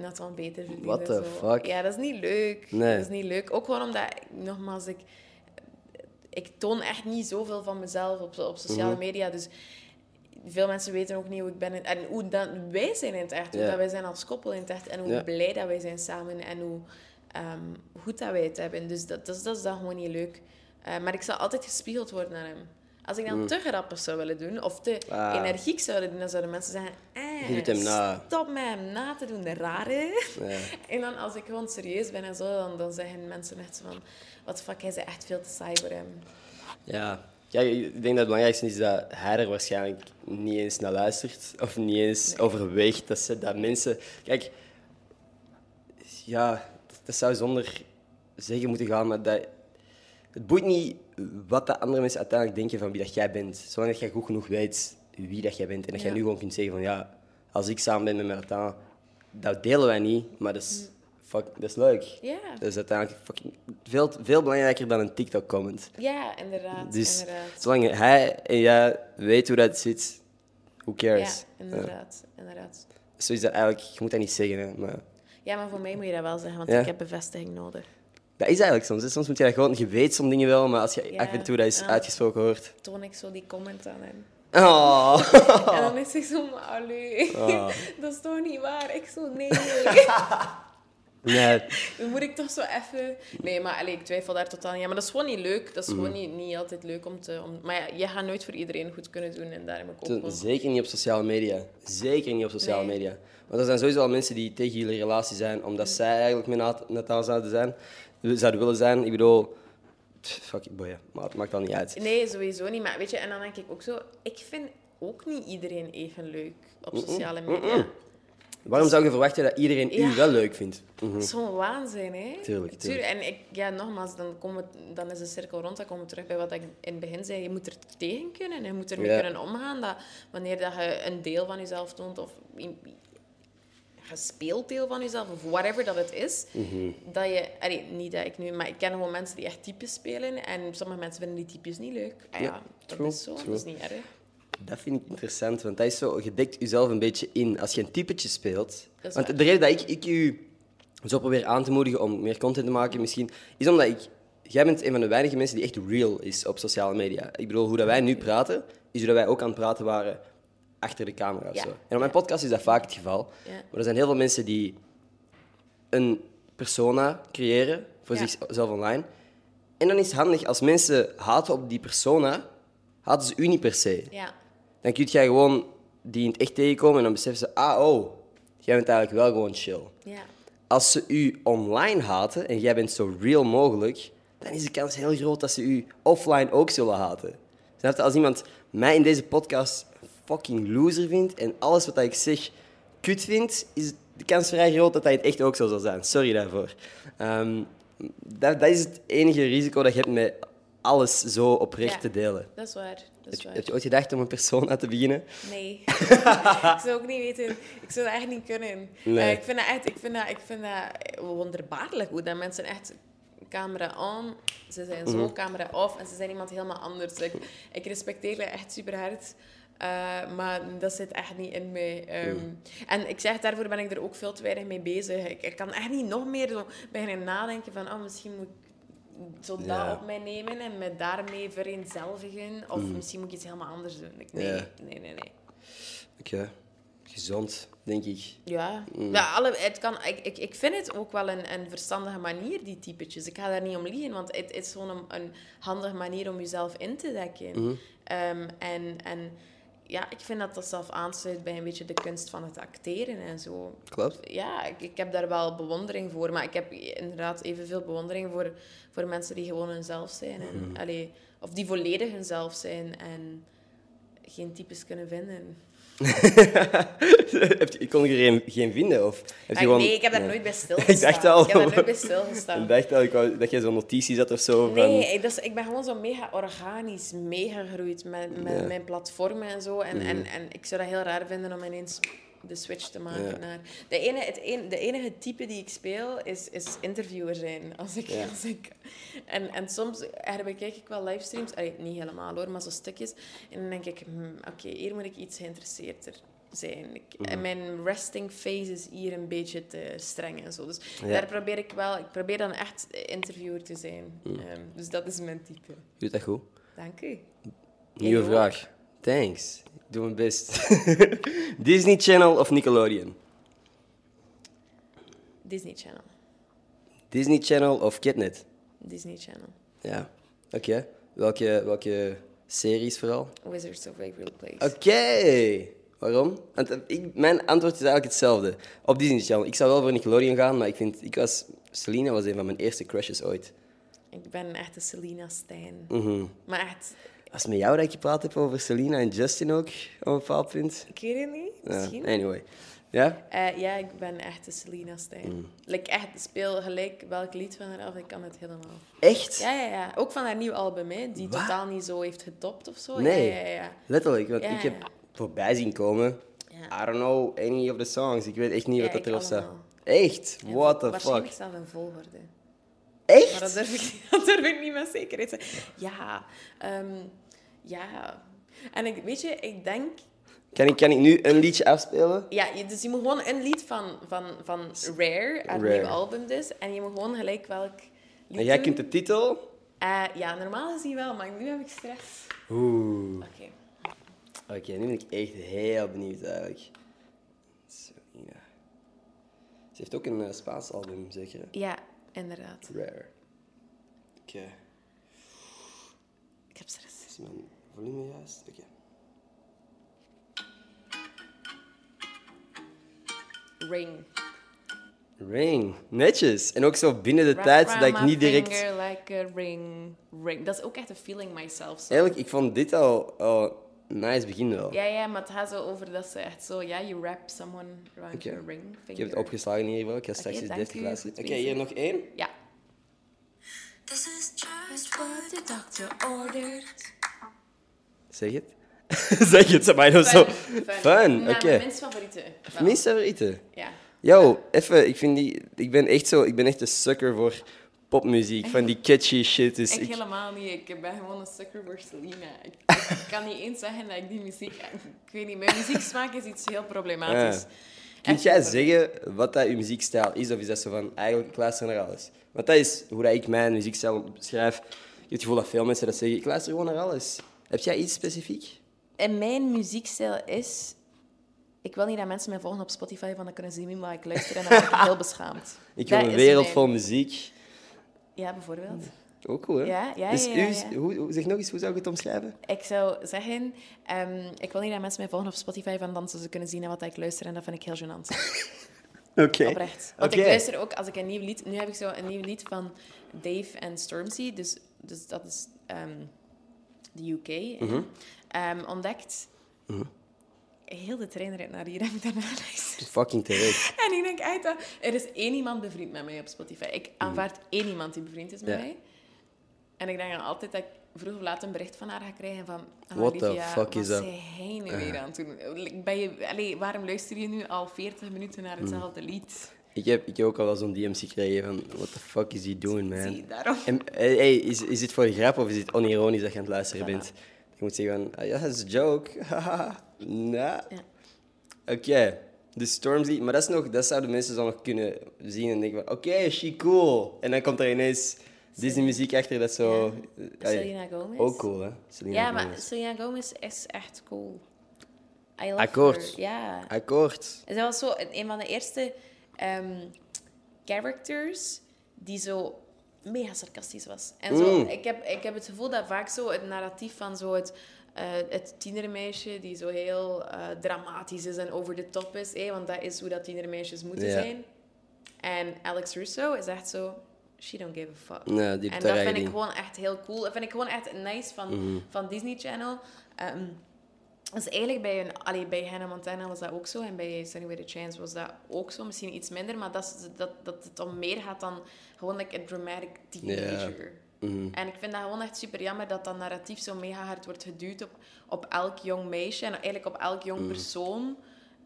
Nathan beter verdient. What the zo. fuck? Ja, dat is niet leuk. Nee. Dat is niet leuk. Ook gewoon omdat, nogmaals, ik, ik toon echt niet zoveel van mezelf op, op sociale Mhm. media. Dus veel mensen weten ook niet hoe ik ben. in- en hoe dan, wij zijn in het echt. Hoe dat wij zijn als koppel in het echt. En hoe blij dat wij zijn samen. En hoe ehm, goed dat wij het hebben. Dus dat, dat, is- dat is dan gewoon niet leuk. Eh, maar ik zal altijd gespiegeld worden naar hem. Als ik dan te grappig zou willen doen, of te. Ah. energiek zou doen, dan zouden mensen zeggen... Eh. Stop met hem na te doen, de rare. Ja. En dan als ik gewoon serieus ben en zo, dan, dan zeggen mensen echt van... Wat fuck, hij is echt veel te saai voor hem. Ja. Kijk, ik denk dat het belangrijkste is dat hij er waarschijnlijk niet eens naar luistert. Of niet eens overweegt dat, ze, dat mensen... Kijk, ja, dat zou zonder zeggen moeten gaan, maar dat... Het boeit niet wat de andere mensen uiteindelijk denken van wie dat jij bent. Zolang dat jij goed genoeg weet wie dat jij bent. En dat jij Ja. nu gewoon kunt zeggen van ja, als ik samen ben met Martin, dat delen wij niet, maar dat is, fuck, dat is leuk. Ja. Dat is uiteindelijk fucking, veel, veel belangrijker dan een TikTok-comment. Ja, inderdaad. Dus inderdaad. zolang hij en jij weet hoe dat zit, who Ja, cares? inderdaad. inderdaad. Zo is dat eigenlijk, je moet dat niet zeggen, hè, maar Ja, maar voor mij moet je dat wel zeggen, want Ja. ik heb bevestiging nodig. dat is eigenlijk soms. Hè. Soms moet je dat gewoon, je weet soms dingen wel, maar als je af en toe dat ja. uitgesproken hoort. Toon ik zo die comment aan hem. Oh. En dan is hij zo, maar allee, Oh. dat is toch niet waar? Ik zo, nee. Nee, Dan moet ik toch zo even... Nee, maar allee, ik twijfel daar totaal niet aan. Maar dat is gewoon niet leuk. Dat is gewoon niet, niet altijd leuk om te... Om... Maar ja, je gaat nooit voor iedereen goed kunnen doen. En daar heb ik ook gewoon... zeker niet op sociale media. Zeker niet op sociale Nee. media. Want er zijn sowieso al mensen die tegen jullie relatie zijn, omdat zij eigenlijk met Nat- Nathan zouden zijn, zouden willen zijn. Ik bedoel, fuck it, boeien. Maar het maakt dan niet uit. Nee, sowieso niet. Maar weet je, en dan denk ik ook zo... Ik vind ook niet iedereen even leuk op sociale media. Waarom zou je verwachten dat iedereen Ja. u wel leuk vindt? Dat is gewoon waanzin, hè? Tuurlijk, tuurlijk. En ik, ja, nogmaals, dan, komen dan is de cirkel rond. Dan komen we terug bij wat ik in het begin zei. Je moet er tegen kunnen. Je moet ermee Ja. kunnen omgaan. Dat wanneer dat je een deel van jezelf toont, of... gespeeld deel van jezelf, of whatever dat het is, Mhm. dat je... allee, niet dat ik nu... Maar ik ken gewoon mensen die echt types spelen en sommige mensen vinden die types niet leuk. Ah, ja, Ja, dat true, is zo. true. Dat is niet erg. Dat vind ik interessant, want dat is zo, je dekt jezelf een beetje in. Als je een typetje speelt... Want de reden dat ik, ik u zo probeer aan te moedigen om meer content te maken misschien, is omdat ik... Jij bent een van de weinige mensen die echt real is op sociale media. Ik bedoel, hoe dat wij nu praten, is hoe dat wij ook aan het praten waren achter de camera of Ja. zo. En op mijn podcast is dat vaak het geval. Ja. Maar er zijn heel veel mensen die een persona creëren voor zichzelf online. En dan is het handig als mensen haten op die persona, haten ze u niet per se. Ja. Dan kun jij gewoon die in het echt tegenkomen en dan beseffen ze, ah oh, jij bent eigenlijk wel gewoon chill. Ja. Als ze u online haten en jij bent zo real mogelijk, dan is de kans heel groot dat ze u offline ook zullen haten. Snap je? Als iemand mij in deze podcast een fucking loser vindt en alles wat ik zeg kut vindt, is de kans vrij groot dat hij het echt ook zo zal zijn. Sorry daarvoor. Ehm, dat, dat is het enige risico dat je hebt met alles zo oprecht Ja. te delen. Dat is waar. Dat Heb is je, waar. heb je ooit gedacht om een persona te beginnen? Nee. ik zou ook niet weten. Ik zou dat echt niet kunnen. Nee. Eh, ik vind dat echt... Ik vind dat, ik vind dat wonderbaarlijk hoe dat mensen echt... Camera on, ze zijn zo, Mhm. camera off en ze zijn iemand helemaal anders. Ik, ik respecteer dat echt super hard. Eh, maar dat zit echt niet in mij. Ehm. En ik zeg, daarvoor ben ik er ook veel te weinig mee bezig. Ik, ik kan echt niet nog meer zo beginnen nadenken van... Oh, misschien moet ik zo dat Ja. op mij nemen en me daarmee vereenzelvigen. Of misschien moet ik iets helemaal anders doen. Nee. Ja. nee, nee, nee. Oké, gezond, denk ik. Ja, Mm. ja alle, het kan, ik, ik, ik vind het ook wel een, een verstandige manier, die typetjes. Ik ga daar niet om liegen, want het, het is gewoon een, een handige manier om jezelf in te dekken. Mhm. Ehm, en, en ja, ik vind dat dat zelf aansluit bij een beetje de kunst van het acteren en zo. Klopt. Ja, ik, ik heb daar wel bewondering voor, maar ik heb inderdaad evenveel bewondering voor, voor mensen die gewoon hunzelf zijn. En, Mhm. allee, of die volledig hunzelf zijn en geen types kunnen vinden. Ik kon er geen, geen vinden? Of heb je Ah, gewoon... nee, ik heb daar Nee. nooit bij stilgestaan. Ik dacht al. Ik heb daar nooit bij Ik stilgestaan. dacht al ik wou- dat jij zo'n notitie zat of zo. Van... Nee, is, ik ben gewoon zo mega organisch meegegroeid met, met Ja. Mhm. mijn platformen en zo. En, en, en ik zou dat heel raar vinden om ineens de switch te maken Ja. naar... De, ene, het een, de enige type die ik speel is, is interviewer zijn. Als ik, Ja. als ik, en, en soms herbekijk ik wel livestreams. Allee, niet helemaal hoor, maar zo stukjes. En dan denk ik, hmm, oké, hier moet ik iets geïnteresseerder zijn. Ik, Mhm. En mijn resting phase is hier een beetje te streng en zo. Dus Ja. daar probeer ik wel... Ik probeer dan echt interviewer te zijn. Mhm. Ehm, dus dat is mijn type. Je doet dat goed. Dank u. Nieuwe ook. vraag. Thanks. Doe mijn best. Disney Channel of Nickelodeon? Disney Channel. Disney Channel of Kidnet? Disney Channel. Ja. Oké. Welke, welke series vooral? Wizards of Waverly Place. Oké. Waarom? Want eh, ik, mijn antwoord is eigenlijk hetzelfde. Op Disney Channel. Ik zou wel voor Nickelodeon gaan, maar ik vind... Ik was... Selena was een van mijn eerste crushes ooit. Ik ben echt een Selena Stijn. Mhm. Maar echt... Was het met jou dat ik gepraat heb over Selena en Justin ook, op een bepaald punt? Ik weet het niet. Ja, Misschien. anyway. Ja? Eh, ja, ik ben echt een Selena Stijn. Mm. Like, echt, speel gelijk welk lied van haar af. Ik kan het helemaal. Echt? Ja, ja, ja. Ook van haar nieuw album, hè. Die Wat? totaal niet zo heeft getopt of zo. Nee. Ja, ja, ja. Letterlijk, want ik heb voorbij zien komen. I don't know any of the songs. Ik weet echt niet wat dat erop staat. Echt? What the Waarschijnlijk fuck? staat een volgorde. Echt? Maar dat durf ik, dat durf ik niet met zekerheid te zeggen. Ja, ehm, ja. En ik, weet je, ik denk... Kan ik, kan ik nu een liedje afspelen? Ja, dus je moet gewoon een lied van, van, van Rare, haar Rare. nieuwe album dus. En je moet gewoon gelijk welk lied En jij doen. kunt de titel? Eh, ja, normaal gezien wel, maar nu heb ik stress. Oeh. Oké. Oké, nu ben ik echt heel benieuwd eigenlijk. Selena. Ze heeft ook een eh, Spaans album, zeker? Ja, inderdaad. Rare. Oké. Ik heb stress. Volume juist? Oké. Ring. Ring. Netjes. En ook zo binnen de Wrap tijd dat ik niet direct... finger like a ring. Ring. Dat is ook echt een feeling myself. song. Eigenlijk, ik vond dit al, al nice begin wel. Ja, ja, maar het gaat zo over dat ze echt zo... Ja, you wrap someone around Oké. your ring finger. Ik heb het opgeslagen hiervoor. Ik ga straks eens deftig luisteren. Goed Oké, hier nog één. Ja. This is just what the doctor ordered. Zeg het. zeg het, ze mij nog zo. Fun. Fun, Nou, oké. Mijn minst favoriete. wel. Minst favoriete. Ja. Yo, even, ik, vind die, ik ben echt zo, ik ben echt een sucker voor popmuziek, van die catchy shit. Dus Ik ik, helemaal niet. Ik ben gewoon een sucker voor Selena. Ik, ik kan niet eens zeggen dat ik die muziek... Ik weet niet, mijn muzieksmaak is iets heel problematisch. Ja. Echt jij zeggen wat dat je muziekstijl is, of is dat zo van, eigenlijk, ik luister naar alles? Want dat is hoe dat ik mijn muziekstijl beschrijf. Ik heb het gevoel dat veel mensen dat zeggen, ik luister gewoon naar alles. Heb jij iets specifiek? En mijn muziekstijl is... Ik wil niet dat mensen mij volgen op Spotify, van dan kunnen ze niet ik luister en dan ben ik heel beschaamd. Ik wil Dat een wereld mijn- vol muziek. Ja, bijvoorbeeld. Ook cool, hè? Ja, ja, dus ja, ja, u- ja. Hoe, hoe- zeg nog eens, hoe zou ik het omschrijven? Ik zou zeggen, ehm, ik wil niet dat mensen mij volgen op Spotify, van dan ze kunnen zien naar wat ik luister en dat vind ik heel gênant. Oké. Oprecht. Want ik luister ook als ik een nieuw lied... Nu heb ik zo een nieuw lied van Dave en Stormzy. Dus, dus dat is ehm, de UK. Mhm. Ehm, ontdekt. Heel de trein rijdt naar hier en ik daarna luisteren. Fucking terecht. En ik denk dat... Er is één iemand bevriend met mij op Spotify. Ik aanvaard één iemand die bevriend is met Mhm. Ja. mij. En ik denk dan altijd dat ik vroeg of laat een bericht van haar ga krijgen van... ah, What the fuck wat is dat? zei hij nu weer aan het doen? Ben je, allee, waarom luister je nu al 40 minuten naar hetzelfde Mhm. lied? Ik heb, ik heb ook al wel zo'n DM's gekregen van, what the fuck is he doing, man? Zie, daarom. En, hey, hey, is, is dit voor de grap of is dit onironisch dat je aan het luisteren bent? Je moet zeggen van, ah, ja, dat is een joke. Nah. Ja. Oké, de Stormzy, maar dat, is nog, dat zouden mensen dan nog kunnen zien en denken van, oké, she cool. En dan komt er ineens Disney-muziek achter, dat zo... Ja. eh, Selena Gomez. Ook cool, hè? Selena Ja, maar. Selena Gomez is echt cool. I love Akkoord. her. Ja. Akkoord. Zij was zo een van de eerste ehm, characters die zo mega sarcastisch was. En zo, ik, heb, ik heb het gevoel dat vaak zo het narratief van zo het, eh, het tienermeisje die zo heel eh, dramatisch is en over de top is, eh, want dat is hoe dat tienermeisjes moeten zijn. En Alex Russo is echt zo, she don't give a fuck. En dat vind ik gewoon echt heel cool. Dat vind ik gewoon echt nice van, Mhm. van Disney Channel. Ehm, dus eigenlijk bij, een, allee, bij Hannah Montana was dat ook zo. En bij Sunny With a Chance was dat ook zo. Misschien iets minder. Maar dat, is- dat, dat het om meer gaat dan gewoon like, een dramatic teenager. Mhm. En ik vind dat gewoon echt super jammer dat dat narratief zo mega hard wordt geduwd op, op elk jong meisje. En eigenlijk op elk jong persoon.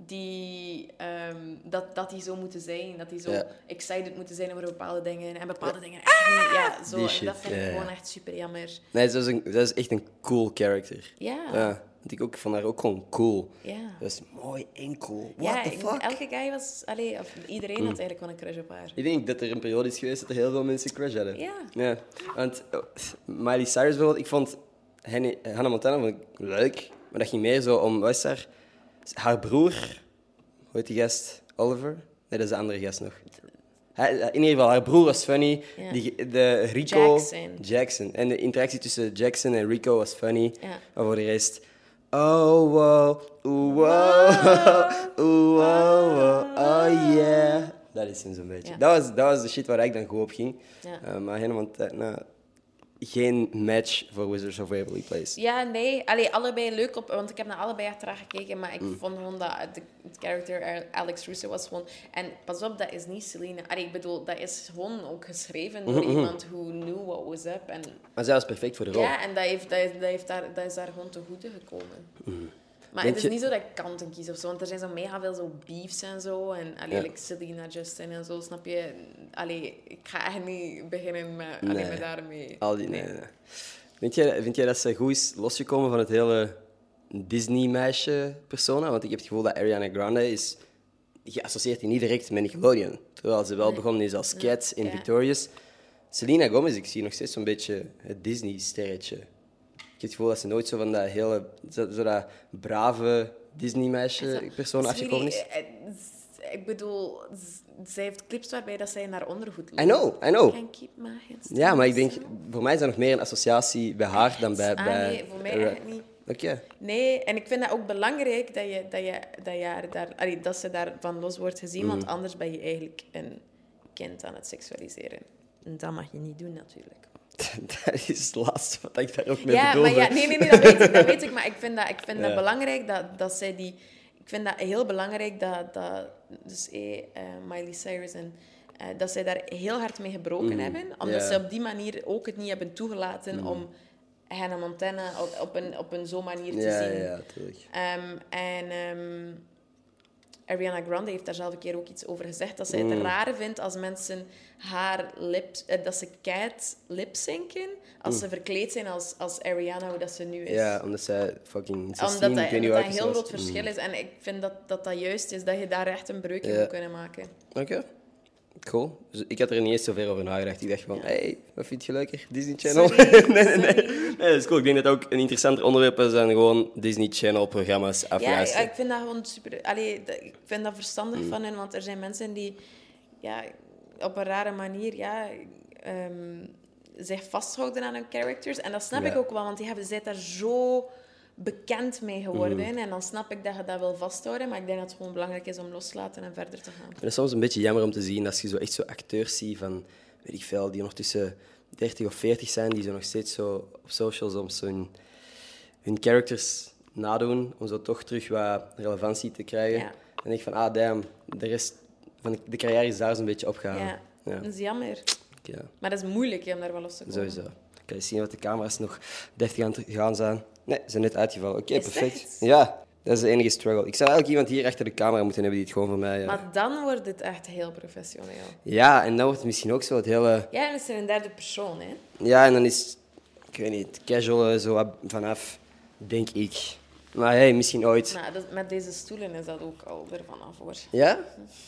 Die, ehm, dat, dat die zo moeten zijn. Dat die zo excited moeten zijn over bepaalde dingen. En bepaalde dingen echt niet. Ja, zo. Shit, dat vind ik gewoon echt super jammer. Nee, dat is, een, dat is echt een cool character. Ja. Want ik ook, vond haar ook gewoon cool. Ja. Dat is mooi en cool. What ja, the fuck? Mm. elke guy was... Allee, of iedereen had eigenlijk wel een crush op haar. Ik denk dat er een periode is geweest dat er heel veel mensen crush hadden. Ja. Ja, want oh, Miley Cyrus bijvoorbeeld, ik vond Hannah Montana vond ik leuk, maar dat ging meer zo om, wat is haar? Haar broer, hoe heet die gast? Oliver? Nee, dat is de andere gast nog. In ieder geval, haar broer was funny. Ja. Die, de Rico... Jackson. Jackson. En de interactie tussen Jackson en Rico was funny. Ja. Maar voor de rest... Oh, wow. Oeh, wow. Oeh, wow, wow. Oh, yeah. Dat is hem zo'n beetje. Ja. Dat, was, dat was de shit waar ik dan goed op ging. Ja. Eh, maar helemaal... nou, geen match voor Wizards of Waverly Place. Ja, nee. Allee, allebei leuk op... Want ik heb naar allebei achteraan gekeken, maar ik Mm. vond gewoon dat de, het character Alex Russo was gewoon... En pas op, dat is niet Selena. Allee, ik bedoel, dat is gewoon ook geschreven door Mhm, iemand who knew what was up. En, Maar zij was perfect voor de rol. ja, en dat, heeft, dat, dat, heeft daar, dat is daar gewoon te goede gekomen. Maar Denk het is je- niet zo dat ik kanten kies of zo, want er zijn zo mega veel zo beefs en zo. En allee, Ja. like Selena, Justin en zo, snap je? Allee, ik ga echt niet beginnen met, Nee. met daarmee. Al die, nee, nee, nee. Vind, jij, vind jij dat ze goed is losgekomen van het hele Disney-meisje-persona? Want ik heb het gevoel dat Ariana Grande is geassocieerd niet direct met Nickelodeon. Terwijl ze wel begonnen is als Cat in. Victorious. Selena Gomez, ik zie nog steeds zo'n beetje het Disney-sterretje. Ik heb het gevoel dat ze nooit zo van dat hele... Zo, zo dat brave Disney-meisje-persoon afgekomen is. Eh, z- Ik bedoel, zij heeft clips waarbij dat zij naar ondergoed loopt. I know, I know. Ja, maar ik denk, voor mij is dat nog meer een associatie bij haar dan bij... Ah, bij nee, voor mij echt niet. Oké. Nee, en ik vind dat ook belangrijk dat, je, dat, je, dat, je daar, allee, dat ze daarvan los wordt gezien, want Mhm. anders ben je eigenlijk een kind aan het seksualiseren. En dat mag je niet doen, natuurlijk. Dat is het laatste wat ik daar ook mee Ja, bedoelde. maar ja, nee, nee, nee, dat weet ik, dat weet ik. Maar ik vind dat, ik vind dat belangrijk dat, dat zij die... Ik vind dat heel belangrijk dat... dat dus eh, eh, Miley Cyrus en... eh, dat zij daar heel hard mee gebroken hebben. Omdat ze op die manier ook het niet hebben toegelaten om Hannah Montana op, op een, op een zo'n manier te Ja, zien. ja, tuurlijk. Ehm, en ehm, Ariana Grande heeft daar zelf een keer ook iets over gezegd, dat zij Mm. het rare vindt als mensen haar lip, eh, dat ze keihard lipzinken als ze verkleed zijn als, als Ariana, hoe dat ze nu is. Mm. Ja, omdat zij fucking 16, Omdat dat, dat waar een heel groot verschil is. En ik vind dat, dat dat juist is, dat je daar echt een breuk in moet kunnen maken. Oké. Cool. Dus ik had er niet eens zo ver over nagedacht. Ik dacht van, hey, wat vind je leuker? Disney Channel? Nee, nee, nee. Nee, dat is cool. Ik denk dat ook een interessanter onderwerp is dan gewoon Disney Channel-programma's Ja, afluisteren. ik vind dat gewoon super... Allee, ik vind dat verstandig van hen, want er zijn mensen die ja, op een rare manier ja, ehm, zich vasthouden aan hun characters. En dat snap Ja. ik ook wel, want die hebben, zijn daar zo bekend mee geworden. En dan snap ik dat je dat wil vasthouden, maar ik denk dat het gewoon belangrijk is om los te laten en verder te gaan. Het is soms een beetje jammer om te zien als je zo echt zo acteurs ziet van, weet ik veel, die nog tussen 30 of 40 zijn, die zo nog steeds zo op socials soms hun, hun characters nadoen, om zo toch terug wat relevantie te krijgen. Ja. En dan denk ik van, ah damn, de rest van de, de carrière is daar zo'n beetje opgegaan. Ja, Ja. dat is jammer. Ja, Maar dat is moeilijk hè, om daar wel los te komen. sowieso. Kan je zien wat de camera's nog deftig aan het gaan zijn? Nee, ze zijn net uitgevallen. Oké, perfect. Ja, dat is de enige struggle. Ik zou eigenlijk iemand hier achter de camera moeten hebben die het gewoon voor mij... Ja, Maar dan wordt het echt heel professioneel. ja en dan wordt het misschien ook zo het hele... Ja, en is er een derde persoon, hè? Ja, en dan is, ik weet niet, casual er zo vanaf, denk ik. Maar hey, misschien ooit. Dat, met deze stoelen is dat ook al er vanaf, hoor. Ja?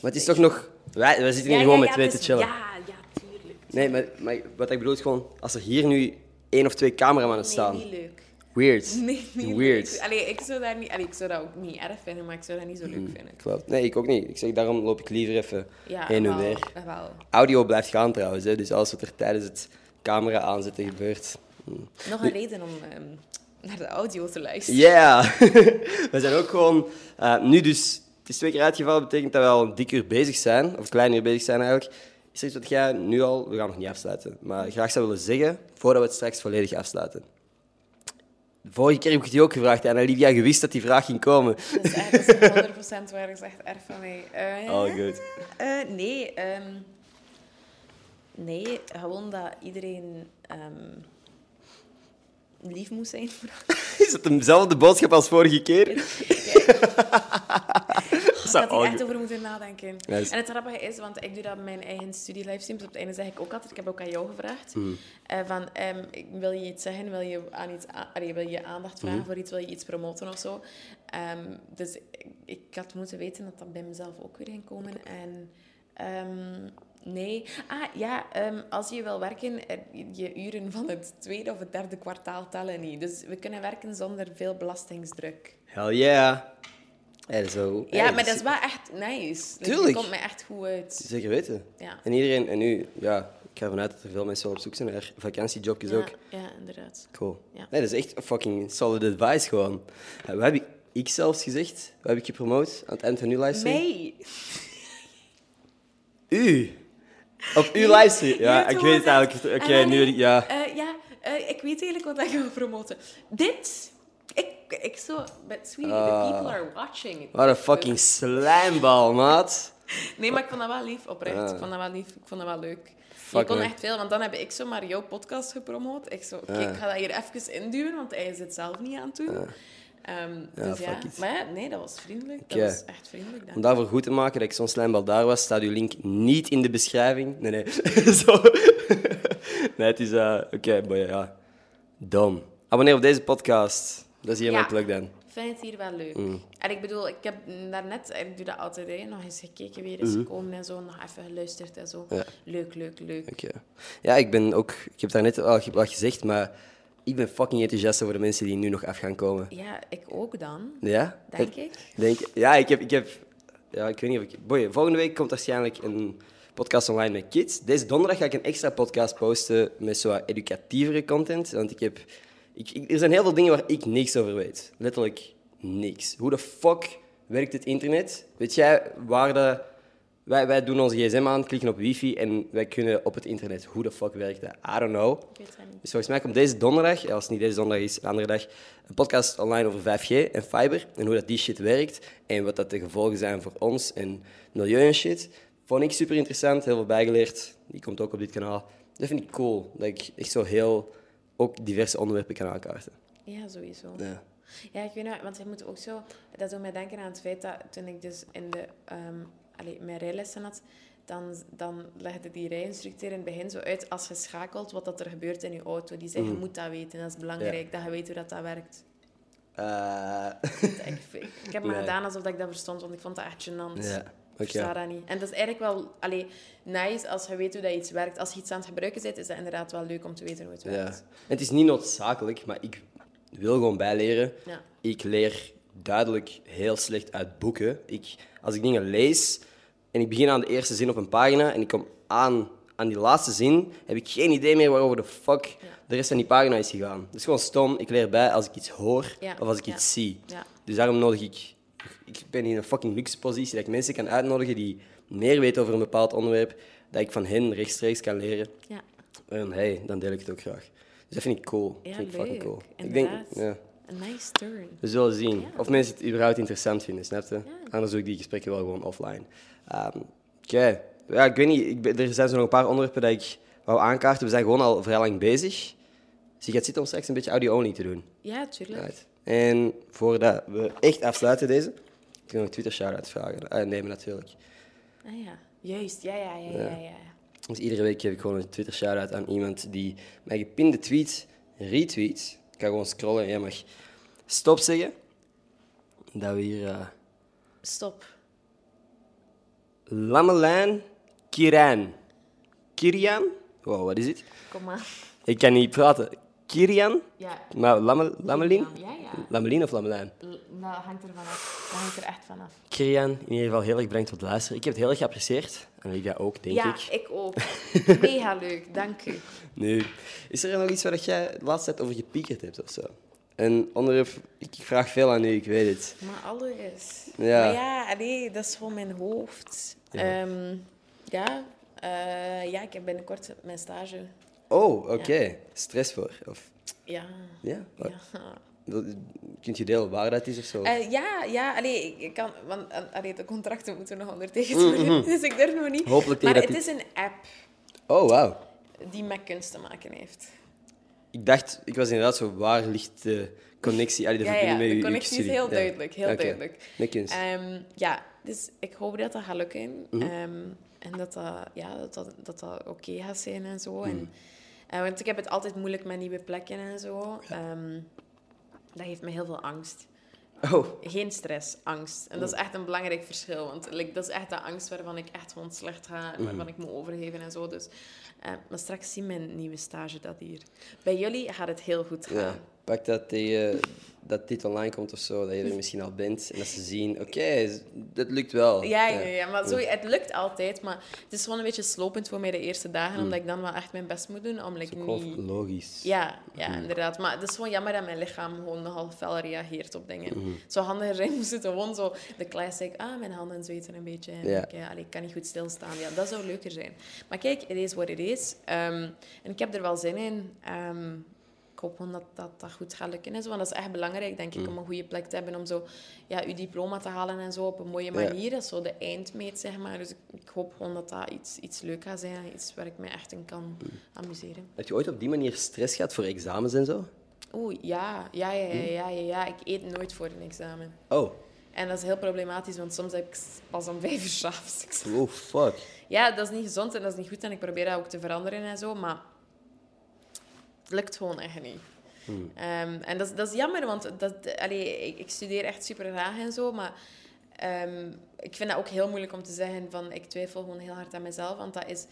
Maar het is toch nog... Wij, wij zitten hier Ja, gewoon ja, met ja, twee te chillen. Ja, ja, tuurlijk. Nee, maar, maar wat ik bedoel is gewoon, als er hier nu één of twee cameramannen staan. Nee, niet leuk. Weird. Nee, niet Weird. leuk. Allee, ik zou, daar niet, allee, ik zou dat ook niet erg vinden, maar ik zou dat niet zo leuk Mm. vinden. Klopt. Nee, ik ook niet. Ik zeg, daarom loop ik liever even Ja, heen en weer. wel. Audio blijft gaan trouwens, hè, dus alles wat er tijdens het camera aanzetten gebeurt. Nog een reden om ehm, naar de audio te luisteren. Ja, we zijn ook gewoon... eh, nu dus, het is twee keer uitgevallen, betekent dat we al een dik uur bezig zijn, of een klein uur bezig zijn eigenlijk. Is er iets wat jij nu al, we gaan nog niet afsluiten, maar graag zou willen zeggen, voordat we het straks volledig afsluiten? De vorige keer heb ik je ook gevraagd en Olivia, je wist dat die vraag ging komen. Dat is echt dat is 100% waar, dat is echt erg van mij. Eh, All good. eh, nee, ehm, nee, gewoon dat iedereen ehm, lief moet zijn Is het dezelfde boodschap als vorige keer? Zou had all echt over moeten nadenken. Yes. En het grappige is, want ik doe dat met mijn eigen studie-livestreams. Op het einde zeg ik ook altijd, ik heb ook aan jou gevraagd, Mhm. eh, van, ehm, ik- wil je iets zeggen, wil je, aan iets allee, wil je aandacht vragen Mhm. voor iets, wil je iets promoten of zo. Ehm, dus ik, ik had moeten weten dat dat bij mezelf ook weer ging komen. En ehm, nee. Ah, ja, als je wil werken, er- je uren van het tweede of het derde kwartaal tellen niet. Dus we kunnen werken zonder veel belastingsdruk. Hell yeah. Zo. Ja, Hey, maar dat is wel echt nice. Tuurlijk. Het komt mij echt goed uit. Zeker weten. Ja. En iedereen, en nu, ja, ik ga ervan uit dat er veel mensen wel op zoek zijn naar vakantiejobjes ook. Ja, inderdaad. Cool. Ja. Nee, dat is echt fucking solid advice gewoon. Uh, wat heb ik zelfs gezegd? Wat heb ik gepromoot aan het eind van uw livestream? Mij. U. Op uw livestream? Ja, ik weet het eigenlijk. Oké, dan nu... nee, Ja. eh, ja, eh, ik weet eigenlijk wat ik ga promoten. Dit. Ik, ik zo... But sweetie, Ah. the people are watching. Wat een fucking slijmbal, maat. Nee, maar ik vond dat wel lief, oprecht. Ah. Ik vond dat wel lief. Ik vond dat wel leuk. Fuck, je kon echt veel, want dan heb ik zomaar jouw podcast gepromoot. Ik zo, oké, Ah. ik ga dat hier even induwen, want hij is het zelf niet aan het doen. Ehm, Ja, dus ja, maar ja, nee, dat was vriendelijk. Dat was echt vriendelijk. dank Om daarvoor goed te maken dat ik zo'n slijmbal daar was, staat uw link niet in de beschrijving. Nee, nee. Zo. nee, het is... eh, Oké, boy, ja. Dom. Abonneer op deze podcast. Dat is mijn Ja. plug dan. Ik vind het hier wel leuk. Mm. En ik bedoel, ik heb daarnet, ik doe dat altijd, hè, nog eens gekeken, weer eens gekomen en zo, nog even geluisterd en zo. Mhm. Ja. Leuk, leuk, leuk. Oké. Ja, ik ben ook... Ik heb daar net al wat gezegd, maar ik ben fucking enthousiast over de mensen die nu nog af gaan komen. Ja, ik ook dan, Ja? denk ik. Denk, ja, ik heb, ik heb... Ja, ik weet niet of ik... Boy, volgende week komt waarschijnlijk een podcast online met kids. Deze donderdag ga ik een extra podcast posten met zo wat educatievere content. Want ik heb... Ik, ik- er zijn heel veel dingen waar ik niks over weet. Letterlijk niks. Hoe de fuck werkt het internet? Weet jij waar de... Wij, wij doen onze gsm aan, klikken op wifi en wij kunnen op het internet. Hoe de fuck werkt dat? I don't know. Ik weet dat niet. Dus volgens mij komt deze donderdag, als het niet deze donderdag is, een andere dag, een podcast online over 5G en fiber en hoe dat die shit werkt en wat dat de gevolgen zijn voor ons en milieu en shit. Vond ik super interessant, heel veel bijgeleerd. Die komt ook op dit kanaal. Dat vind ik cool, dat ik echt zo heel ook diverse onderwerpen kan aankaarten. Ja, sowieso. Ja. Ja, ik weet nog, want je moet ook zo... Dat doet mij denken aan het feit dat toen ik dus in de... ehm allee, mijn rijlessen had, dan, dan legde die rijinstructeur in het begin zo uit, als je schakelt, wat dat er gebeurt in je auto. Die zei, je moet dat weten, dat is belangrijk, dat je weet hoe dat, dat werkt. Eh, Ik, ik heb maar Nee. gedaan alsof ik dat verstond, want ik vond dat echt gênant. ja, Versta dat niet. En dat is eigenlijk wel allee, nice als je weet hoe dat iets werkt. Als je iets aan het gebruiken bent, is dat inderdaad wel leuk om te weten hoe het Ja. werkt. En het is niet noodzakelijk, maar ik wil gewoon bijleren. Ja. Ik leer duidelijk heel slecht uit boeken. Ik, als ik dingen lees en ik begin aan de eerste zin op een pagina en ik kom aan aan die laatste zin, heb ik geen idee meer waarover de fuck de rest van die pagina is gegaan. Dat is gewoon stom. Ik leer bij als ik iets hoor Ja. of als ik Ja. iets zie. Ja. Dus daarom nodig ik... Ik ben in een fucking luxe positie dat ik mensen kan uitnodigen die meer weten over een bepaald onderwerp, dat ik van hen rechtstreeks kan leren. Ja, En hey, dan deel ik het ook graag. Dus dat vind ik cool. ja vind ik leuk. fucking cool. Ik denk, ja, Een nice turn. we zullen zien Ja. of mensen het überhaupt interessant vinden, snap je? Anders doe ik die gesprekken wel gewoon offline. Ehm, Oké, ja, ik weet niet, ik ben- er zijn zo nog een paar onderwerpen dat ik wou aankaarten. We zijn gewoon al vrij lang bezig. Dus je gaat zitten om straks een beetje audio-only te doen. Ja, tuurlijk. Right. En voordat we echt afsluiten deze, ik wil nog Twitter shout-out vragen. Eh, nemen natuurlijk. Ah ja, juist. Ja, ja, ja, ja. ja, ja. Dus iedere week geef ik gewoon een Twitter shout-out aan iemand die mijn gepinde tweet retweet. Ik ga gewoon scrollen en jij mag stop zeggen. Dat we hier... eh Stop. Lamelijn Kiran. Kirian? Wow, wat is het? Kom maar. Ik kan niet praten. Kirian? Ja. Maar Lamel, Lamelin? Ja, ja. Lamelin of Lamelijn? L- Dat hangt er vanaf. Dat hangt er echt vanaf. Kirian, in ieder geval heel erg bedankt voor het luisteren. Ik heb het heel erg geapprecieerd. En Lydia ook, denk ja, ik. ik ook. Mega leuk, dank u. Nu, is er nog iets waar jij de laatste tijd over gepiekerd hebt of zo? Een onderwerp, ik ik vraag veel aan u, ik weet het. Maar alles. Ja. Maar ja, nee, dat is gewoon mijn hoofd. Ja. Ja, ja, eh, ja ik heb binnenkort mijn stage. Oh, oké. Stress voor? Of, Ja. ja? Ja. Kunt je delen waar dat is of zo? Eh, ja, ja, allee, ik- kan, want allee, de contracten moeten nog ondertekend worden, dus ik durf nog niet. Mhm. Hopelijk maar het is een app Oh, wauw. die met kunst te maken heeft. Ik dacht, ik was inderdaad zo, waar ligt de connectie, allee, de Ja, ja, verbinding met de connectie is heel Ja. duidelijk, heel duidelijk. Met kunst. Ehm, ja, dus ik hoop dat dat gaat lukken. Mhm. Ehm, en dat dat, ja, dat, dat, dat, dat oké gaat zijn en zo. Mhm. En, eh, want ik heb het altijd moeilijk met nieuwe plekken en zo. Ehm, dat geeft me heel veel angst. Oh, Geen stress, angst. En dat is echt een belangrijk verschil. Want like, dat is echt de angst waarvan ik echt gewoon slecht ga. En waarvan ik me overgeven en zo. Dus, eh, maar straks zien mijn nieuwe stage dat hier. Bij jullie gaat het heel goed gaan. ja. Pak dat tegen dat dit online komt of zo, dat je er misschien al bent. En dat ze zien, oké, dat lukt wel. Ja, ja, ja, maar zo, het lukt altijd. Maar het is gewoon een beetje slopend voor mij de eerste dagen. Omdat ik dan wel echt mijn best moet doen. Om like, Mm. Niet... logisch. Ja, ja, inderdaad. Maar het is gewoon jammer dat mijn lichaam gewoon nogal fel reageert op dingen. Het zou handiger zijn moest het gewoon zo de classic, ah, mijn handen zweten een beetje. En Ja. ik, ja, allee, ik kan niet goed stilstaan. Ja, dat zou leuker zijn. Maar kijk, het is wat het is. Ehm, en ik heb er wel zin in. Ehm, hoop gewoon dat, dat dat goed gaat lukken. En zo. Want dat is echt belangrijk, denk Mm. ik, om een goede plek te hebben. Om zo, ja, je diploma te halen en zo op een mooie Ja. manier. Dat is zo de eindmeet, zeg maar. Dus ik, ik hoop gewoon dat dat iets, iets leuk gaat zijn. Iets waar ik me echt in kan Mm. amuseren. Heb je ooit op die manier stress gehad voor examens en zo? Oeh, ja. Ja, ja, ja, ja, ja, ja. Ik eet nooit voor een examen. Oh, En dat is heel problematisch, want soms heb ik pas om vijf uur s'avonds. oh fuck. Ja, dat is niet gezond en dat is niet goed. En ik probeer dat ook te veranderen en zo, maar lukt gewoon echt niet. Ehm, en dat, is- dat is jammer, want dat, allee, ik, ik studeer echt super graag en zo, maar ehm, ik vind dat ook heel moeilijk om te zeggen van ik twijfel gewoon heel hard aan mezelf, want dat is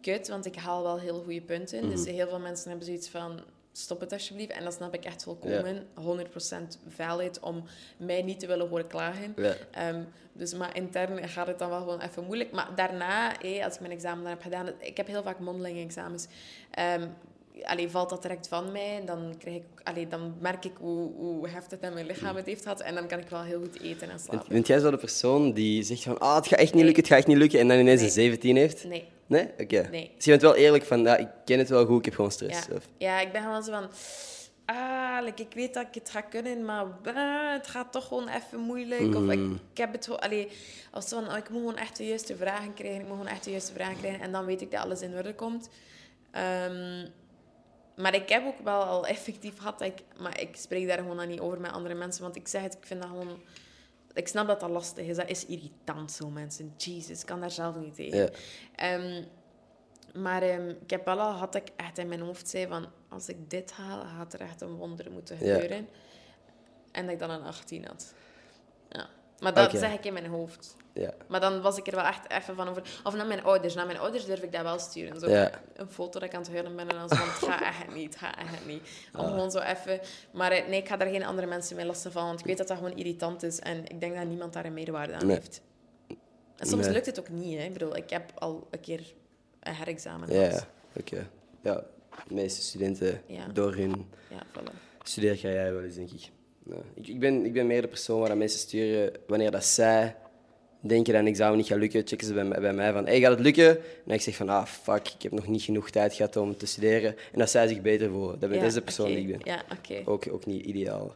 kut, want ik haal wel heel goede punten. Dus heel veel mensen hebben zoiets van stop het alsjeblieft. En dat snap ik echt volkomen. 100% valid om mij niet te willen horen klagen. Ehm, dus maar intern gaat het dan wel gewoon even moeilijk. Maar daarna, hé, als ik mijn examen dan heb gedaan... Ik heb heel vaak mondelinge examens. Allee, valt dat direct van mij, dan, krijg ik, allee, dan merk ik hoe, hoe heftig dat mijn lichaam het heeft gehad. En dan kan ik wel heel goed eten en slapen. Bent jij zo de persoon die zegt van, ah, het gaat echt niet lukken, het gaat echt niet lukken, en dan ineens Nee. een 17 heeft? Nee. Nee? Oké. Nee. Dus je bent wel eerlijk van, ja, ik ken het wel goed, ik heb gewoon stress. Ja. Of- ja, ik ben gewoon zo van... Ah, like, ik weet dat ik het ga kunnen, maar ah, het gaat toch gewoon even moeilijk. Of ik, ik heb het. Allee, als zo van, oh, ik moet gewoon echt de juiste vragen krijgen. Ik moet gewoon echt de juiste vragen krijgen. En dan weet ik dat alles in orde komt. Ehm, Maar ik heb ook wel al effectief gehad, dat ik, maar ik spreek daar gewoon dan niet over met andere mensen. Want ik zeg het, ik vind dat gewoon... Ik snap dat dat lastig is. Dat is irritant, zo mensen. Jezus, ik kan daar zelf niet tegen. Ja. Ehm, maar ehm, ik heb wel al gehad dat ik echt in mijn hoofd zei van... Als ik dit haal, gaat er echt een wonder moeten Ja. gebeuren. En dat ik dan een 18 had. Ja. Maar dat zeg ik in mijn hoofd. Ja. Maar dan was ik er wel echt even van over. Of naar mijn ouders. Naar mijn ouders durf ik dat wel sturen. Zo Ja. een foto dat ik aan het huilen ben en dan zo van, het gaat echt niet, het gaat echt niet. Om Ah. gewoon zo even... Maar eh, nee, ik ga daar geen andere mensen mee lastig van, want ik weet dat dat gewoon irritant is en ik denk dat niemand daar een meerwaarde aan Nee. heeft. En soms Nee. lukt het ook niet, hè. Ik bedoel, ik heb al een keer een herexamen Ja, gehad. oké. Ja, de meeste studenten Ja. door hun Ja, voilà. studeercarrière wel eens, denk ik. Ja. Ik, ik, ben, ik ben meer de persoon waar mensen sturen wanneer dat zij denken dat een examen niet gaat lukken, checken ze bij, mij- bij mij van, hey, gaat het lukken? En ik zeg van, ah, fuck, ik heb nog niet genoeg tijd gehad om te studeren. En dat zij zich beter voelen. Dat, ben- Ja, dat is de persoon die ik ben. Ja, oké. Ook, ook niet ideaal.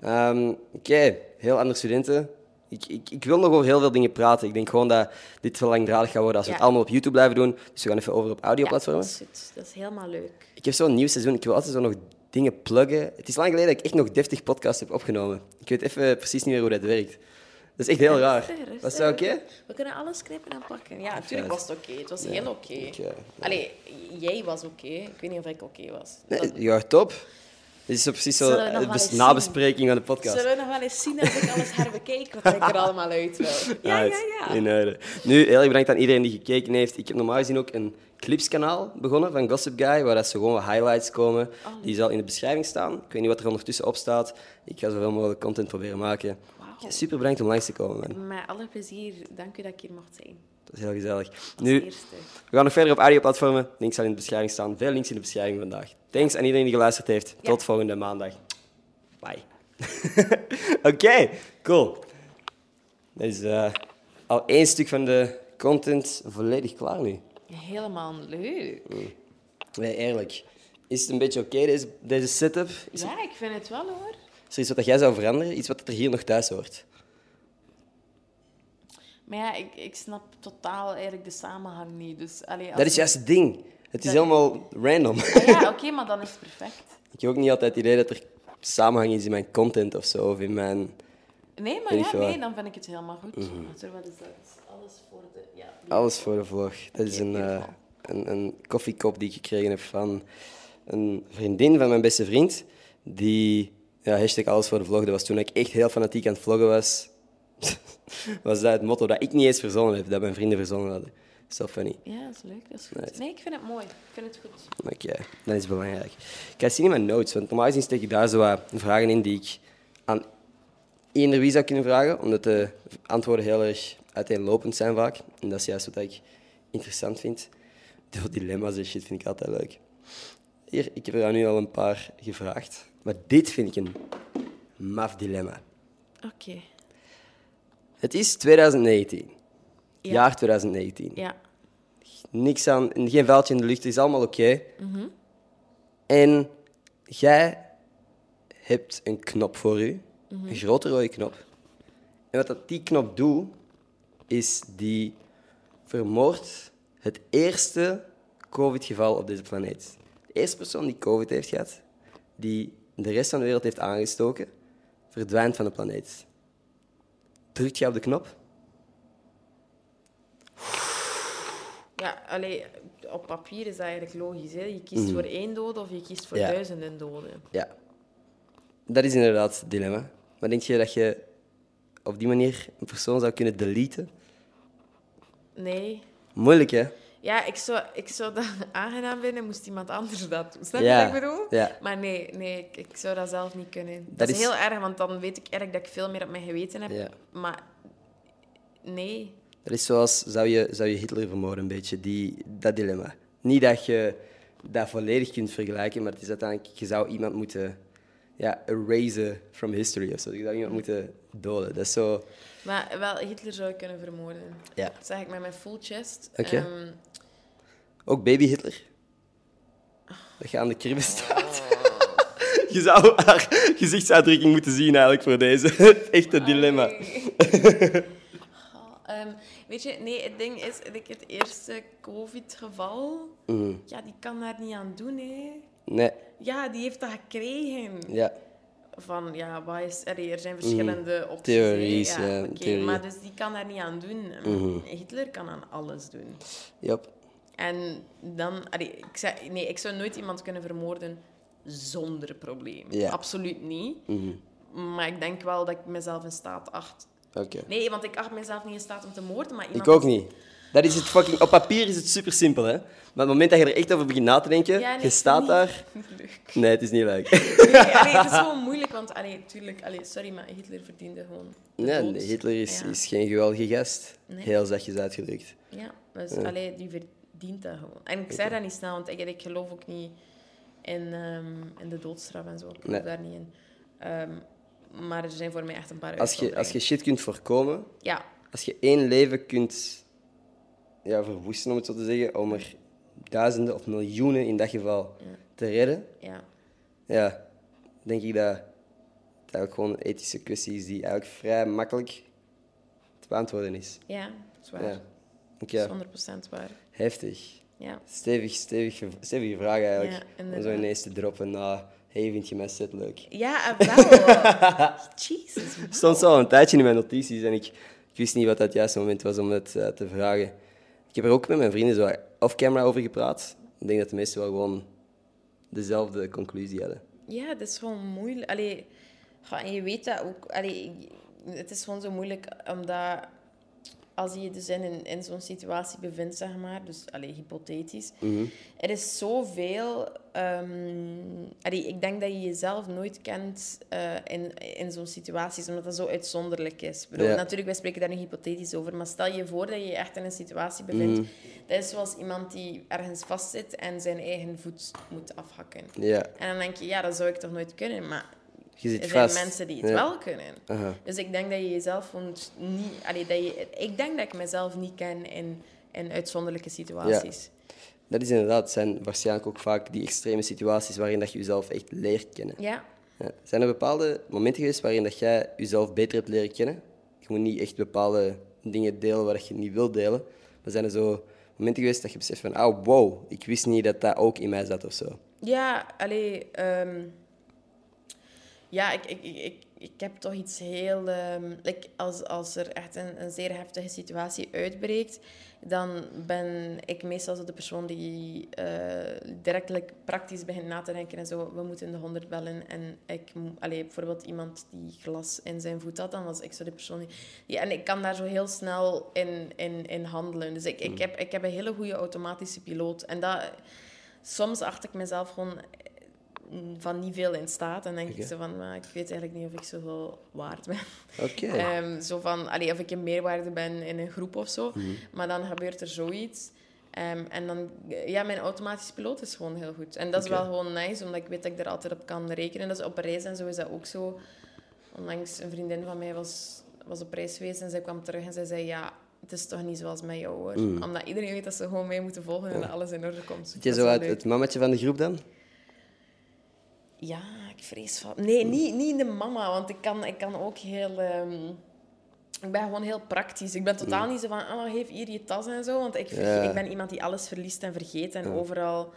Ehm, Oké, heel andere studenten. Ik, ik, ik wil nog over heel veel dingen praten. Ik denk gewoon dat dit te langdradig gaat worden als we Ja. het allemaal op YouTube blijven doen. Dus we gaan even over op Ja, audioplatformen. dat is. Dat is helemaal leuk. Ik heb zo'n nieuw seizoen. Ik wil altijd zo nog dingen pluggen. Het is lang geleden dat ik echt nog deftig podcast heb opgenomen. Ik weet even precies niet meer hoe dat werkt. Dat is echt heel raar. Rustig. Was dat oké? We kunnen alles knippen en plakken. Ja, natuurlijk was het oké. Het was heel oké. ik, eh, ja. Allee, jij was oké. Ik weet niet of ik oké was. Nee, Dat- ja, top. Dit is precies zo de nabespreking van de podcast. Zullen we nog wel eens zien als ik alles herbekijk wat ik er allemaal uit wil? Ja, ja, ja. In orde. Nu, heel erg bedankt aan iedereen die gekeken heeft. Ik heb normaal gezien ook een clipskanaal begonnen van Gossip Guy, waar dat zo gewoon wat highlights komen. Oh, Die zal in de beschrijving staan. Ik weet niet wat er ondertussen op staat. Ik ga zoveel mogelijk content proberen maken. Super bedankt om langs te komen, man. Met alle plezier. Dank u dat ik hier mocht zijn. Dat is heel gezellig. Als Nu, eerste. we gaan nog verder op audioplatformen. Links zal in de beschrijving staan. Veel links in de beschrijving vandaag. Thanks aan iedereen die geluisterd heeft. Ja. Tot volgende maandag. Bye. Oké, cool. Dat is eh, al één stuk van de content volledig klaar nu. Helemaal leuk. Nee, eerlijk. Is het een beetje oké, deze, deze setup? Is Ja, ik vind het wel hoor. is er iets wat jij zou veranderen? Iets wat er hier nog thuis hoort? Maar ja, ik, ik snap totaal eigenlijk de samenhang niet. Dus, allee, als Dat is juist het ding. Het is helemaal random. Ah, ja, oké, maar dan is het perfect. Ik heb ook niet altijd het idee dat er samenhang is in mijn content of zo, of in mijn... Nee, maar ja, nee, wat. dan vind ik het helemaal goed. Terwijl is dat alles voor de... Ja, Alles voor de vlog. Dat is een, eh, een, een koffiekop die ik gekregen heb van een vriendin van mijn beste vriend. Die, ja, hashtag alles voor de vlog, dat was toen ik echt heel fanatiek aan het vloggen was. was dat het motto dat ik niet eens verzonnen heb, dat mijn vrienden verzonnen hadden. So funny. Ja, dat is leuk. Dat is goed. Nice. Nee, ik vind het mooi. Ik vind het goed. Oké, dat is belangrijk. Ik ga zien in mijn notes, want normaal gezien steek ik daar zo wat vragen in die ik aan eender wie zou kunnen vragen, omdat de antwoorden heel erg uiteenlopend zijn vaak. En dat is juist wat ik interessant vind. De dilemma's en shit vind ik altijd leuk. Hier, ik heb er nu al een paar gevraagd. Maar dit vind ik een maf dilemma. Oké. Het is 2019. Ja. Jaar 2019. Ja. Niks aan, geen vuiltje in de lucht, het is allemaal oké. En jij hebt een knop voor u, een grote rode knop. En wat dat die knop doet, is die vermoordt het eerste COVID-geval op deze planeet. De eerste persoon die COVID heeft gehad, die de rest van de wereld heeft aangestoken, verdwijnt van de planeet. Drukt je op de knop? Ja, allee, op papier is dat eigenlijk logisch. Hè? Je kiest voor één dode of je kiest voor Mhm. Ja. duizenden doden. Ja. Dat is inderdaad het dilemma. Maar denk je dat je op die manier een persoon zou kunnen deleten? Nee. Moeilijk, hè? Ja, ik zou, ik zou dat aangenaam vinden, moest iemand anders dat doen. Snap je Ja, wat ik bedoel? ja. Maar nee, nee ik, ik zou dat zelf niet kunnen. Dat, Dat is is- heel erg, want dan weet ik erg dat ik veel meer op mijn geweten heb. Ja. Maar nee. Dat is zoals, zou je, zou je Hitler vermoorden, een beetje, die, dat dilemma. Niet dat je dat volledig kunt vergelijken, maar het is uiteindelijk, je zou iemand moeten ja, erasen from history of zo. Je zou iemand moeten doden. Dat is zo... Maar wel, Hitler zou ik kunnen vermoorden. Ja. Dat zeg ik met mijn full chest. Oké. Ehm, Ook baby Hitler. Dat je aan de kribben staat. Je zou haar gezichtsuitdrukking moeten zien eigenlijk voor deze. Echt een dilemma. Oh, ehm, weet je, nee, het ding is, ik het eerste COVID-geval, Mhm. ja, die kan daar niet aan doen, hè. Nee, Ja, die heeft dat gekregen. ja. Van, ja, wat is... allee, er zijn verschillende opties. Theories, hè. ja. Mhm. Maar dus die kan daar niet aan doen. Hitler kan aan alles doen. Yep. En dan... allee, ik, zei, nee, ik zou nooit iemand kunnen vermoorden zonder probleem. Ja. Absoluut niet. Maar ik denk wel dat ik mezelf in staat acht. Oké. Nee, want ik acht mezelf niet in staat om te moorden, maar iemand... Ik ook niet. Dat is het fucking... Op papier is het super simpel, hè. Maar op het moment dat je er echt over begint na te denken, Ja, nee, je staat niet- daar... leuk. Nee, het is niet leuk. Nee, allee, het is gewoon moeilijk, want allee, tuurlijk, allee, sorry, maar Hitler verdiende gewoon Nee, Hitler is, Ja. is geen geweldige gast. Heel zachtjes uitgedrukt. Ja, dus allee, die verdient dat gewoon. En ik zei dat niet snel, want ik, ik geloof ook niet in, ehm, in de doodstraf en zo. Ik geloof daar niet in. Ehm, maar er zijn voor mij echt een paar Als je, als je shit kunt voorkomen, Ja, als je één leven kunt ja, verwoesten, om het zo te zeggen, om er duizenden of miljoenen in dat geval te redden, ja. ja, denk ik dat het eigenlijk gewoon een ethische kwestie is die eigenlijk vrij makkelijk te beantwoorden is. Ja, dat is waar. Ja. Dat Oké, is 100% waar. heftig. Ja. Stevig, stevig, stevige vraag eigenlijk. Ja, om zo ineens te droppen na, hey, vind je mijn set leuk? Ja, eh, wel. Jesus. Het stond zo al een tijdje in mijn notities en ik, ik wist niet wat dat juiste moment was om het eh, te vragen. Ik heb er ook met mijn vrienden zo off-camera over gepraat. Ik denk dat de meesten wel gewoon dezelfde conclusie hadden. Ja, het is gewoon moeilijk. Allee, en je weet dat ook. Allee, het is gewoon zo moeilijk omdat als je je dus in, een- in zo'n situatie bevindt, zeg maar, dus allee, hypothetisch, er is zoveel. allee, ik denk dat je jezelf nooit kent eh, in, in zo'n situaties, omdat dat zo uitzonderlijk is. Ik bedoel, Ja. Natuurlijk, wij spreken daar nu hypothetisch over, maar stel je voor dat je je echt in een situatie bevindt. Dat is zoals iemand die ergens vastzit en zijn eigen voet moet afhakken. Ja, En dan denk je, ja, dat zou ik toch nooit kunnen. Maar je zit er zijn vast. mensen die het Ja. wel kunnen. Aha. Dus ik denk dat je jezelf niet... Allee, dat je, ik denk dat ik mezelf niet ken in, in uitzonderlijke situaties. Dat is inderdaad, het zijn waarschijnlijk ook vaak die extreme situaties waarin dat je jezelf echt leert kennen. Ja. Ja. Zijn er bepaalde momenten geweest waarin dat jij jezelf beter hebt leren kennen? Je moet niet echt bepaalde dingen delen waar je niet wilt delen. Maar zijn er zo momenten geweest dat je beseft van, oh wow, ik wist niet dat dat ook in mij zat of zo? Ja, allee... ehm, ja, ik, ik, ik, ik, ik heb toch iets heel... ehm, like, als, als er echt een, een zeer heftige situatie uitbreekt, dan ben ik meestal zo de persoon die direct like, praktisch begint na te denken en zo. We moeten de honderd bellen. En ik... Allee, bijvoorbeeld iemand die glas in zijn voet had, dan was ik zo de persoon die... die- en ik kan daar zo heel snel in, in, in handelen. Dus ik, ik, heb, ik heb een hele goede automatische piloot. En dat... Soms acht ik mezelf gewoon van niet veel in staat. En denk ik zo van, maar ik weet eigenlijk niet of ik zoveel waard ben. Oké. Ehm, zo van, allee, of ik een meerwaarde ben in een groep of zo. Mhm. Maar dan gebeurt er zoiets. Ehm, en dan, ja, mijn automatische piloot is gewoon heel goed. En dat is wel gewoon nice, omdat ik weet dat ik er altijd op kan rekenen. Dus op reis en zo is dat ook zo. Onlangs een vriendin van mij was, was op reis geweest en zij kwam terug en zij zei, ja, het is toch niet zoals met jou hoor. Mm. Omdat iedereen weet dat ze gewoon mij moeten volgen en dat alles in orde komt. Zit je zo uit leuk. het mammetje van de groep dan? Ja, ik vrees van... Nee, niet, niet de mama, want ik kan, ik kan ook heel... ehm, Ik ben gewoon heel praktisch. Ik ben totaal niet zo van, oh, geef hier je tas en zo. Want ik, Ja. ik ben iemand die alles verliest en vergeet en overal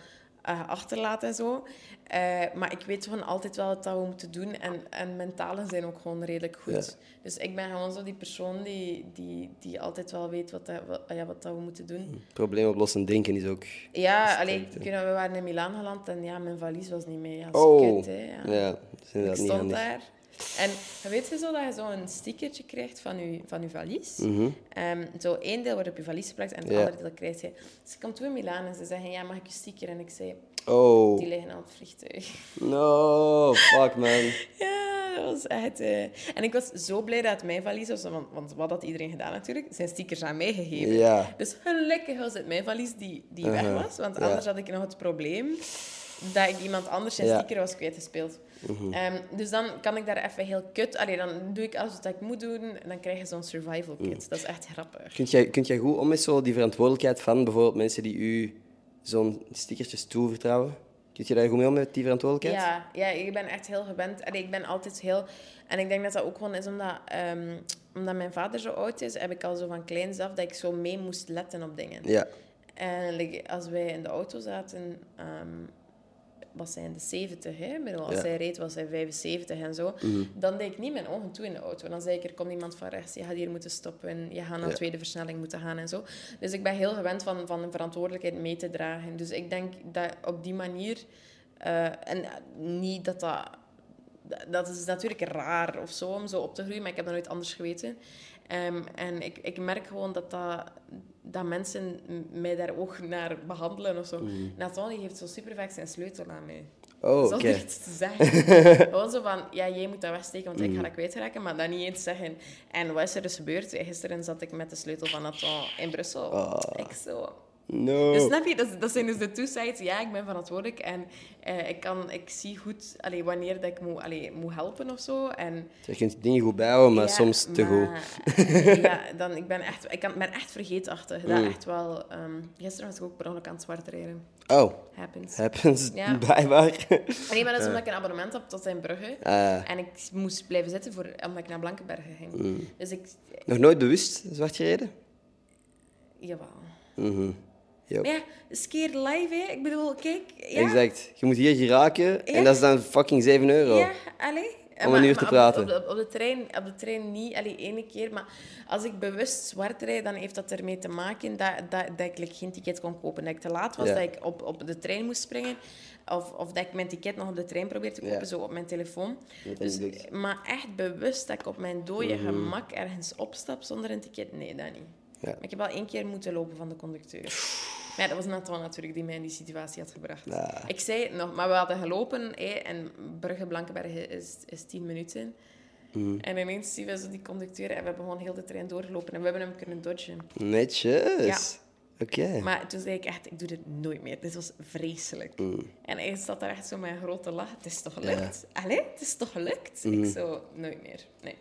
eh, achterlaat en zo. Eh, maar ik weet gewoon altijd wel wat dat we moeten doen. En, en mentalen zijn ook gewoon redelijk goed. Ja. Dus ik ben gewoon zo die persoon die, die, die altijd wel weet wat, dat, wat, ja, wat dat we moeten doen. Probleemoplossend denken is ook... Ja, alleen, we waren in Milaan geland en ja, mijn valies was niet mee. Oh, hè. Ja. ja, dat is Ik niet stond handig. daar. En weet je zo dat je zo'n stickertje krijgt van je, van je valies? Ehm, zo één deel wordt op je valies geplakt en het andere deel krijg je. Dus ik kwam toen in Milaan en ze zeggen, ja, mag ik je sticker? En ik zei, Oh, die liggen aan het vliegtuig. no, fuck man. ja, dat was echt... eh. En ik was zo blij dat mijn valies was, want, want wat had iedereen gedaan natuurlijk? Zijn stickers aan mij gegeven. Dus gelukkig was het mijn valies die, die weg Uh-huh. was, want anders had ik nog het probleem dat ik iemand anders zijn Ja. Sticker was kwijtgespeeld. Ehm, dus dan kan ik daar even heel kut... Allee, dan doe ik alles wat ik moet doen en dan krijg je zo'n survival kit. Mhm. Dat is echt grappig. Kunt jij, kunt jij goed om met zo die verantwoordelijkheid van bijvoorbeeld mensen die u zo'n stickertjes toevertrouwen? Kunt je daar goed mee om met die verantwoordelijkheid? Ja, ja, ik ben echt heel gewend. Allee, ik ben altijd heel... En ik denk dat dat ook gewoon is omdat, ehm, omdat mijn vader zo oud is, heb ik al zo van kleins af dat ik zo mee moest letten op dingen. Ja. En like, als wij in de auto zaten, ehm, wat zijn de 70, hè? Bedoel, als Ja. Mhm. hij reed was hij 75 en zo. Dan deed ik niet mijn ogen toe in de auto. Dan zei ik, er komt iemand van rechts, je gaat hier moeten stoppen, je gaat naar de tweede versnelling moeten gaan en zo. Dus ik ben heel gewend van, van een verantwoordelijkheid mee te dragen. Dus ik denk dat op die manier, eh, en niet dat dat dat is natuurlijk raar of zo om zo op te groeien, maar ik heb dat nooit anders geweten. Ehm, en ik, ik merk gewoon dat, dat, dat mensen mij daar ook naar behandelen of zo. Nathan die geeft zo super vaak zijn sleutel aan mij. Oh. Zonder iets te zeggen. Gewoon zo van, ja, jij moet dat wegsteken, want ik ga dat kwijtraken, maar dat niet eens zeggen. En wat is er dus gebeurd? Gisteren zat ik met de sleutel van Nathan in Brussel. Oh. Ik zo... No. Dus snap je, dat, dat zijn dus de two sides. Ja, ik ben verantwoordelijk en eh, ik, kan, ik zie goed allee, wanneer dat ik moet, allee, moet helpen of zo. En, Je kunt dingen goed bijhouden, maar ja, soms te goed. maar, eh, ja, dan, ik ben echt, ik kan, ben echt vergeetachtig. Dat Mm. echt wel... ehm, gisteren was ik ook per ongeluk aan het zwart rijden. Oh, Happens. happens, Ja. blijkbaar. Nee, maar dat is omdat ik een abonnement heb tot zijn Brugge. Ah, En ik moest blijven zitten voor, omdat ik naar Blankenbergen ging. Mm. Dus ik... nog nooit bewust zwart gereden? Jawel. Mhm. Ja. Maar ja, skier live, hè. Ik bedoel, kijk... Ja, Exact. Je moet hier geraken en dat is dan fucking 7 euro. Ja, allee. Om een uur te praten. Op, de, op, de trein, op de trein niet, allee, ene keer. Maar als ik bewust zwart rijd, dan heeft dat ermee te maken dat, dat, dat ik like, geen ticket kon kopen. Dat ik te laat was, dat ik op, op de trein moest springen. Of, of dat ik mijn ticket nog op de trein probeer te kopen, zo op mijn telefoon. Dus, maar echt bewust dat ik op mijn dode Mhm. gemak ergens opstap zonder een ticket, nee, dat niet. Ja. Maar ik heb wel één keer moeten lopen van de conducteur. Maar ja, dat was Nathan natuurlijk die mij in die situatie had gebracht. Ja. Ik zei het nog, maar we hadden gelopen hé, en Brugge-Blankenbergen is, is tien minuten. Mhm. En ineens zien we zo die conducteur en we hebben gewoon heel de trein doorgelopen en we hebben hem kunnen dodgen. Netjes. Ja. Oké. Maar toen zei ik echt, ik doe dit nooit meer. Dit was vreselijk. En hij zat daar echt zo met een grote lach. Het is toch gelukt? Allee, het is toch gelukt? Ik zo, nooit meer. Nee.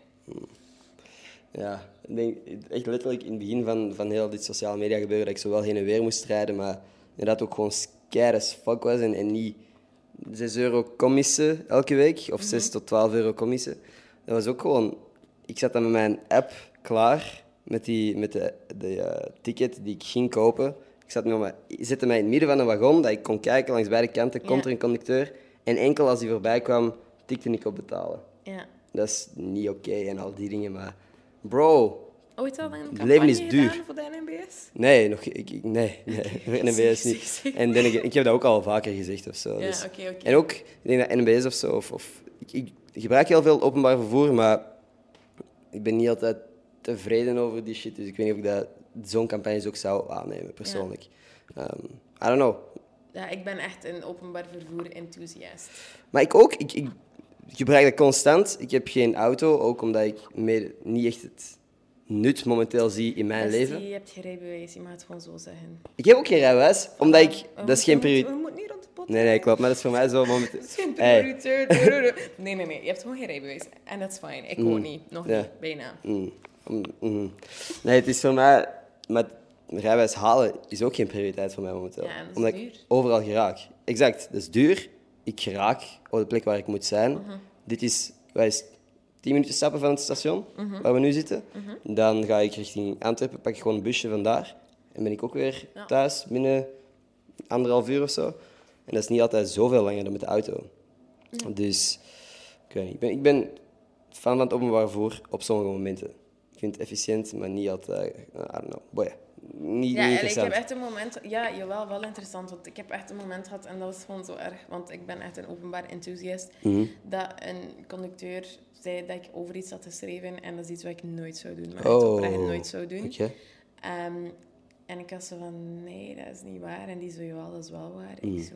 Ja, ik denk echt letterlijk in het begin van, van heel dit sociale media gebeuren dat ik zo wel heen en weer moest rijden, maar inderdaad ook gewoon scared as fuck was en, en niet 6 euro commissen elke week of 6 tot 12 euro commissen. Dat was ook gewoon... Ik zat dan met mijn app klaar met, die, met de, de eh, ticket die ik ging kopen. Ik zat zette mij in het midden van een wagon dat ik kon kijken langs beide kanten, komt Ja. er een conducteur. En enkel als hij voorbij kwam, tikte ik op betalen. Ja. Dat is niet oké en al die dingen, maar... Bro, Ooit al een Het campagne leven is duur. voor de NMBS? Nee, nog, ik, ik- nee, nee, NBS Zeg, niet. zeg, zeg. En ik, ik heb dat ook al vaker gezegd of zo. Ja, dus. oké, oké. En ook, ik denk dat NBS of zo, of, of ik, ik gebruik heel veel openbaar vervoer, maar ik ben niet altijd tevreden over die shit. Dus ik weet niet of ik dat zo'n campagnes ook zou aannemen, persoonlijk. Ehm, I don't know. Ja, ik ben echt een openbaar vervoer enthusiast. Maar ik ook, ik, ik gebruik dat constant. Ik heb geen auto, ook omdat ik meer niet echt het nut momenteel zie in mijn Bestie, leven. Je hebt geen rijbewijs, je mag het gewoon zo zeggen. Ik heb ook geen rijbewijs, omdat ik... We Dat is geen prioriteit. We moeten niet rond de pot. Nee, nee, klopt. Maar dat is voor mij zo momenteel. Dat is geen Hey. prioriteit. Nee, nee, nee. Je hebt gewoon geen rijbewijs. En dat is fijn. Ik ook niet. Nog Ja. niet. Bijna. Mm, mm, mm. Nee, het is voor mij... Met rijbewijs halen is ook geen prioriteit voor mij momenteel. Ja, en dat is omdat duur. ik overal geraak. Exact, dat is duur. Ik geraak op de plek waar ik moet zijn. Mhm. Dit is... Wij is 10 minuten stappen van het station, Mhm. waar we nu zitten. Dan ga ik richting Antwerpen, pak ik gewoon een busje vandaar. En ben ik ook weer Ja. thuis binnen anderhalf uur of zo. En dat is niet altijd zoveel langer dan met de auto. Dus, ik weet niet. Ik ben, ik ben fan van het openbaar vervoer op sommige momenten. Ik vind het efficiënt, maar niet altijd... eh, I don't know. Boy, niet, Ja, niet en ik heb echt een moment... Ja, jawel, wel interessant. Want ik heb echt een moment gehad, en dat was gewoon zo erg, want ik ben echt een openbaar enthusiast, Mhm. dat een conducteur zei dat ik over iets had geschreven en dat is iets wat ik nooit zou doen. Maar Oh. echt oprecht nooit zou doen. Oké. Ehm, en ik had zo van, nee, dat is niet waar. En die zo, jawel, dat is wel waar. Mm. Ik zo,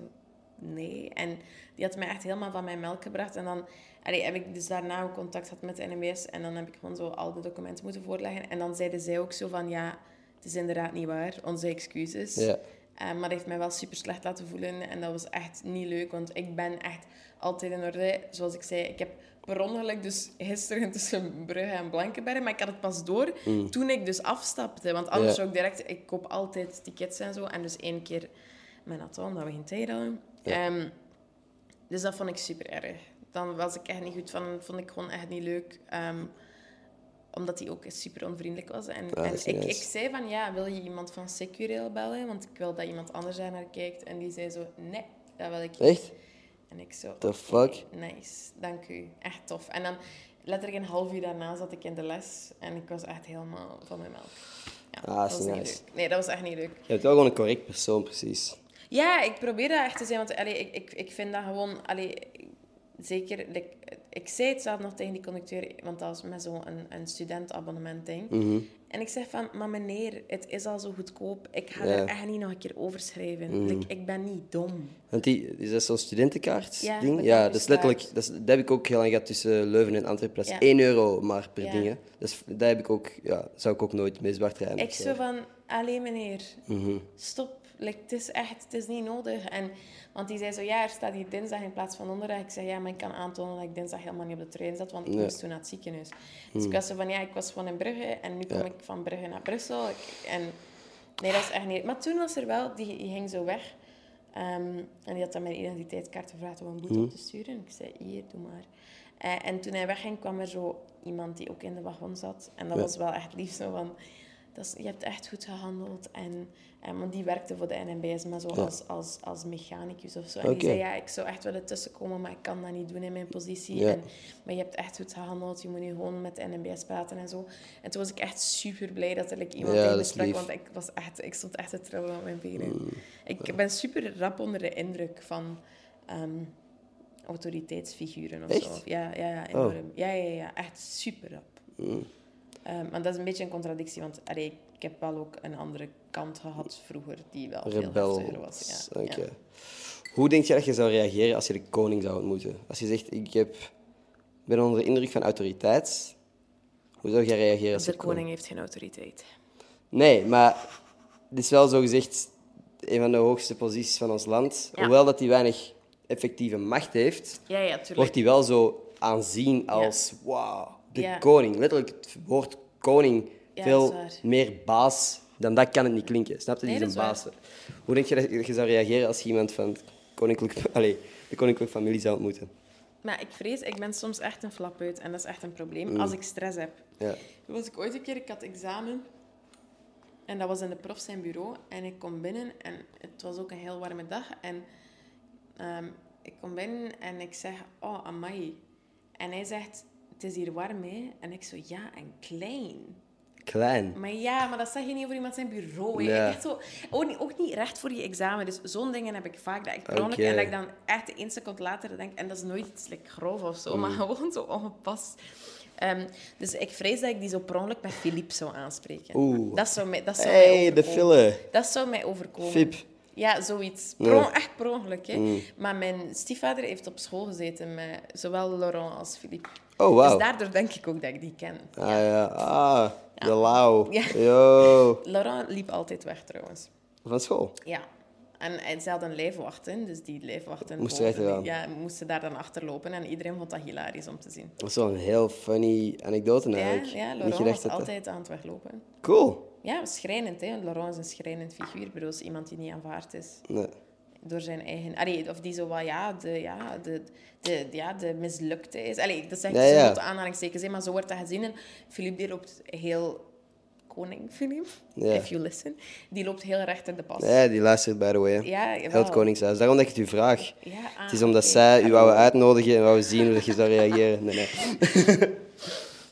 nee. En die had mij echt helemaal van mijn melk gebracht. En dan allee, heb ik dus daarna ook contact gehad met de NMBS. En dan heb ik gewoon zo al de documenten moeten voorleggen. En dan zeiden zij ook zo van, ja, het is inderdaad niet waar. Onze excuses. Ja. Eh, maar dat heeft mij wel super slecht laten voelen. En dat was echt niet leuk, want ik ben echt altijd in orde. Zoals ik zei, ik heb per ongeluk dus gisteren tussen Brugge en Blankenberg. Maar ik had het pas door toen ik dus afstapte. Want anders Ja. zou ik direct... Ik koop altijd tickets en zo. En dus één keer met Nathan, dat we geen tijd hadden. Ja. Ehm, dus dat vond ik super erg. Dan was ik echt niet goed van. Vond ik gewoon echt niet leuk. Ehm, omdat hij ook super onvriendelijk was. En, Ah, en ik, nice. ik zei van, ja, wil je iemand van Securail bellen? Want ik wil dat iemand anders daar naar kijkt. En die zei zo, nee, dat wil ik niet. Echt? En ik zo... The fuck? Nice, dank u. Echt tof. En dan, letterlijk een half uur daarna zat ik in de les en ik was echt helemaal van mijn melk. Ja, Ah, dat is was niet nice. leuk. Nee, dat was echt niet leuk. Je bent wel gewoon een correct persoon, precies. Ja, ik probeer dat echt te zijn, want allee, ik, ik, ik vind dat gewoon... Allee, zeker, like, ik zei het zelf nog tegen die conducteur, want dat was met zo'n een, een studentabonnement ding. Mhm. En ik zeg van, maar meneer, het is al zo goedkoop. Ik ga Ja. er echt niet nog een keer over schrijven. Like, ik ben niet dom. Want die, is dat zo'n studentenkaart Ja, ding? Ja, dat is letterlijk... Dat, is, dat heb ik ook heel lang gehad tussen Leuven en Antwerpen. Dat is Ja. 1 euro maar per ding. hè. Dus dat heb ik ook... Ja, zou ik ook nooit mee zwart rijden. Ik zo van, alleen meneer, Mhm. stop. Like, het is echt, het is niet nodig. En, want die zei zo, ja, er staat hier dinsdag in plaats van donderdag. Ik zei, ja, maar ik kan aantonen dat ik dinsdag helemaal niet op de trein zat, want ik moest toen naar het ziekenhuis. Dus ik was zo van, ja, ik was gewoon in Brugge en nu kom ik van Brugge naar Brussel. Ik- en nee, dat is echt niet... Maar toen was er wel, die, die ging zo weg. Ehm, en die had dan mijn identiteitskaart gevraagd om een boete Mhm. op te sturen. Ik zei, hier, doe maar. Eh, en toen hij wegging, kwam er zo iemand die ook in de wagon zat. En dat Ja. was wel echt lief, zo van... Dat is, je hebt echt goed gehandeld. En, want die werkte voor de NMBS, maar zo Ja. als, als, als mechanicus of zo. En die zei, ja, ik zou echt willen tussenkomen, maar ik kan dat niet doen in mijn positie. Ja. En, maar je hebt echt goed gehandeld. Je moet nu gewoon met de NMBS praten en zo. En toen was ik echt super blij dat er like, iemand Ja, me is sprak, lief. Want ik, was echt, ik stond echt te trillen op mijn benen. Ik ben super rap onder de indruk van ehm, autoriteitsfiguren of Echt? zo. Ja, ja, ja, Oh. enorm. Ja, ja, ja, echt super rap. Mm. Maar dat is een beetje een contradictie, want allee, ik heb wel ook een andere kant gehad vroeger, die wel veel Rebel. heftiger was. Ja. Hoe denk je dat je zou reageren als je de koning zou ontmoeten? Als je zegt, ik heb, ben onder de indruk van autoriteit. Hoe zou jij reageren als De je koning heeft geen autoriteit. Nee, maar het is wel zo gezegd een van de hoogste posities van ons land. Ja. Hoewel dat hij weinig effectieve macht heeft, Ja, wordt hij wel zo aanzien als wauw, de Ja. koning. Letterlijk het woord koning, Ja, veel meer baas dan dat kan het niet klinken. Snap je? Die Nee, is dat een is baas. Hoe denk je dat je zou reageren als je iemand van koninklijk, allez, de koninklijke familie zou ontmoeten? Maar ik vrees, ik ben soms echt een flapuit en dat is echt een probleem Mm. als ik stress heb. Ja. Toen was ik ooit een keer, ik had examen. En dat was in de prof zijn bureau. En ik kom binnen en het was ook een heel warme dag. En ehm, ik kom binnen en ik zeg, oh, amai. En hij zegt, het is hier warm, hè? En ik zo, ja, en klein. Klein. Maar ja, maar dat zeg je niet over iemand zijn bureau. Ja. Echt zo, ook, niet, ook niet recht voor je examen. Dus zo'n dingen heb ik vaak. Dat ik per. En dat ik dan echt één seconde later denk... En dat is nooit iets like, grof of zo, maar Mm. gewoon zo ongepast. Ehm, dus ik vrees dat ik die zo per met Philippe zou aanspreken. Oeh. Dat zou mij, dat zou mij hey, de overkomen. fille. Dat zou mij overkomen. Fip. Ja, zoiets. Ja. On- echt per ongeluk. Hè. Mm. Maar mijn stiefvader heeft op school gezeten met zowel Laurent als Philippe. Oh, wauw. Dus daardoor denk ik ook dat ik die ken. Ah ja, ah, de. Ja. Yo. Laurent liep altijd weg trouwens. Van school. Ja. En hij ze hadden een lijfwacht in, dus die lijfwachten Moest boven, ja, moesten daar dan achterlopen. En iedereen vond dat hilarisch om te zien. Dat is wel een heel funny anekdote Ja, eigenlijk. ja Laurent was dat altijd aan het weglopen. Cool. Ja, schrijnend, hè. Laurent is een schrijnend figuur. Bedoel, iemand die niet aanvaard is Nee. Door zijn eigen... Allee, of die zo wat, ja, de, ja, de, de, ja, de mislukte is. Allee, dat zegt Ja, ja, ja. zo aanhalingstekens, maar zo wordt dat gezien. En Philippe, die loopt heel... Koning Philippe, Ja. if you listen. Die loopt heel recht in de pas. Ja, die luistert by the way. Ja, Heel het Koningshuis. Daarom dat ik het u vraag. Ja, ah, Het is omdat zij u wou uitnodigen en wou zien hoe dat je zou reageren. Nee, nee.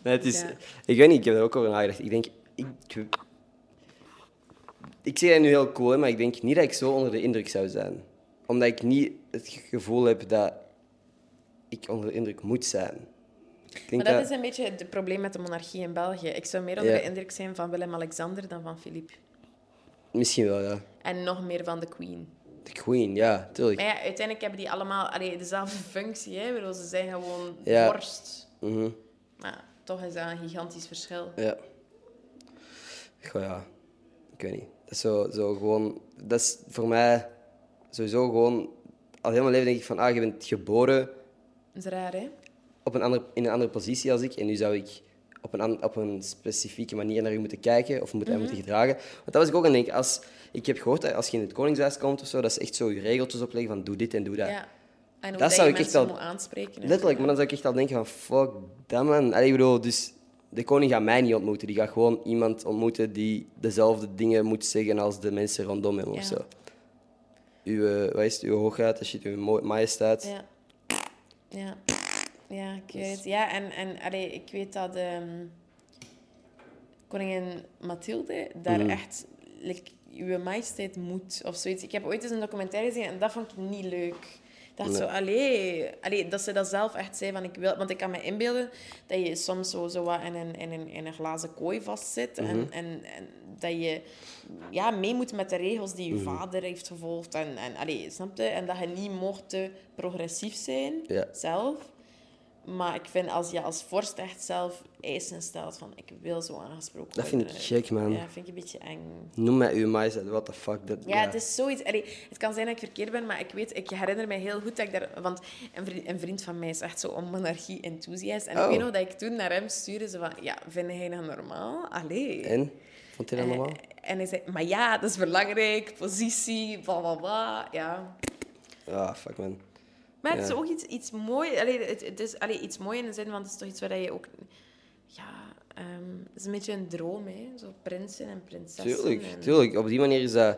nee het is, Ja. Ik weet niet, ik heb er ook over nagedacht. Ik denk... Ik, ik zeg dat nu heel cool, maar ik denk niet dat ik zo onder de indruk zou zijn. Omdat ik niet het gevoel heb dat ik onder de indruk moet zijn. Ik denk Maar dat is een beetje het probleem met de monarchie in België. Ik zou meer onder Ja. de indruk zijn van Willem-Alexander dan van Philippe. Misschien wel, ja. En nog meer van de Queen. De Queen, ja, tuurlijk. Maar ja, uiteindelijk hebben die allemaal allee, dezelfde functie. Hè? Bedoel, ze zijn gewoon Ja. vorst. Mhm. Maar toch is dat een gigantisch verschil. Ja. Goh, ja. Ik weet niet. Dat is zo, zo gewoon... Dat is voor mij sowieso gewoon... Al heel mijn leven denk ik van, ah, je bent geboren Dat is raar, hè? op een andere, in een andere positie als ik. En nu zou ik op een, op een specifieke manier naar u moeten kijken of moeten, moeten gedragen. Want dat was ik ook aan het denken. Als, ik heb gehoord dat als je in het Koningshuis komt of zo, dat ze echt zo je regeltjes opleggen van doe dit en doe dat. Ja. En hoe Dat zou je ik echt moet aanspreken. en Letterlijk, maar dan zou ik echt al denken van, fuck dat man. Allee, ik bedoel, dus de koning gaat mij niet ontmoeten. Die gaat gewoon iemand ontmoeten die dezelfde dingen moet zeggen als de mensen rondom hem Ja. of zo. uw, wat is het, uw hoogheid, als je uw majesteit. Ja. Ja. Ja, ik weet. Ja, en, en allee, ik weet dat ehm, koningin Mathilde daar Mhm. echt... Like, uw majesteit moet, of zoiets. Ik heb ooit eens een documentaire gezien en dat vond ik niet leuk. Nee. zo, allee, allee, dat ze dat zelf echt zei van ik wil... Want ik kan me inbeelden dat je soms zo, zo wat in een, in een, in een glazen kooi vastzit. Mhm. en, en, en dat je ja, mee moet met de regels die je Mhm. vader heeft gevolgd. En, en, allee, snap je? En dat je niet mocht te progressief zijn Ja. zelf. Maar ik vind als je als vorst echt zelf eisen stelt van ik wil zo aangesproken Dat vind ik worden. gek, man. Ja, vind ik een beetje eng. Noem mij uw majesteit, what the fuck. Dat, Ja, het is zoiets. Allee, het kan zijn dat ik verkeerd ben, maar ik weet, ik herinner mij heel goed dat ik daar. Want een vriend, een vriend van mij is echt zo een monarchie-enthusiast. En Oh. ik weet nog dat ik toen naar hem stuurde: zo van, Ja, vind jij dat normaal? Allee. En? Vond hij dat Eh, normaal? en hij zei: Maar ja, dat is belangrijk, positie, bla bla bla. Ja. Ah, fuck man. Maar het is ook iets, iets mooi. Allee, het, het is allee, iets mooi in de zin van het is toch iets waar je ook. Ja, ehm, het is een beetje een droom, hè? Zo prinsen en prinsessen. Tuurlijk, en- tuurlijk. Op die manier is dat...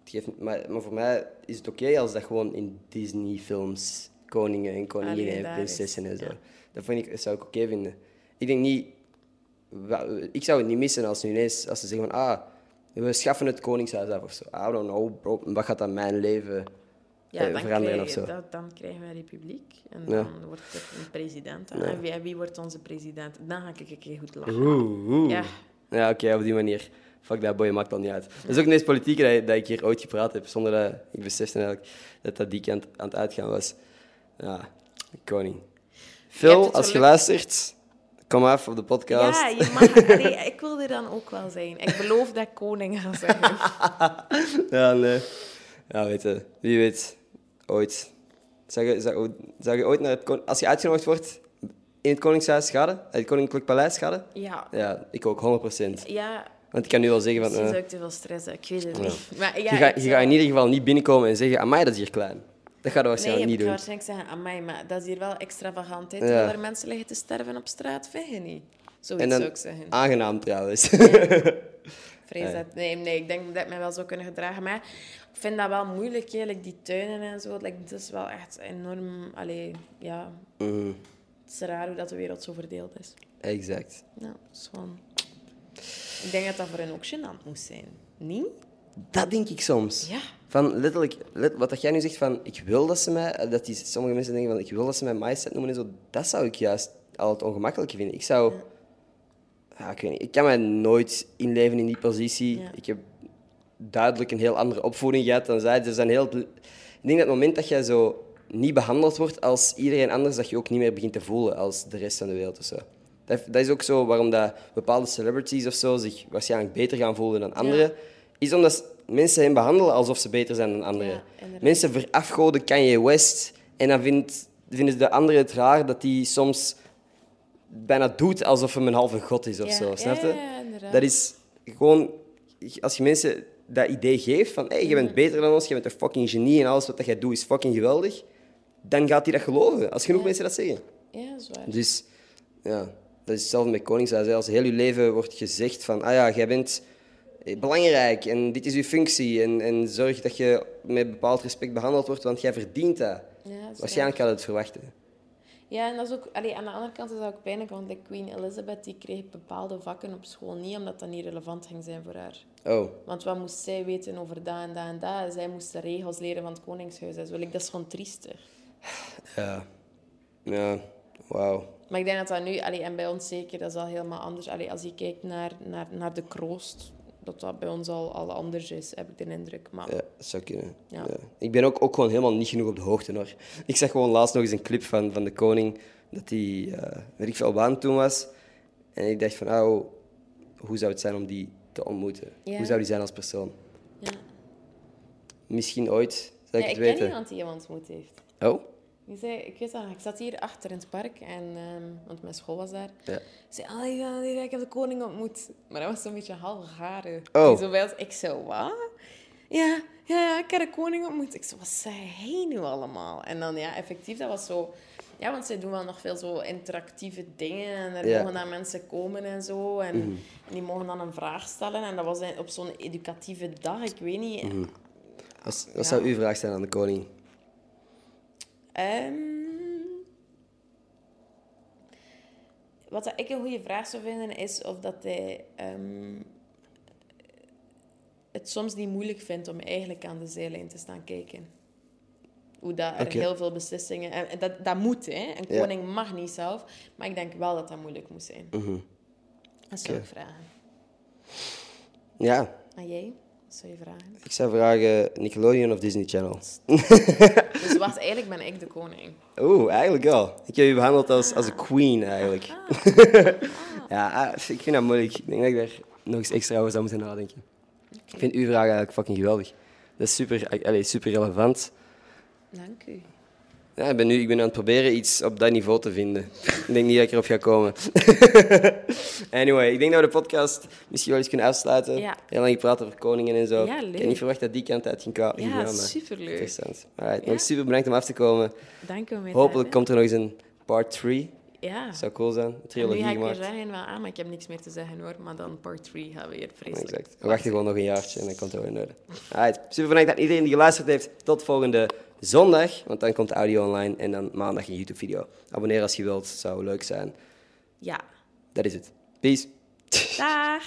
Het geeft, maar, maar voor mij is het oké als dat gewoon in Disney-films koningen en koninginnen en prinsessen en zo. ja. Dat, vind ik, dat zou ik oké vinden. Ik denk niet... Ik zou het niet missen als nu ineens... Als ze zeggen van... Ah, we schaffen het koningshuis af of zo. I don't know, bro. Wat gaat dat mijn leven Ja, eh, dan, veranderen krijg, of zo? dat, dan krijgen we een republiek. En Ja. dan wordt er een president. Ja. En wie, wie wordt onze president? Dan ga ik een keer goed lachen. Oeh, oeh. Ja. Ja, oké, op die manier. Fuck dat, boy, maakt dat niet uit. Dat is ook ineens politiek dat, dat ik hier ooit gepraat heb, zonder dat ik besefte eigenlijk dat dat die kant aan het uitgaan was. Ja, koning. Phil, als je luistert, kom af op de podcast. Ja, je mag, allee, ik wil er dan ook wel zijn. Ik beloof dat ik koning ga zeggen. Ja, nee. Ja, weet je, wie weet, ooit. Zou je, zou, zou je ooit naar het kon- Als je uitgenodigd wordt in het Koningshuis, ga? In het Koninklijk Paleis, ga je? Ja, Ja, ik ook, 100%. ja Want ik kan nu wel zeggen van... misschien eh, zou ik te veel stress hebben. Ik weet het Ja. niet. Maar ja, je, gaat, ik zou- gaat in ieder geval niet binnenkomen en zeggen, amai, dat is hier klein. Dat gaat Nee, waarschijnlijk ik niet ga doen. waarschijnlijk zeggen aan mij, maar dat is hier wel extravagant. Hè, Ja. terwijl er mensen liggen te sterven op straat, vind je niet? Zoiets En dan zou ik zeggen. aangenaam trouwens. Vrees dat... Nee, nee, ik denk dat ik mij wel zou kunnen gedragen. Maar ik vind dat wel moeilijk, hè, like die tuinen en zo. Like, het is wel echt enorm... Allee, ja... Mhm, Het is raar hoe dat de wereld zo verdeeld is. exact. Ja, dat is gewoon... Ik denk dat dat voor hen ook gênant moest zijn. Niet? Dat denk ik soms. Ja. Van letterlijk, let, wat dat jij nu zegt van, ik wil dat ze mij, dat die, sommige mensen denken van, ik wil dat ze mij majesteit noemen en zo, dat zou ik juist al het ongemakkelijke vinden. Ik zou, ja, ik weet niet, ik kan mij nooit inleven in die positie. Ja. Ik heb duidelijk een heel andere opvoeding gehad dan zij. Ze zijn heel, ik denk dat het moment dat jij zo niet behandeld wordt als iedereen anders, dat je ook niet meer begint te voelen als de rest van de wereld of zo. Dat, dat is ook zo waarom dat bepaalde celebrities of zo zich waarschijnlijk beter gaan voelen dan anderen. Is omdat mensen hen behandelen alsof ze beter zijn dan anderen. Ja, mensen verafgoden Kanye West en dan vindt, vinden de anderen het raar dat hij soms bijna doet alsof hem een halve god is of Ja, zo. Snap je? dat is gewoon... Als je mensen dat idee geeft van hey, je bent beter dan ons, je bent een fucking genie en alles wat dat jij doet is fucking geweldig, dan gaat hij dat geloven. Als genoeg Ja. mensen dat zeggen. Ja, dat is waar. Dus ja, dat is hetzelfde met Koningshuis. Als heel je leven wordt gezegd van, ah ja, jij bent belangrijk en dit is je functie en, en zorg dat je met bepaald respect behandeld wordt, want jij verdient dat. Ja, dat Waarschijnlijk gaat het verwachten. Ja, en dat is ook, allee, aan de andere kant is dat ook pijnlijk, want like Queen Elizabeth die kreeg bepaalde vakken op school niet, omdat dat niet relevant ging zijn voor haar. Oh, Want wat moest zij weten over dat en dat en dat? Zij moest de regels leren van het Koningshuis. Dus wil ik, dat is gewoon triester. ja. Ja, wauw. Maar ik denk dat dat nu, allee, en bij ons zeker, dat is al helemaal anders. Allee, als je kijkt naar, naar, naar de kroost, dat dat bij ons al, al anders is, heb ik de indruk. Maar Ja, dat zou kunnen. Ja. Ja. Ik ben ook, ook gewoon helemaal niet genoeg op de hoogte hoor. Ik zag gewoon laatst nog eens een clip van, van de koning, dat hij, eh weet ik veel, waan toen was. En ik dacht van, oh, hoe zou het zijn om die te ontmoeten? Ja. Hoe zou die zijn als persoon? ja. Misschien ooit, zou ik ik het ken weten. iemand die hem ontmoet heeft. Oh? Die zei, ik weet dat, ik zat hier achter in het park, en, ehm, want mijn school was daar. Ja. Ik zei, ah, ja, ja, ik heb de koning ontmoet. Maar dat was zo'n beetje half garen. Oh. Die zo bij ons- ik zo, wat? Ja, ja, ik heb de koning ontmoet. Ik zo, wat zei hij nu allemaal? En dan, ja, effectief, dat was zo... Ja, want zij doen wel nog veel zo interactieve dingen. En er. Mhm. mogen dan mensen komen en zo. En, en die mogen dan een vraag stellen. En dat was op zo'n educatieve dag, ik weet niet. Mhm. Wat, wat zou uw vraag zijn aan de koning? Ehm, wat ik een goede vraag zou vinden is of dat hij ehm, het soms niet moeilijk vindt om eigenlijk aan de zijlijn te staan kijken. Hoe dat er heel veel beslissingen... En dat, dat moet, hè. Een Ja. koning mag niet zelf. Maar ik denk wel dat dat moeilijk moet zijn. Mhm. Dat zou Oké. ik vragen. Ja, En jij? Wat zou je vragen? ik zou vragen Nickelodeon of Disney Channel. Dus wacht, eigenlijk ben ik de koning. Oeh, eigenlijk wel. Ik heb je behandeld als, als een queen, eigenlijk. ja, ah, ik vind dat moeilijk. Ik denk dat ik daar nog eens extra over zou moeten nadenken. Ik vind uw vraag eigenlijk fucking geweldig. Dat is super, allee, super relevant. Dank u. Ja, ik, ben nu, ik ben aan het proberen iets op dat niveau te vinden. ik denk niet dat ik erop ga komen. anyway, ik denk dat we de podcast misschien wel eens kunnen afsluiten. Ja. Heel lang gepraat over koningen en zo. Ja, Ik had niet verwacht dat die kant uit ging ging Ja, maar superleuk. Interessant. Alright, Ja. nog super bedankt om af te komen. Dank u te Hopelijk komt er nog eens een part 3. Ja. Zou cool zijn. Een En nu trilogie ga ik weer gemaakt. zeggen van, ah, maar ik heb niks meer te zeggen hoor. Maar dan part 3 gaan we weer vreselijk. Exact. We wachten gewoon nog een jaartje en dan komt het wel in orde. Alright, super bedankt aan iedereen die geluisterd heeft. Tot volgende zondag, want dan komt de audio online en dan maandag een YouTube-video. Abonneer als je wilt, zou leuk zijn. Ja. Dat is het. Peace. Dag.